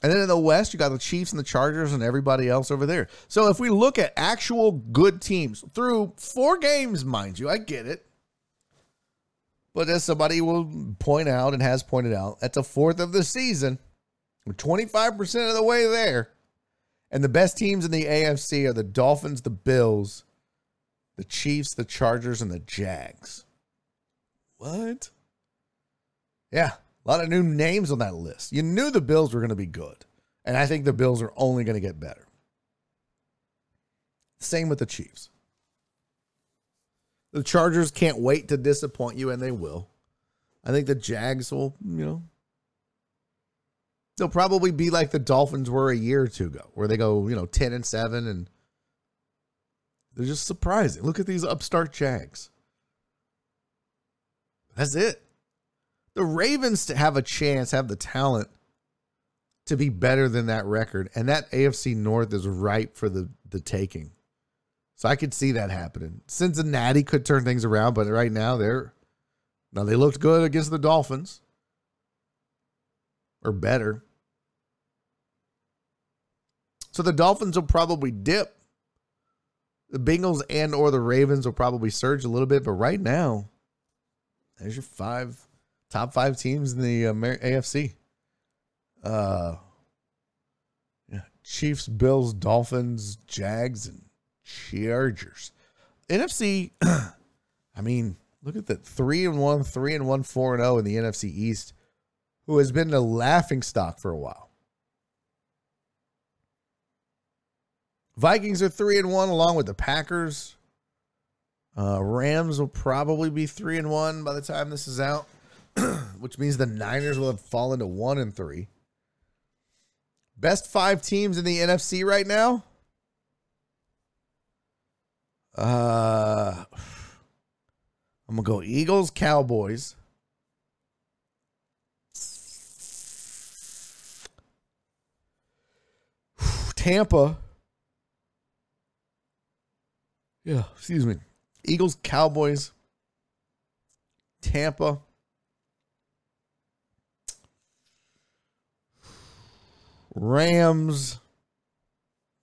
And then in the West, you got the Chiefs and the Chargers and everybody else over there. So if we look at actual good teams through four games, mind you, I get it. But as somebody will point out and has pointed out, at the fourth of the season, we're 25% of the way there. And the best teams in the AFC are the Dolphins, the Bills, the Chiefs, the Chargers, and the Jags. What? Yeah, a lot of new names on that list. You knew the Bills were going to be good. And I think the Bills are only going to get better. Same with the Chiefs. The Chargers can't wait to disappoint you, and they will. I think the Jags will, you know, they'll probably be like the Dolphins were a year or two ago, where they go, you know, 10 and 7 and they're just surprising. Look at these upstart Jags. That's it. The Ravens to have a chance, have the talent to be better than that record, and that AFC North is ripe for the the taking. So I could see that happening. Cincinnati could turn things around, but right now they're now they looked good against the Dolphins. Or better. So the Dolphins will probably dip. The Bengals and or the Ravens will probably surge a little bit, but right now, there's your five top five teams in the Amer- AFC. Uh, yeah, Chiefs, Bills, Dolphins, Jags, and Chargers. NFC. I mean, look at that three and one, three and one, four and zero in the NFC East, who has been a laughing stock for a while. Vikings are three and one, along with the Packers. Uh, Rams will probably be three and one by the time this is out, which means the Niners will have fallen to one and three. Best five teams in the NFC right now. Uh, I'm gonna go Eagles, Cowboys. Tampa. Yeah, excuse me. Eagles, Cowboys, Tampa. Rams,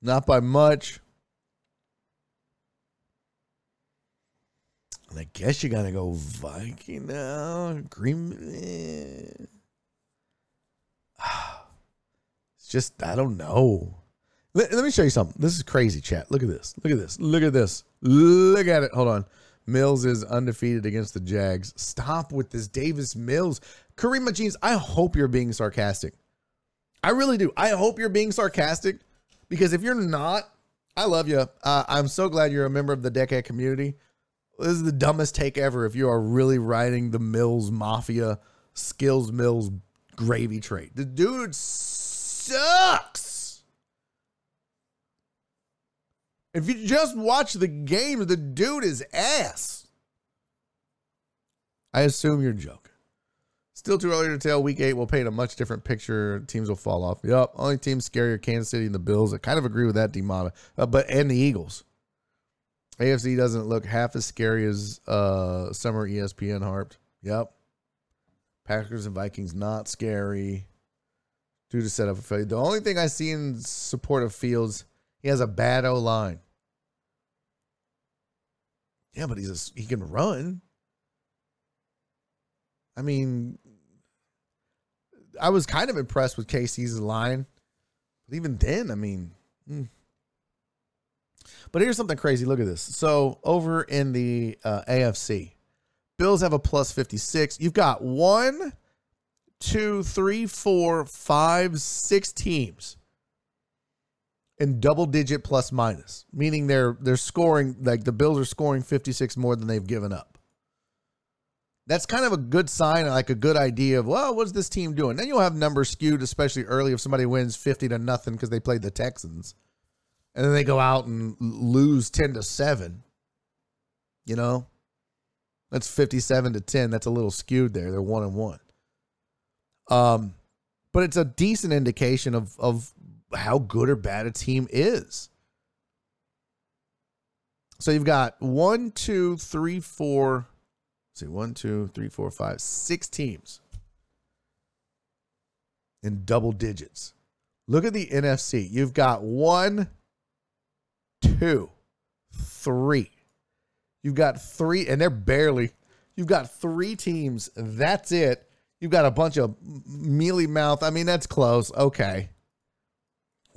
not by much. And I guess you gotta go Viking now. Green. Eh. It's just I don't know. Let, let me show you something. This is crazy, chat. Look at this. Look at this. Look at this. Look at it. Hold on. Mills is undefeated against the Jags. Stop with this Davis Mills. Kareem Jeans, I hope you're being sarcastic. I really do. I hope you're being sarcastic because if you're not, I love you. Uh, I'm so glad you're a member of the Deckhead community. This is the dumbest take ever if you are really riding the Mills Mafia, Skills Mills gravy train. The dude sucks. If you just watch the game, the dude is ass. I assume you're joking. Still too early to tell. Week eight will paint a much different picture. Teams will fall off. Yep. Only teams scarier Kansas City and the Bills. I kind of agree with that, Demata. Uh, but and the Eagles. AFC doesn't look half as scary as uh, summer ESPN harped. Yep. Packers and Vikings not scary. Due to set up failure. The only thing I see in support of Fields, he has a bad O line. Yeah, but he's a, he can run. I mean, I was kind of impressed with KC's line, but even then, I mean. Hmm. But here's something crazy. Look at this. So over in the uh, AFC, Bills have a plus 56. You've got one, two, three, four, five, six teams in double digit plus minus, meaning they're they're scoring like the Bills are scoring 56 more than they've given up. That's kind of a good sign, like a good idea of well, what's this team doing? Then you'll have numbers skewed, especially early if somebody wins 50 to nothing because they played the Texans, and then they go out and lose 10 to seven. You know, that's 57 to 10. That's a little skewed there. They're one and one. Um, but it's a decent indication of of how good or bad a team is. So you've got one, two, three, four. See, one, two, three, four, five, six teams in double digits. Look at the NFC. You've got one, two, three. You've got three, and they're barely. You've got three teams. That's it. You've got a bunch of mealy mouth. I mean, that's close. Okay.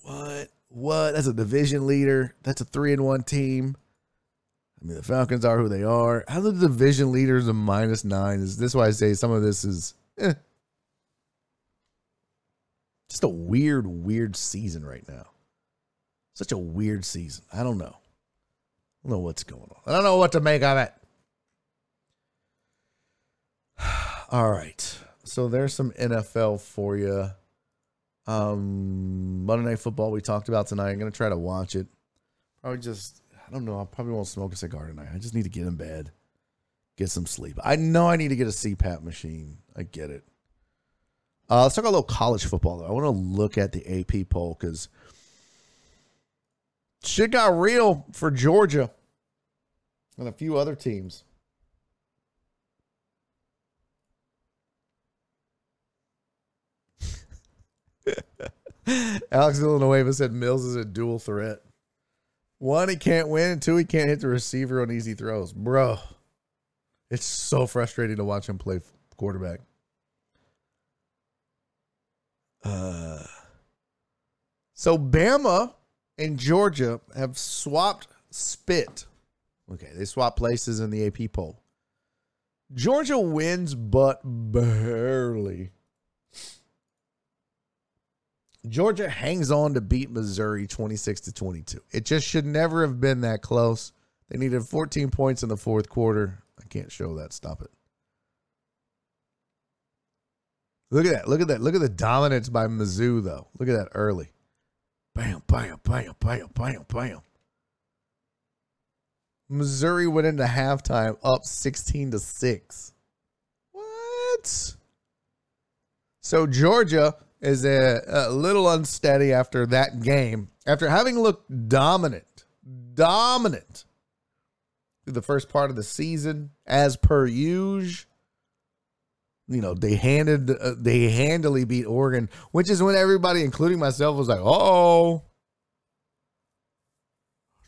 What? What? That's a division leader. That's a three and one team. I mean, the Falcons are who they are. How the division leaders a minus nine? Is this why I say some of this is eh. just a weird, weird season right now. Such a weird season. I don't know. I don't know what's going on. I don't know what to make of it. All right. So there's some NFL for you. Um, Monday Night Football we talked about tonight. I'm gonna try to watch it. Probably just I don't know. I probably won't smoke a cigar tonight. I just need to get in bed, get some sleep. I know I need to get a CPAP machine. I get it. Uh, let's talk a little college football though. I want to look at the AP poll because shit got real for Georgia and a few other teams. Alex Villanueva said Mills is a dual threat. One, he can't win, and two, he can't hit the receiver on easy throws. Bro, it's so frustrating to watch him play quarterback. Uh, so Bama and Georgia have swapped spit. Okay, they swapped places in the AP poll. Georgia wins, but barely. Georgia hangs on to beat Missouri 26 to 22. It just should never have been that close. They needed 14 points in the fourth quarter. I can't show that. Stop it. Look at that. Look at that. Look at the dominance by Mizzou, though. Look at that early. Bam, bam, bam, bam, bam, bam. Missouri went into halftime up 16 to 6. What? So Georgia is a, a little unsteady after that game. After having looked dominant, dominant through the first part of the season, as per usual. You know, they handed uh, they handily beat Oregon, which is when everybody, including myself, was like, "Oh,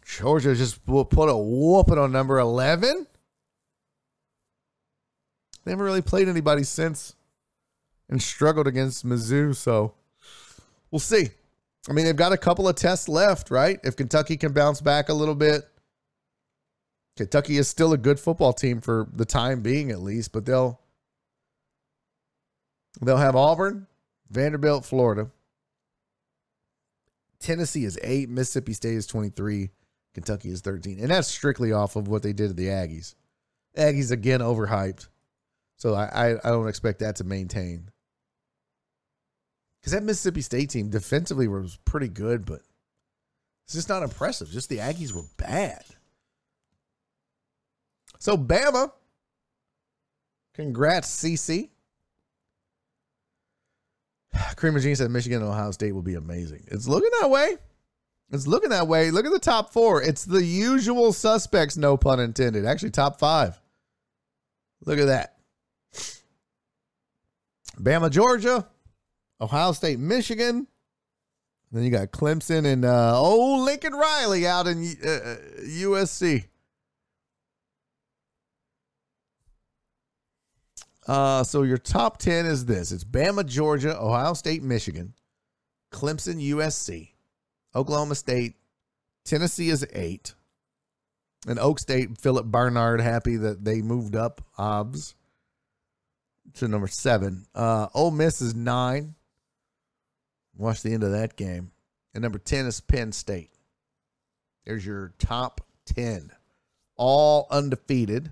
Georgia just put a whooping on number 11. They haven't really played anybody since and struggled against Mizzou, so we'll see. I mean, they've got a couple of tests left, right? If Kentucky can bounce back a little bit. Kentucky is still a good football team for the time being at least, but they'll they'll have Auburn, Vanderbilt, Florida. Tennessee is 8, Mississippi State is 23. Kentucky is 13. And that's strictly off of what they did to the Aggies. Aggies, again, overhyped. So I, I, I don't expect that to maintain. Because that Mississippi State team defensively was pretty good, but it's just not impressive. Just the Aggies were bad. So Bama, congrats, CC. Creamer Jean said Michigan and Ohio State will be amazing. It's looking that way. It's looking that way. Look at the top four. It's the usual suspects, no pun intended. Actually, top five. Look at that. Bama, Georgia, Ohio State, Michigan. Then you got Clemson and uh, old Lincoln Riley out in uh, USC. Uh, so your top 10 is this it's Bama, Georgia, Ohio State, Michigan, Clemson, USC. Oklahoma State, Tennessee is eight. And Oak State, Philip Barnard happy that they moved up OBS to number seven. Uh, Ole Miss is nine. Watch the end of that game. And number 10 is Penn State. There's your top 10. All undefeated.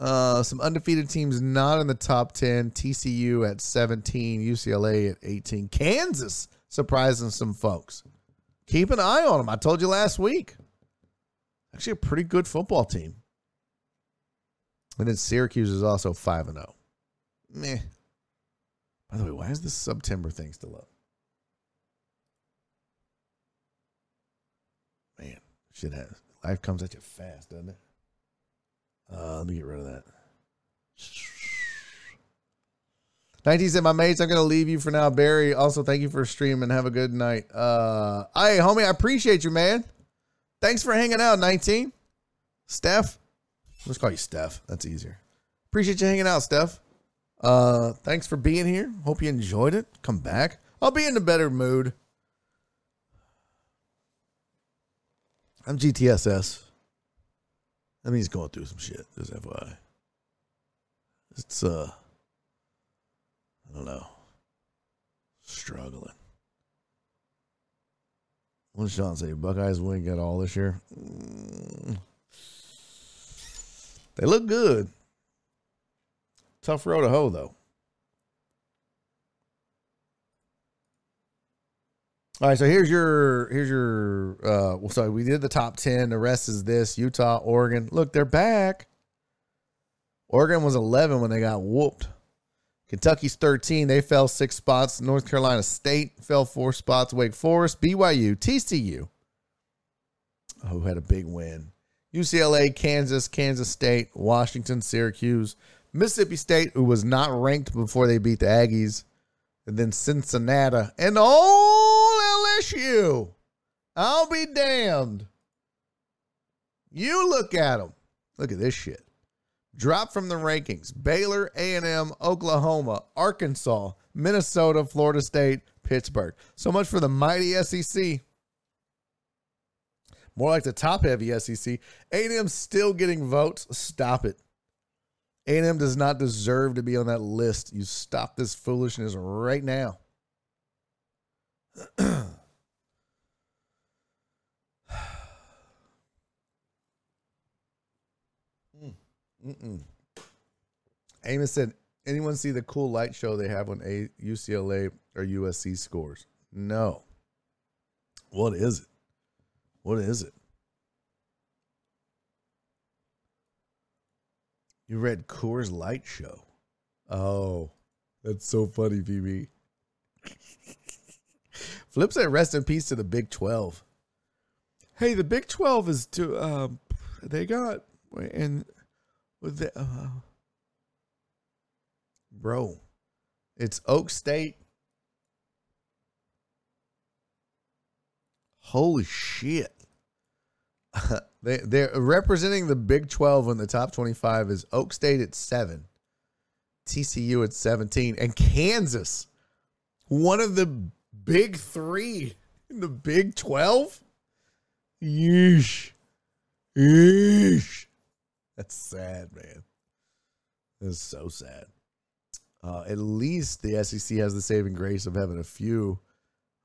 Uh, some undefeated teams not in the top 10. TCU at 17. UCLA at 18. Kansas surprising some folks keep an eye on them. I told you last week. Actually, a pretty good football team. And then Syracuse is also 5 and 0. Meh. By the way, why is this September thing still up? Man, shit has life comes at you fast, doesn't it? Uh, let me get rid of that. 19 said, My mates, I'm going to leave you for now. Barry, also thank you for streaming. Have a good night. Uh, hey, homie, I appreciate you, man. Thanks for hanging out, 19. Steph, let's call you Steph. That's easier. Appreciate you hanging out, Steph. Uh, thanks for being here. Hope you enjoyed it. Come back. I'll be in a better mood. I'm GTSS. That means going through some shit. Just FYI. It's uh I don't know. Struggling. What did Sean say? Buckeyes win get all this year. Mm. They look good. Tough road to hoe, though. All right, so here's your here's your uh well sorry, we did the top 10. The rest is this Utah, Oregon. Look, they're back. Oregon was 11 when they got whooped. Kentucky's 13. They fell six spots. North Carolina State fell four spots. Wake Forest, BYU, TCU, who had a big win. UCLA, Kansas, Kansas State, Washington, Syracuse, Mississippi State, who was not ranked before they beat the Aggies, and then Cincinnati, and LSU. I'll be damned. You look at them. Look at this shit. Drop from the rankings. Baylor, A&M, Oklahoma, Arkansas, Minnesota, Florida State, Pittsburgh. So much for the mighty SEC. More like the top-heavy SEC. A&M still getting votes. Stop it. A&M does not deserve to be on that list. You stop this foolishness right now. Mm-mm. Amos said, anyone see the cool light show they have when a UCLA or USC scores? No. What is it? What is it? You read Coors Light show. Oh, that's so funny, BB. Flip said, "Rest in peace to the Big 12." Hey, the Big 12 is to um, they got and with the uh, bro, it's Oak State. Holy shit! they they're representing the Big 12 in the top 25 is Oak State at seven, TCU at 17, and Kansas, one of the big three in the Big 12. Yeesh. Yeesh. That's sad, man. That's so sad. Uh, at least the SEC has the saving grace of having a few,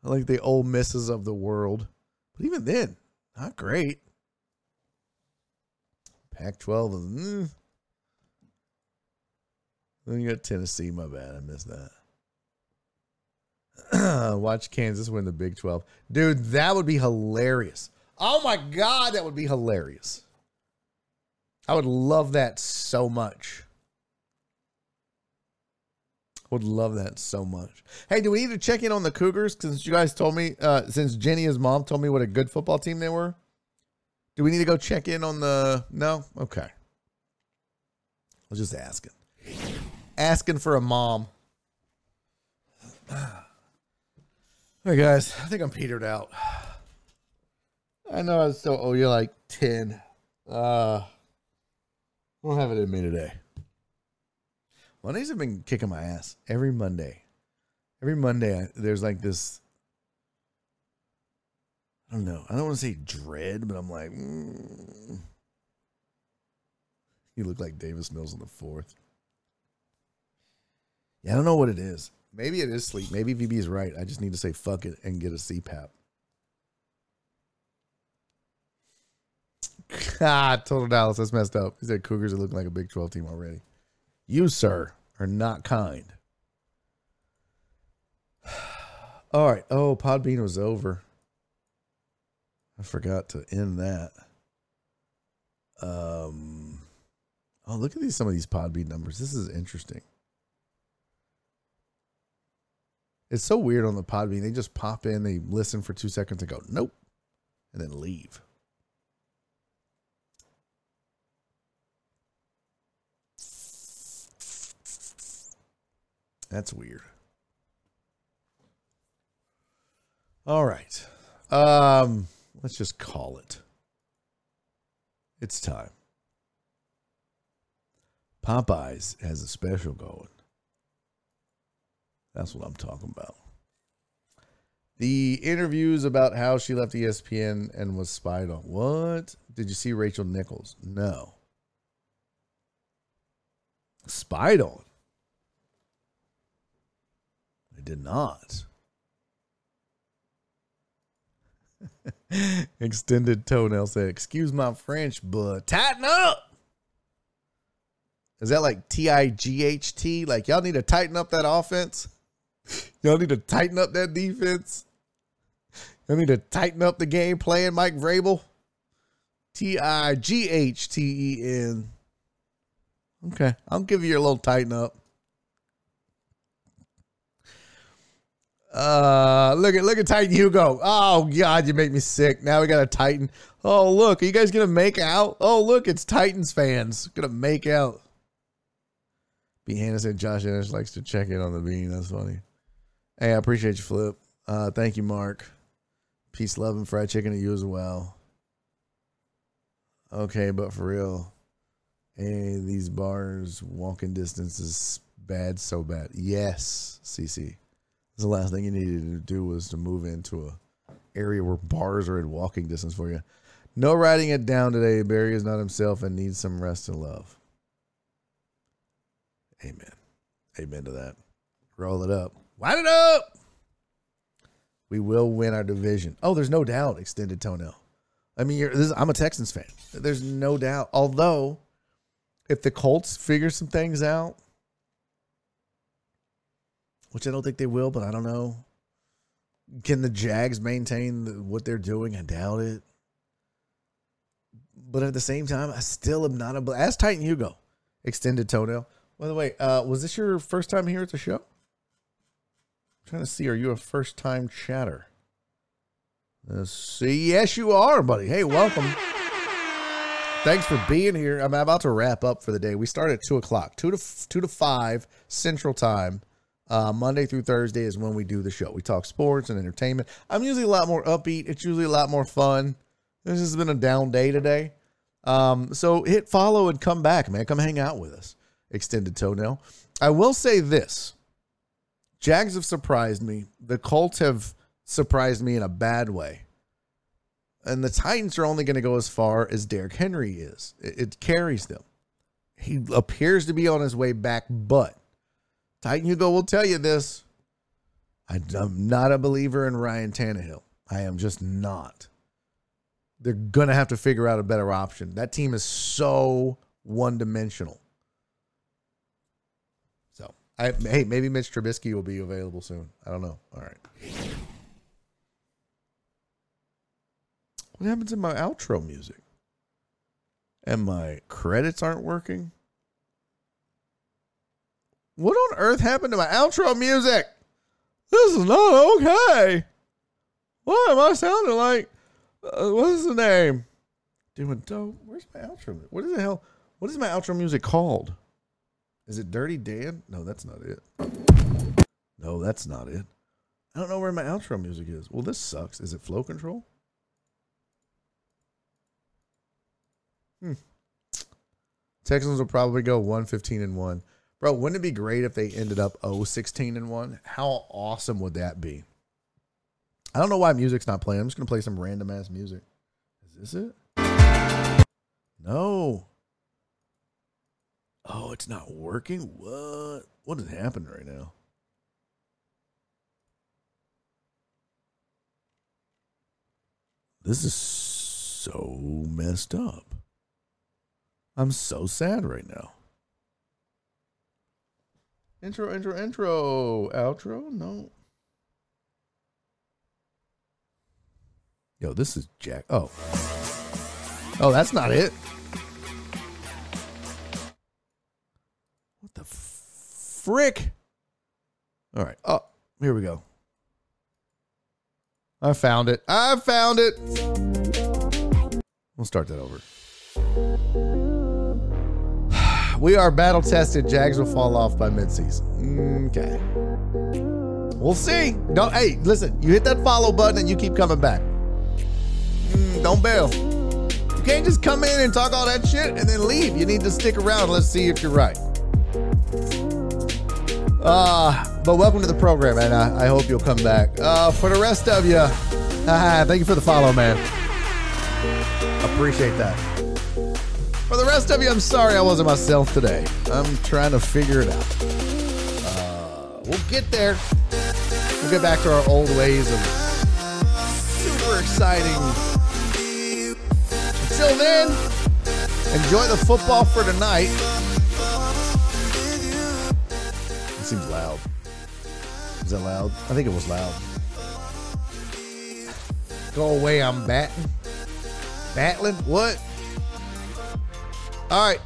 like the Ole Misses of the world. But even then, not great. Pac 12 is. Mm. Then you got Tennessee. My bad. I missed that. Watch Kansas win the Big 12. Dude, that would be hilarious. Oh my God, that would be hilarious. I would love that so much. Would love that so much. Hey, do we need to check in on the Cougars? Since you guys told me, uh, since Jenny's mom, told me what a good football team they were. Do we need to go check in on the? No. Okay. I was just asking. Asking for a mom. All right, guys. I think I'm petered out. I know I still Oh, you're like 10. Uh, I don't have it in me today. Mondays have been kicking my ass every Monday. Every Monday, I, there's like this. I don't know. I don't want to say dread, but I'm like, mm. you look like Davis Mills on the fourth. Yeah, I don't know what it is. Maybe it is sleep. Maybe VB is right. I just need to say fuck it and get a CPAP. ah, total Dallas. That's messed up. He said Cougars are looking like a Big 12 team already. You, sir, are not kind. All right. Oh, Podbean was over. I forgot to end that. Um. Oh, look at these some of these Podbean numbers. This is interesting. It's so weird on the Podbean. They just pop in, they listen for two seconds, and go nope, and then leave. That's weird. All right. Um, let's just call it. It's time. Popeyes has a special going. That's what I'm talking about. The interviews about how she left ESPN and was spied on. What? Did you see Rachel Nichols? No. Spied on. Did not. Extended toenail said, Excuse my French, but tighten up. Is that like T I G H T? Like, y'all need to tighten up that offense? Y'all need to tighten up that defense? Y'all need to tighten up the game playing Mike Vrabel? T I G H T E N. Okay, I'll give you a little tighten up. Uh, look at look at Titan Hugo. Oh God, you make me sick. Now we got a Titan. Oh look, are you guys gonna make out? Oh look, it's Titans fans gonna make out. B. Hannah Josh Ennis likes to check in on the bean. That's funny. Hey, I appreciate you, Flip. Uh, thank you, Mark. Peace, love, and fried chicken to you as well. Okay, but for real, hey, these bars walking distance is bad, so bad. Yes, CC. The last thing you needed to do was to move into a area where bars are in walking distance for you. No writing it down today. Barry is not himself and needs some rest and love. Amen. Amen to that. Roll it up. Wind it up. We will win our division. Oh, there's no doubt. Extended toenail. I mean, this, I'm a Texans fan. There's no doubt. Although, if the Colts figure some things out, which I don't think they will, but I don't know. Can the Jags maintain what they're doing? I doubt it. But at the same time, I still am not a. Ask Titan Hugo, extended toenail. By the way, uh, was this your first time here at the show? I'm trying to see, are you a first time chatter? Let's see. Yes, you are, buddy. Hey, welcome. Thanks for being here. I'm about to wrap up for the day. We start at two o'clock, two to two to five Central Time. Uh, Monday through Thursday is when we do the show. We talk sports and entertainment. I'm usually a lot more upbeat. It's usually a lot more fun. This has been a down day today. Um, so hit follow and come back, man. Come hang out with us. Extended toenail. I will say this Jags have surprised me. The Colts have surprised me in a bad way. And the Titans are only going to go as far as Derrick Henry is. It, it, carries them. He appears to be on his way back, but Titan Hugo will tell you this. I'm not a believer in Ryan Tannehill. I am just not. They're going to have to figure out a better option. That team is so one dimensional. So, I, hey, maybe Mitch Trubisky will be available soon. I don't know. All right. What happens in my outro music? And my credits aren't working? What on earth happened to my outro music? This is not okay. Why am I sounding like uh, what is the name? Doing dope. Where's my outro? What is the hell? What is my outro music called? Is it Dirty Dan? No, that's not it. No, that's not it. I don't know where my outro music is. Well, this sucks. Is it flow control? Hmm. Texans will probably go 115 and 1. Bro, wouldn't it be great if they ended up 0 16 and 1? How awesome would that be? I don't know why music's not playing. I'm just gonna play some random ass music. Is this it? No. Oh, it's not working. What? What is happening right now? This is so messed up. I'm so sad right now. Intro, intro, intro, outro. No. Yo, this is Jack. Oh. Oh, that's not it. What the frick? All right. Oh, here we go. I found it. I found it. We'll start that over. We are battle tested. Jags will fall off by midseason. Okay. We'll see. Don't hey, listen, you hit that follow button and you keep coming back. Mm, don't bail. You can't just come in and talk all that shit and then leave. You need to stick around. Let's see if you're right. Uh, but welcome to the program, and I, I hope you'll come back. Uh, for the rest of you, thank you for the follow, man. Appreciate that. For the rest of you, I'm sorry I wasn't myself today. I'm trying to figure it out. Uh, we'll get there. We'll get back to our old ways of super exciting until then, enjoy the football for tonight. It seems loud. Is that loud? I think it was loud. Go away, I'm batting. Battling? What? All right.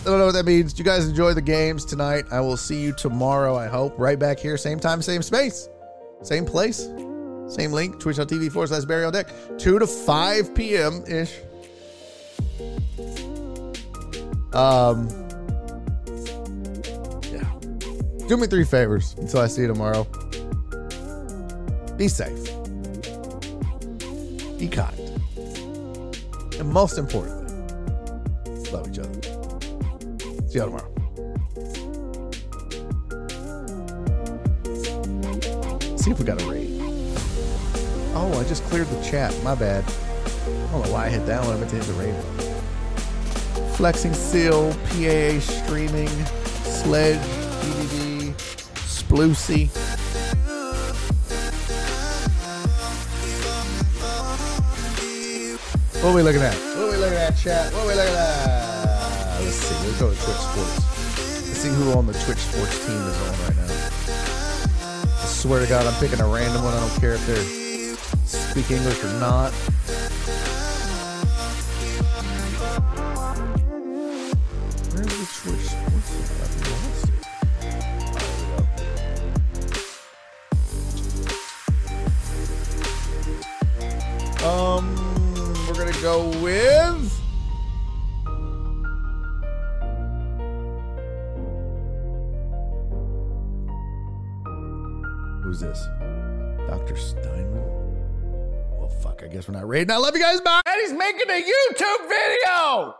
I don't know what that means. You guys enjoy the games tonight. I will see you tomorrow, I hope. Right back here, same time, same space, same place, same link, twitch.tv forward slash on deck, 2 to 5 p.m. ish. Um, yeah. Do me three favors until I see you tomorrow. Be safe. Be kind. And most importantly, love each other. See y'all tomorrow. See if we got a raid. Oh, I just cleared the chat. My bad. I don't know why I hit that one. I meant to hit the raid. Flexing Seal, PAA Streaming, Sledge, DVD, Sploosy. What are we looking at? Looking at, chat? What are we looking at? Let's see. Let's go to Twitch Sports. Let's see who on the Twitch Sports team is on right now. I swear to God, I'm picking a random one. I don't care if they speak English or not. Raiding. I love you guys. Bye. And he's making a YouTube video.